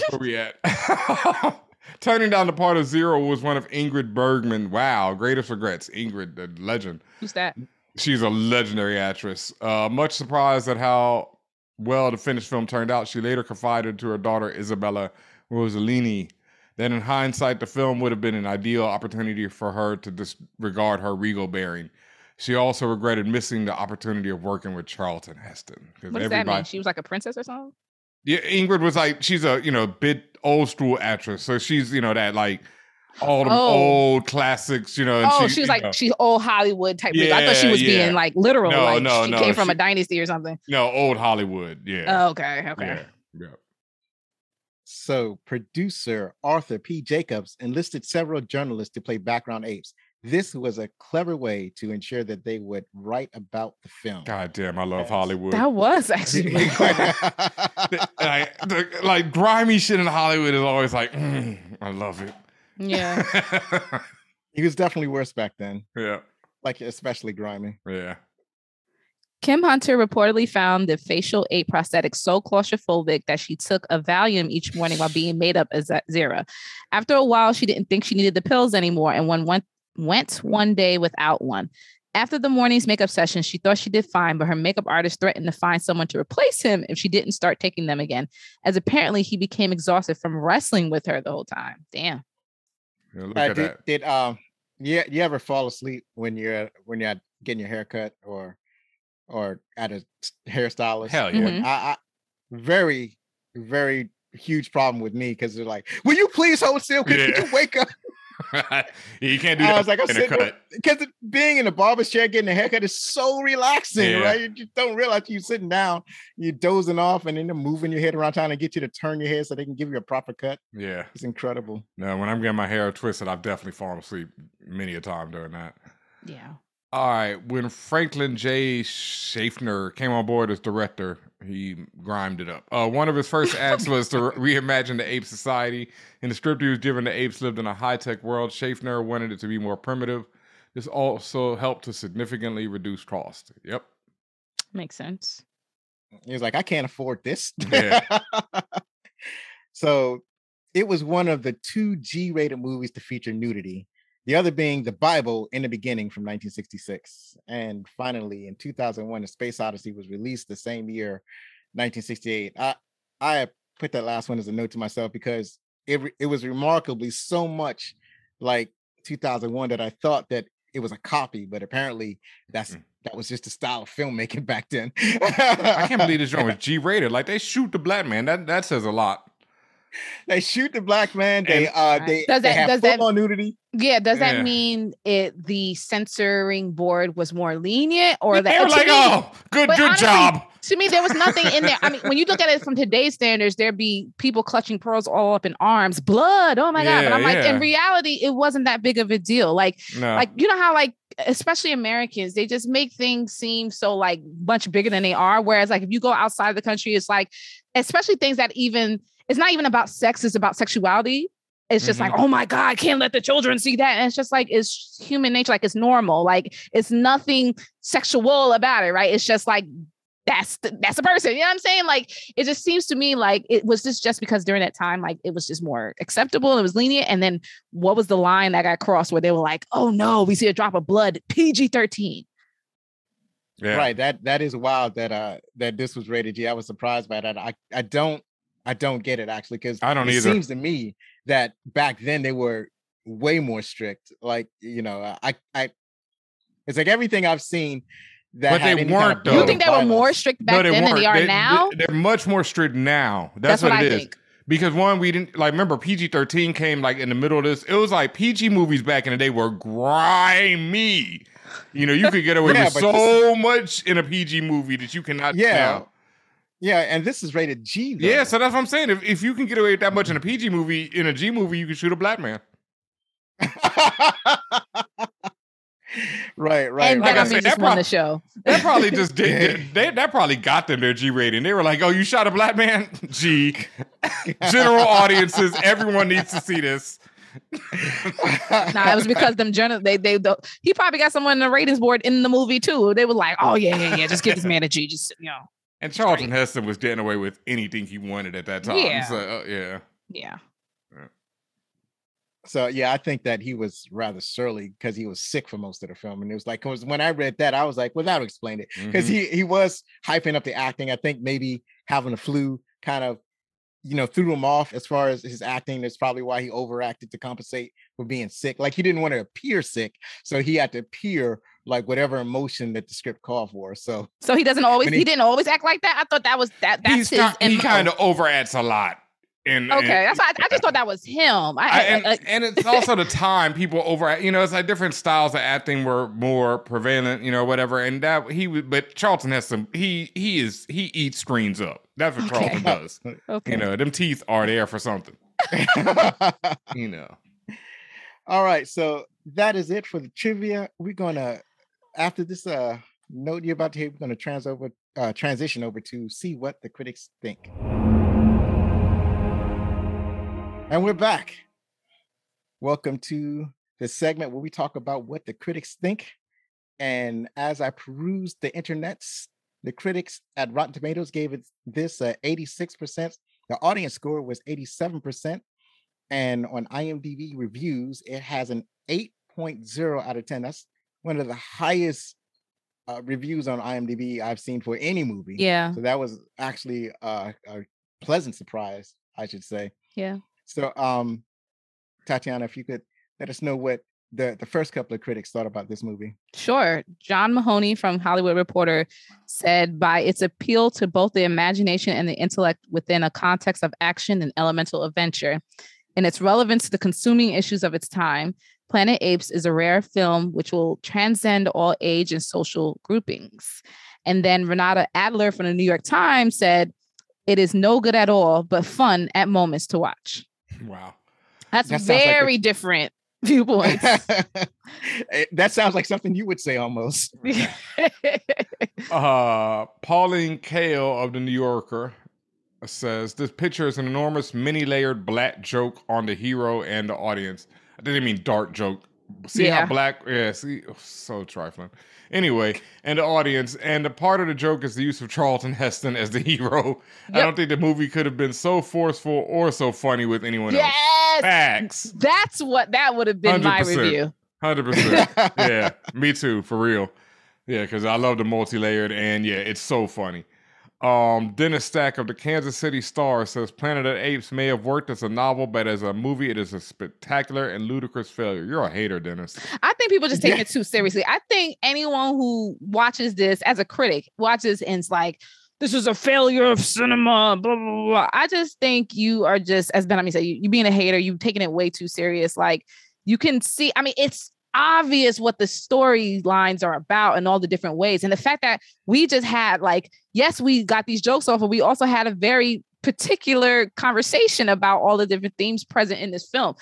where we at. Turning down the part of Zira was one of Ingrid Bergman. Wow, greatest regrets. Ingrid, the legend. Who's that? She's a legendary actress. Uh, much surprised at how well the finished film turned out, she later confided to her daughter Isabella Rossellini that in hindsight, the film would have been an ideal opportunity for her to disregard her regal bearing. She also regretted missing the opportunity of working with Charlton Heston What does that mean? She was like a princess or something? yeah, Ingrid was like she's a you know bit old school actress, so she's you know that like all the Oh. old classics, you know. And oh, she, she was like know, she's old Hollywood type. Yeah, I thought she was yeah. being like literal. No, like no, she no, came from she- a dynasty or something. no old Hollywood, yeah, Oh, okay, okay. yeah, yeah. So, producer Arthur P. Jacobs enlisted several journalists to play background apes. This was a clever way to ensure that they would write about the film. God damn, I love Yes. Hollywood. That was actually really like, the, like grimy shit in Hollywood is always like, mm, I love it. yeah. he was definitely worse back then, yeah, like especially grimy. yeah. Kim Hunter reportedly found the facial ape prosthetic so claustrophobic that she took a Valium each morning while being made up as a Zira. After a while, she didn't think she needed the pills anymore and when one went, went one day without one. After the morning's makeup session, she thought she did fine, but her makeup artist threatened to find someone to replace him if she didn't start taking them again, as apparently he became exhausted from wrestling with her the whole time. Damn. Yeah, look Uh, at did, that. did um yeah you ever fall asleep when you're when you're getting your hair cut or or at a hairstylist? Hell yeah. Mhm. I, I very very huge problem with me because they're like, "Will you please hold still? Could, could Yeah. you wake up?" you can't do that. I was like, I'm in sitting. Because being in the barber's chair getting a haircut is so relaxing, Yeah. right? You just don't realize you're sitting down, you're dozing off, and then they're moving your head around trying to get you to turn your head so they can give you a proper cut. Yeah. It's incredible. No, when I'm getting my hair twisted, I've definitely fallen asleep many a time doing that. Yeah. All right. When Franklin J. Schaffner came on board as director, he grimed it up. Uh, one of his first acts was to reimagine the ape society. In the script he was given, the apes lived in a high tech world. Schaffner wanted it to be more primitive. This also helped to significantly reduce cost. Yep. Makes sense. He was like, I can't afford this. Yeah. so it was one of the two G rated movies to feature nudity, the other being The Bible in the Beginning from 1966. And finally, in 2001, The Space Odyssey was released the same year, 1968. I, I put that last one as a note to myself because it, it was remarkably so much like 2001 that I thought that it was a copy, but apparently that's Mm. that was just the style of filmmaking back then. I can't believe this joint was G rated. Like they shoot the black man. That that says a lot. they shoot the black man. They uh they, Does they that- have does full that- on nudity. Yeah, does that Yeah. mean it the censoring board was more lenient or they that were like, me- oh, good, good honestly, job. to me there was nothing in there. I mean, when you look at it from today's standards, there'd be people clutching pearls all up in arms, blood. Oh my god! But I'm like, in reality, it wasn't that big of a deal. Like, No. like you know how like especially Americans, they just make things seem so like much bigger than they are. Whereas like if you go outside the country, it's like, especially things that even it's not even about sex, it's about sexuality. It's just like, oh my God, I can't let the children see that. And it's just like it's human nature, like it's normal. Like it's nothing sexual about it, right? It's just like that's the, that's a person. You know what I'm saying? Like it just seems to me like it was just just because during that time, like it was just more acceptable, and it was lenient. And then what was the line that got crossed where they were like, oh no, we see a drop of blood, PG 13. yeah. Right. That that is wild that uh that this was rated G. I was surprised by that. I I don't I don't get it actually because I don't it either. seems to me that back then they were way more strict. Like you know, uh, I I it's like everything I've seen that But had they any kind of weren't, though. You think or they were more strict back they then than they weren't. are now? They're much more strict now. That's, That's, what, what, it I is. think. Because one, we didn't like remember PG thirteen came like in the middle of this. It was like PG movies back in the day were grimy. You know, you could get away Yeah, with but so much in a PG movie that you cannot. Yeah. now. Yeah, and this is rated G. Though. yeah. So that's what I'm saying. If if you can get away with that much in a PG movie, in a G movie, you can shoot a black man. right, right. and Like I I said, mean, that just won prob- the show. That probably just did. They, that probably got them their G rating. They were like, "Oh, you shot a black man? G." General audiences, everyone needs to see this. Nah, it was because them general they they the, he probably got someone in the ratings board in the movie too. They were like, oh yeah, yeah, yeah, just give this man a G, just you know, And Charlton Heston was getting away with anything he wanted at that time. Yeah. So, uh, yeah. yeah. so yeah, I think that he was rather surly because he was sick for most of the film, and it was like, cause when I read that, I was like, well, that'll explain it, because Mhm. he he was hyping up the acting. I think maybe having the flu kind of, you know, threw him off as far as his acting. That's probably why he overacted to compensate for being sick. Like he didn't want to appear sick, so he had to appear like whatever emotion that the script called for. So So he doesn't always he, he- didn't always act like that. I thought that was that that's He's his. ki- he kind of overacts a lot. And, okay. and, That's why I, I just thought that was him. I, I- I, and, like, and it's also the time people over you know it's like different styles of acting were more prevalent you know whatever and that he was but charlton has some he he is he eats screens up that's what Okay. charlton does okay. you know them teeth are there for something you know All right, so that is it for the trivia. We're gonna after this uh note you're about to hear, we're gonna trans over uh transition over to see what the critics think. And we're back. Welcome to the segment where we talk about what the critics think. And as I perused the internets, the critics at Rotten Tomatoes gave it this uh, 86%. The audience score was 87%. And on IMDb reviews, it has an 8.0 out of 10. That's one of the highest uh, reviews on IMDb I've seen for any movie. yeah. So that was actually uh, a pleasant surprise, I should say. Yeah. So, um, Tatiana, if you could let us know what the, the first couple of critics thought about this movie. Sure. John Mahoney from Hollywood Reporter said by its appeal to both the imagination and the intellect within a context of action and elemental adventure, and its relevance to the consuming issues of its time, Planet Apes is a rare film which will transcend all age and social groupings. And then Renata Adler from the New York Times said, it is no good at all, but fun at moments to watch. wow That's That sounds like a- very different viewpoints. That sounds like something you would say almost. uh pauline kael of the new yorker says this picture is an enormous many-layered black joke on the hero and the audience i didn't mean dark joke see Yeah. how black yeah see oh, so trifling anyway and the audience and the part of the joke is the use of charlton heston as the hero i don't think the movie could have been so forceful or so funny with anyone else yes. facts That's what that would have been my 100%. review. 100% yeah, me too, for real. Yeah, because I love the multi-layered, and yeah, it's so funny. Um, Dennis Stack of the Kansas City Star says Planet of the Apes may have worked as a novel, but as a movie, it is a spectacular and ludicrous failure. You're a hater, Dennis. I think people just taking it too seriously. I think anyone who watches this as a critic watches and it's like, this is a failure of cinema, blah, blah, blah. I just think you are just, as BenHameen said, you, you being a hater, you taking it way too serious. Like you can see, I mean, it's obvious what the storylines are about in all the different ways. And the fact that we just had like, yes, we got these jokes off, but we also had a very particular conversation about all the different themes present in this film.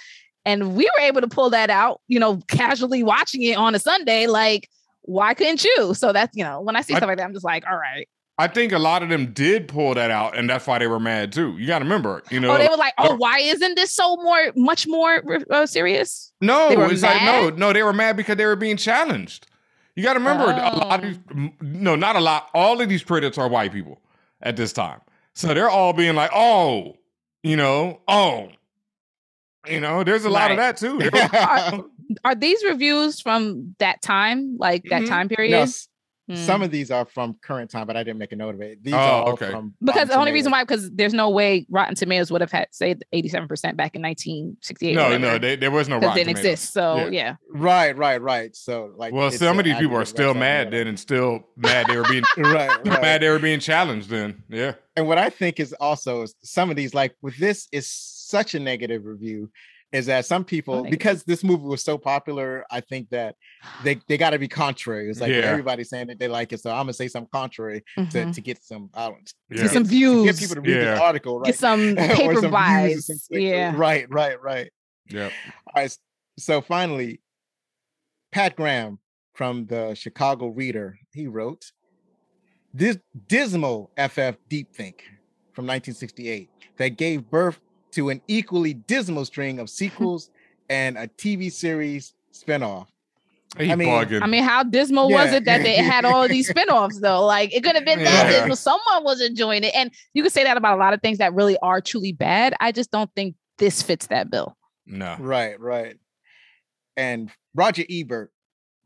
And we were able to pull that out, you know, casually watching it on a Sunday. Like, why couldn't you? So that's, you know, when I see stuff like that, I'm just like, all right. I think a lot of them did pull that out, and that's why they were mad too. You got to remember, you know. Oh, they were like, "Oh, why isn't this so more, much more uh, serious?" No, it's mad? like no, no. They were mad because they were being challenged. You got to remember, oh. a lot of these, oh. no, not a lot. All of these critics are white people at this time, so they're all being like, "Oh, you know, oh, you know." There's a lot of that too. are, are, these reviews from that time, like that mm-hmm. time period? Yes. Some hmm. of these are from current time, but I didn't make a note of it. These oh, are okay. from because the only reason why because there's no way Rotten Tomatoes would have had say 87 percent back in 1968. No, no, they, there was no Rotten didn't Tomatoes. exist. So yeah. yeah. right, right, right. So like, well, some of these people are still mad then, and still mad they were being right, right, mad they were being challenged. Then yeah. And what I think is also some of these like with this is such a negative review is that some people because this movie was so popular, I think that they they got to be contrary. It's like yeah. everybody's saying that they like it, so I'm gonna say some contrary mm-hmm. to, to get some I don't yeah. get some views, get people to read yeah. the article, right? Get some paper some vibes. yeah, right, right, right. Yeah. All right. So finally, Pat Graham from the Chicago Reader, he wrote this dismal FF deep think from 1968 that gave birth to an equally dismal string of sequels and a TV series spinoff. I mean, I mean, how dismal yeah. was it that they had all of these spinoffs though? Like it could have been that dismal. Someone was enjoying it. And you could say that about a lot of things that really are truly bad. I just don't think this fits that bill. No. Right, right. And Roger Ebert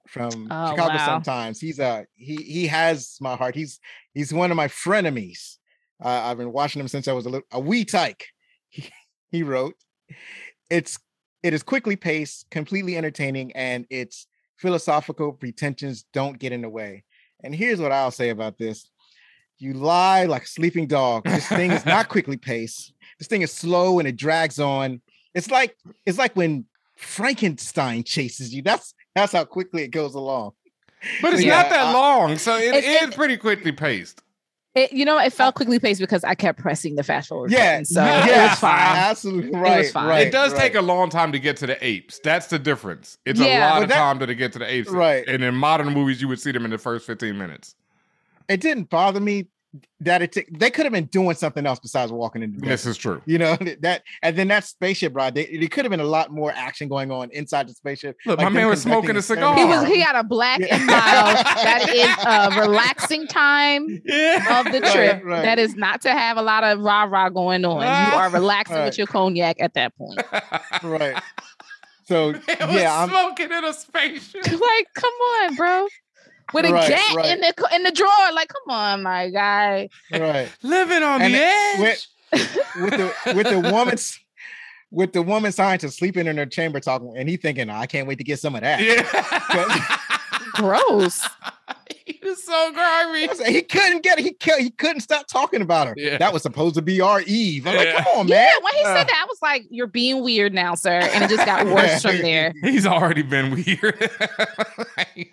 from oh, Chicago wow. sometimes he's a he he has my heart. He's he's one of my frenemies. Uh, I've been watching him since I was a little a wee tyke he, he wrote, it's it is quickly paced, completely entertaining, and its philosophical pretensions don't get in the way. And here's what I'll say about this. You lie like a sleeping dog. This thing is not quickly paced. This thing is slow and it drags on. It's like it's like when Frankenstein chases you. That's that's how quickly it goes along. But it's yeah, not that long, so it, it, it is pretty quickly paced. It, you know, it felt quickly paced because I kept pressing the fast forward. Yeah, button, so yeah, it was fine. Absolutely right. It, right, it does right. take a long time to get to the apes. That's the difference. It's yeah, a lot of that, time to get to the apes. Right. And in modern movies, you would see them in the first 15 minutes. It didn't bother me that it t- they could have been doing something else besides walking in the This is true. You know that, and then that spaceship ride. They, there could have been a lot more action going on inside the spaceship. Look, like my man was smoking a cigar. He was. He had a black and mild. that is a relaxing time yeah. of the trip. Right, right. That is not to have a lot of rah rah going on. You are relaxing right. with your cognac at that point. right. So yeah, I'm smoking in a spaceship. like, come on, bro with a right, gat right. in the in the drawer. Like, come on, my guy. Right. Living on and the edge. With, with the with the woman's with the woman scientist sleeping in her chamber talking, and he thinking, oh, I can't wait to get some of that. Yeah. Gross. he was so grimy. He couldn't get it. He he couldn't stop talking about her. Yeah. That was supposed to be our Eve. I'm yeah. like, come on, man. Yeah, when he uh, said that, I was like, You're being weird now, sir. And it just got worse from there. He's already been weird.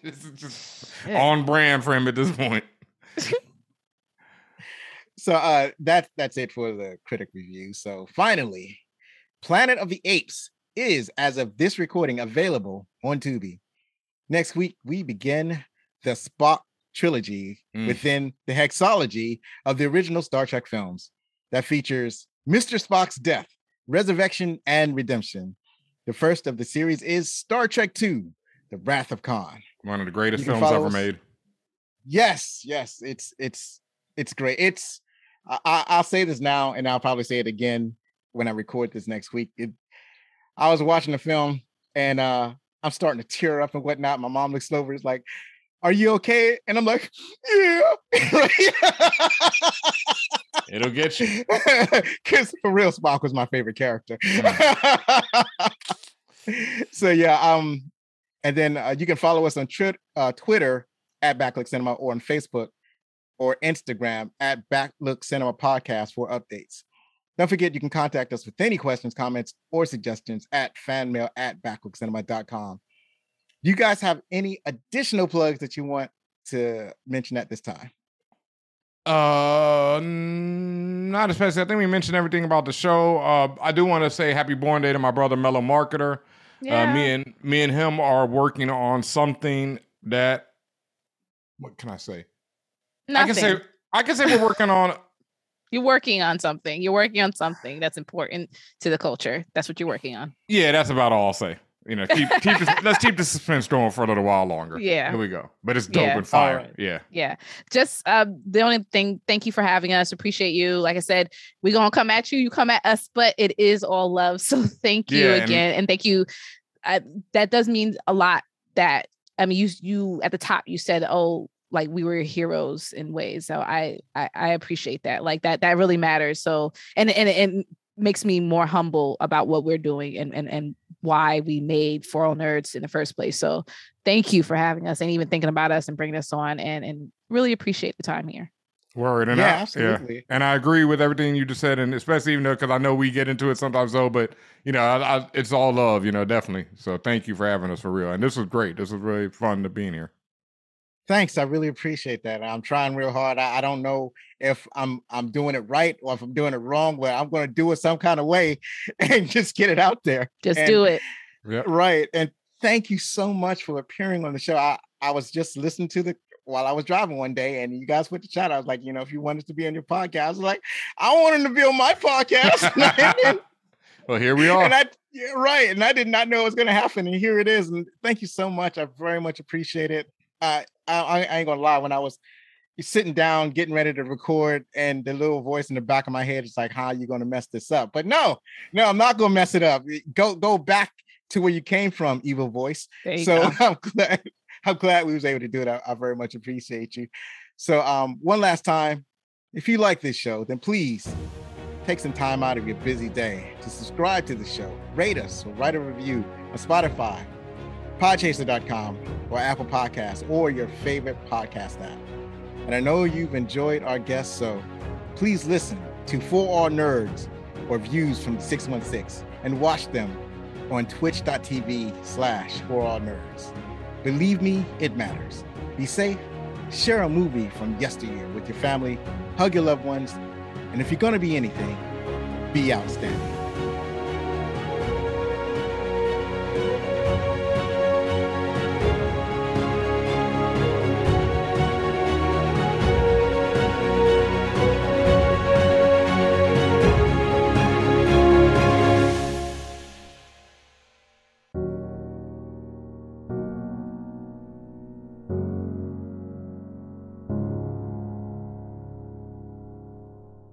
this is just yeah. on brand for him at this point. so uh that that's it for the critic review. So finally, Planet of the Apes is, as of this recording, available on Tubi. Next week, we begin the Spock trilogy mm. within the hexology of the original Star Trek films that features Mr. Spock's death, resurrection, and redemption. The first of the series is Star Trek II, The Wrath of Khan. One of the greatest films ever us. made. Yes, yes, it's it's it's great. It's I, I'll say this now, and I'll probably say it again when I record this next week. It, I was watching the film, and uh I'm starting to tear up and whatnot. My mom looks over, is like, are you okay? And I'm like, yeah. It'll get you. Because for real, Spock was my favorite character. so yeah, um, and then uh, you can follow us on tri- uh, Twitter at Backlook Cinema or on Facebook or Instagram at Backlook Cinema Podcast for updates. Don't forget you can contact us with any questions, comments, or suggestions at fanmail at backlookcinema.com. Do you guys have any additional plugs that you want to mention at this time? Uh, not especially. I think we mentioned everything about the show. Uh, I do want to say happy born day to my brother Mellow Marketer. Yeah. Uh, me and me and him are working on something that. What can I say? Nothing. I can say I can say we're working on. You're working on something. You're working on something that's important to the culture. That's what you're working on. Yeah, that's about all I'll say you know, keep, keep let's keep the suspense going for a little while longer. Yeah. Here we go. But it's dope yeah. and fire. Right. Yeah. Yeah. Just uh, the only thing, thank you for having us. Appreciate you. Like I said, we're gonna come at you, you come at us, but it is all love. So thank you yeah, again. And, and thank you. Uh, that does mean a lot that I mean you you at the top you said, oh, like we were heroes in ways. So I, I I appreciate that. Like that that really matters. So and and and makes me more humble about what we're doing and and and why we made For All Nerds in the first place. So thank you for having us and even thinking about us and bringing us on and and really appreciate the time here. Word and yeah, I, absolutely. Yeah. And I agree with everything you just said, and especially even though because I know we get into it sometimes though, but you know, I, I, it's all love, you know, definitely. So thank you for having us for real, and this was great. This was really fun to be in here. Thanks. I really appreciate that. I'm trying real hard. I, I, don't know if I'm I'm doing it right or if I'm doing it wrong, but I'm going to do it some kind of way and just get it out there. Just and, do it. Yeah. Right. And thank you so much for appearing on the show. I, I was just listening to the while I was driving one day and you guys put the chat. I was like, you know, if you wanted to be on your podcast, I was like, I want him to be on my podcast. well, here we are. And I, yeah, right. And I did not know it was going to happen. And here it is. And thank you so much. I very much appreciate it. Uh, I, I ain't gonna lie. When I was sitting down, getting ready to record, and the little voice in the back of my head is like, "How are you gonna mess this up?" But no, no, I'm not gonna mess it up. Go, go back to where you came from, evil voice. So go. I'm glad. I'm glad we was able to do it. I, I very much appreciate you. So, um, one last time, if you like this show, then please take some time out of your busy day to subscribe to the show, rate us, or write a review on Spotify, podchaser.com or Apple Podcasts or your favorite podcast app. And I know you've enjoyed our guests, so please listen to For All Nerds or Views from 616 and watch them on twitch.tv slash For All Nerds. Believe me, it matters. Be safe, share a movie from yesteryear with your family, hug your loved ones, and if you're going to be anything, be outstanding.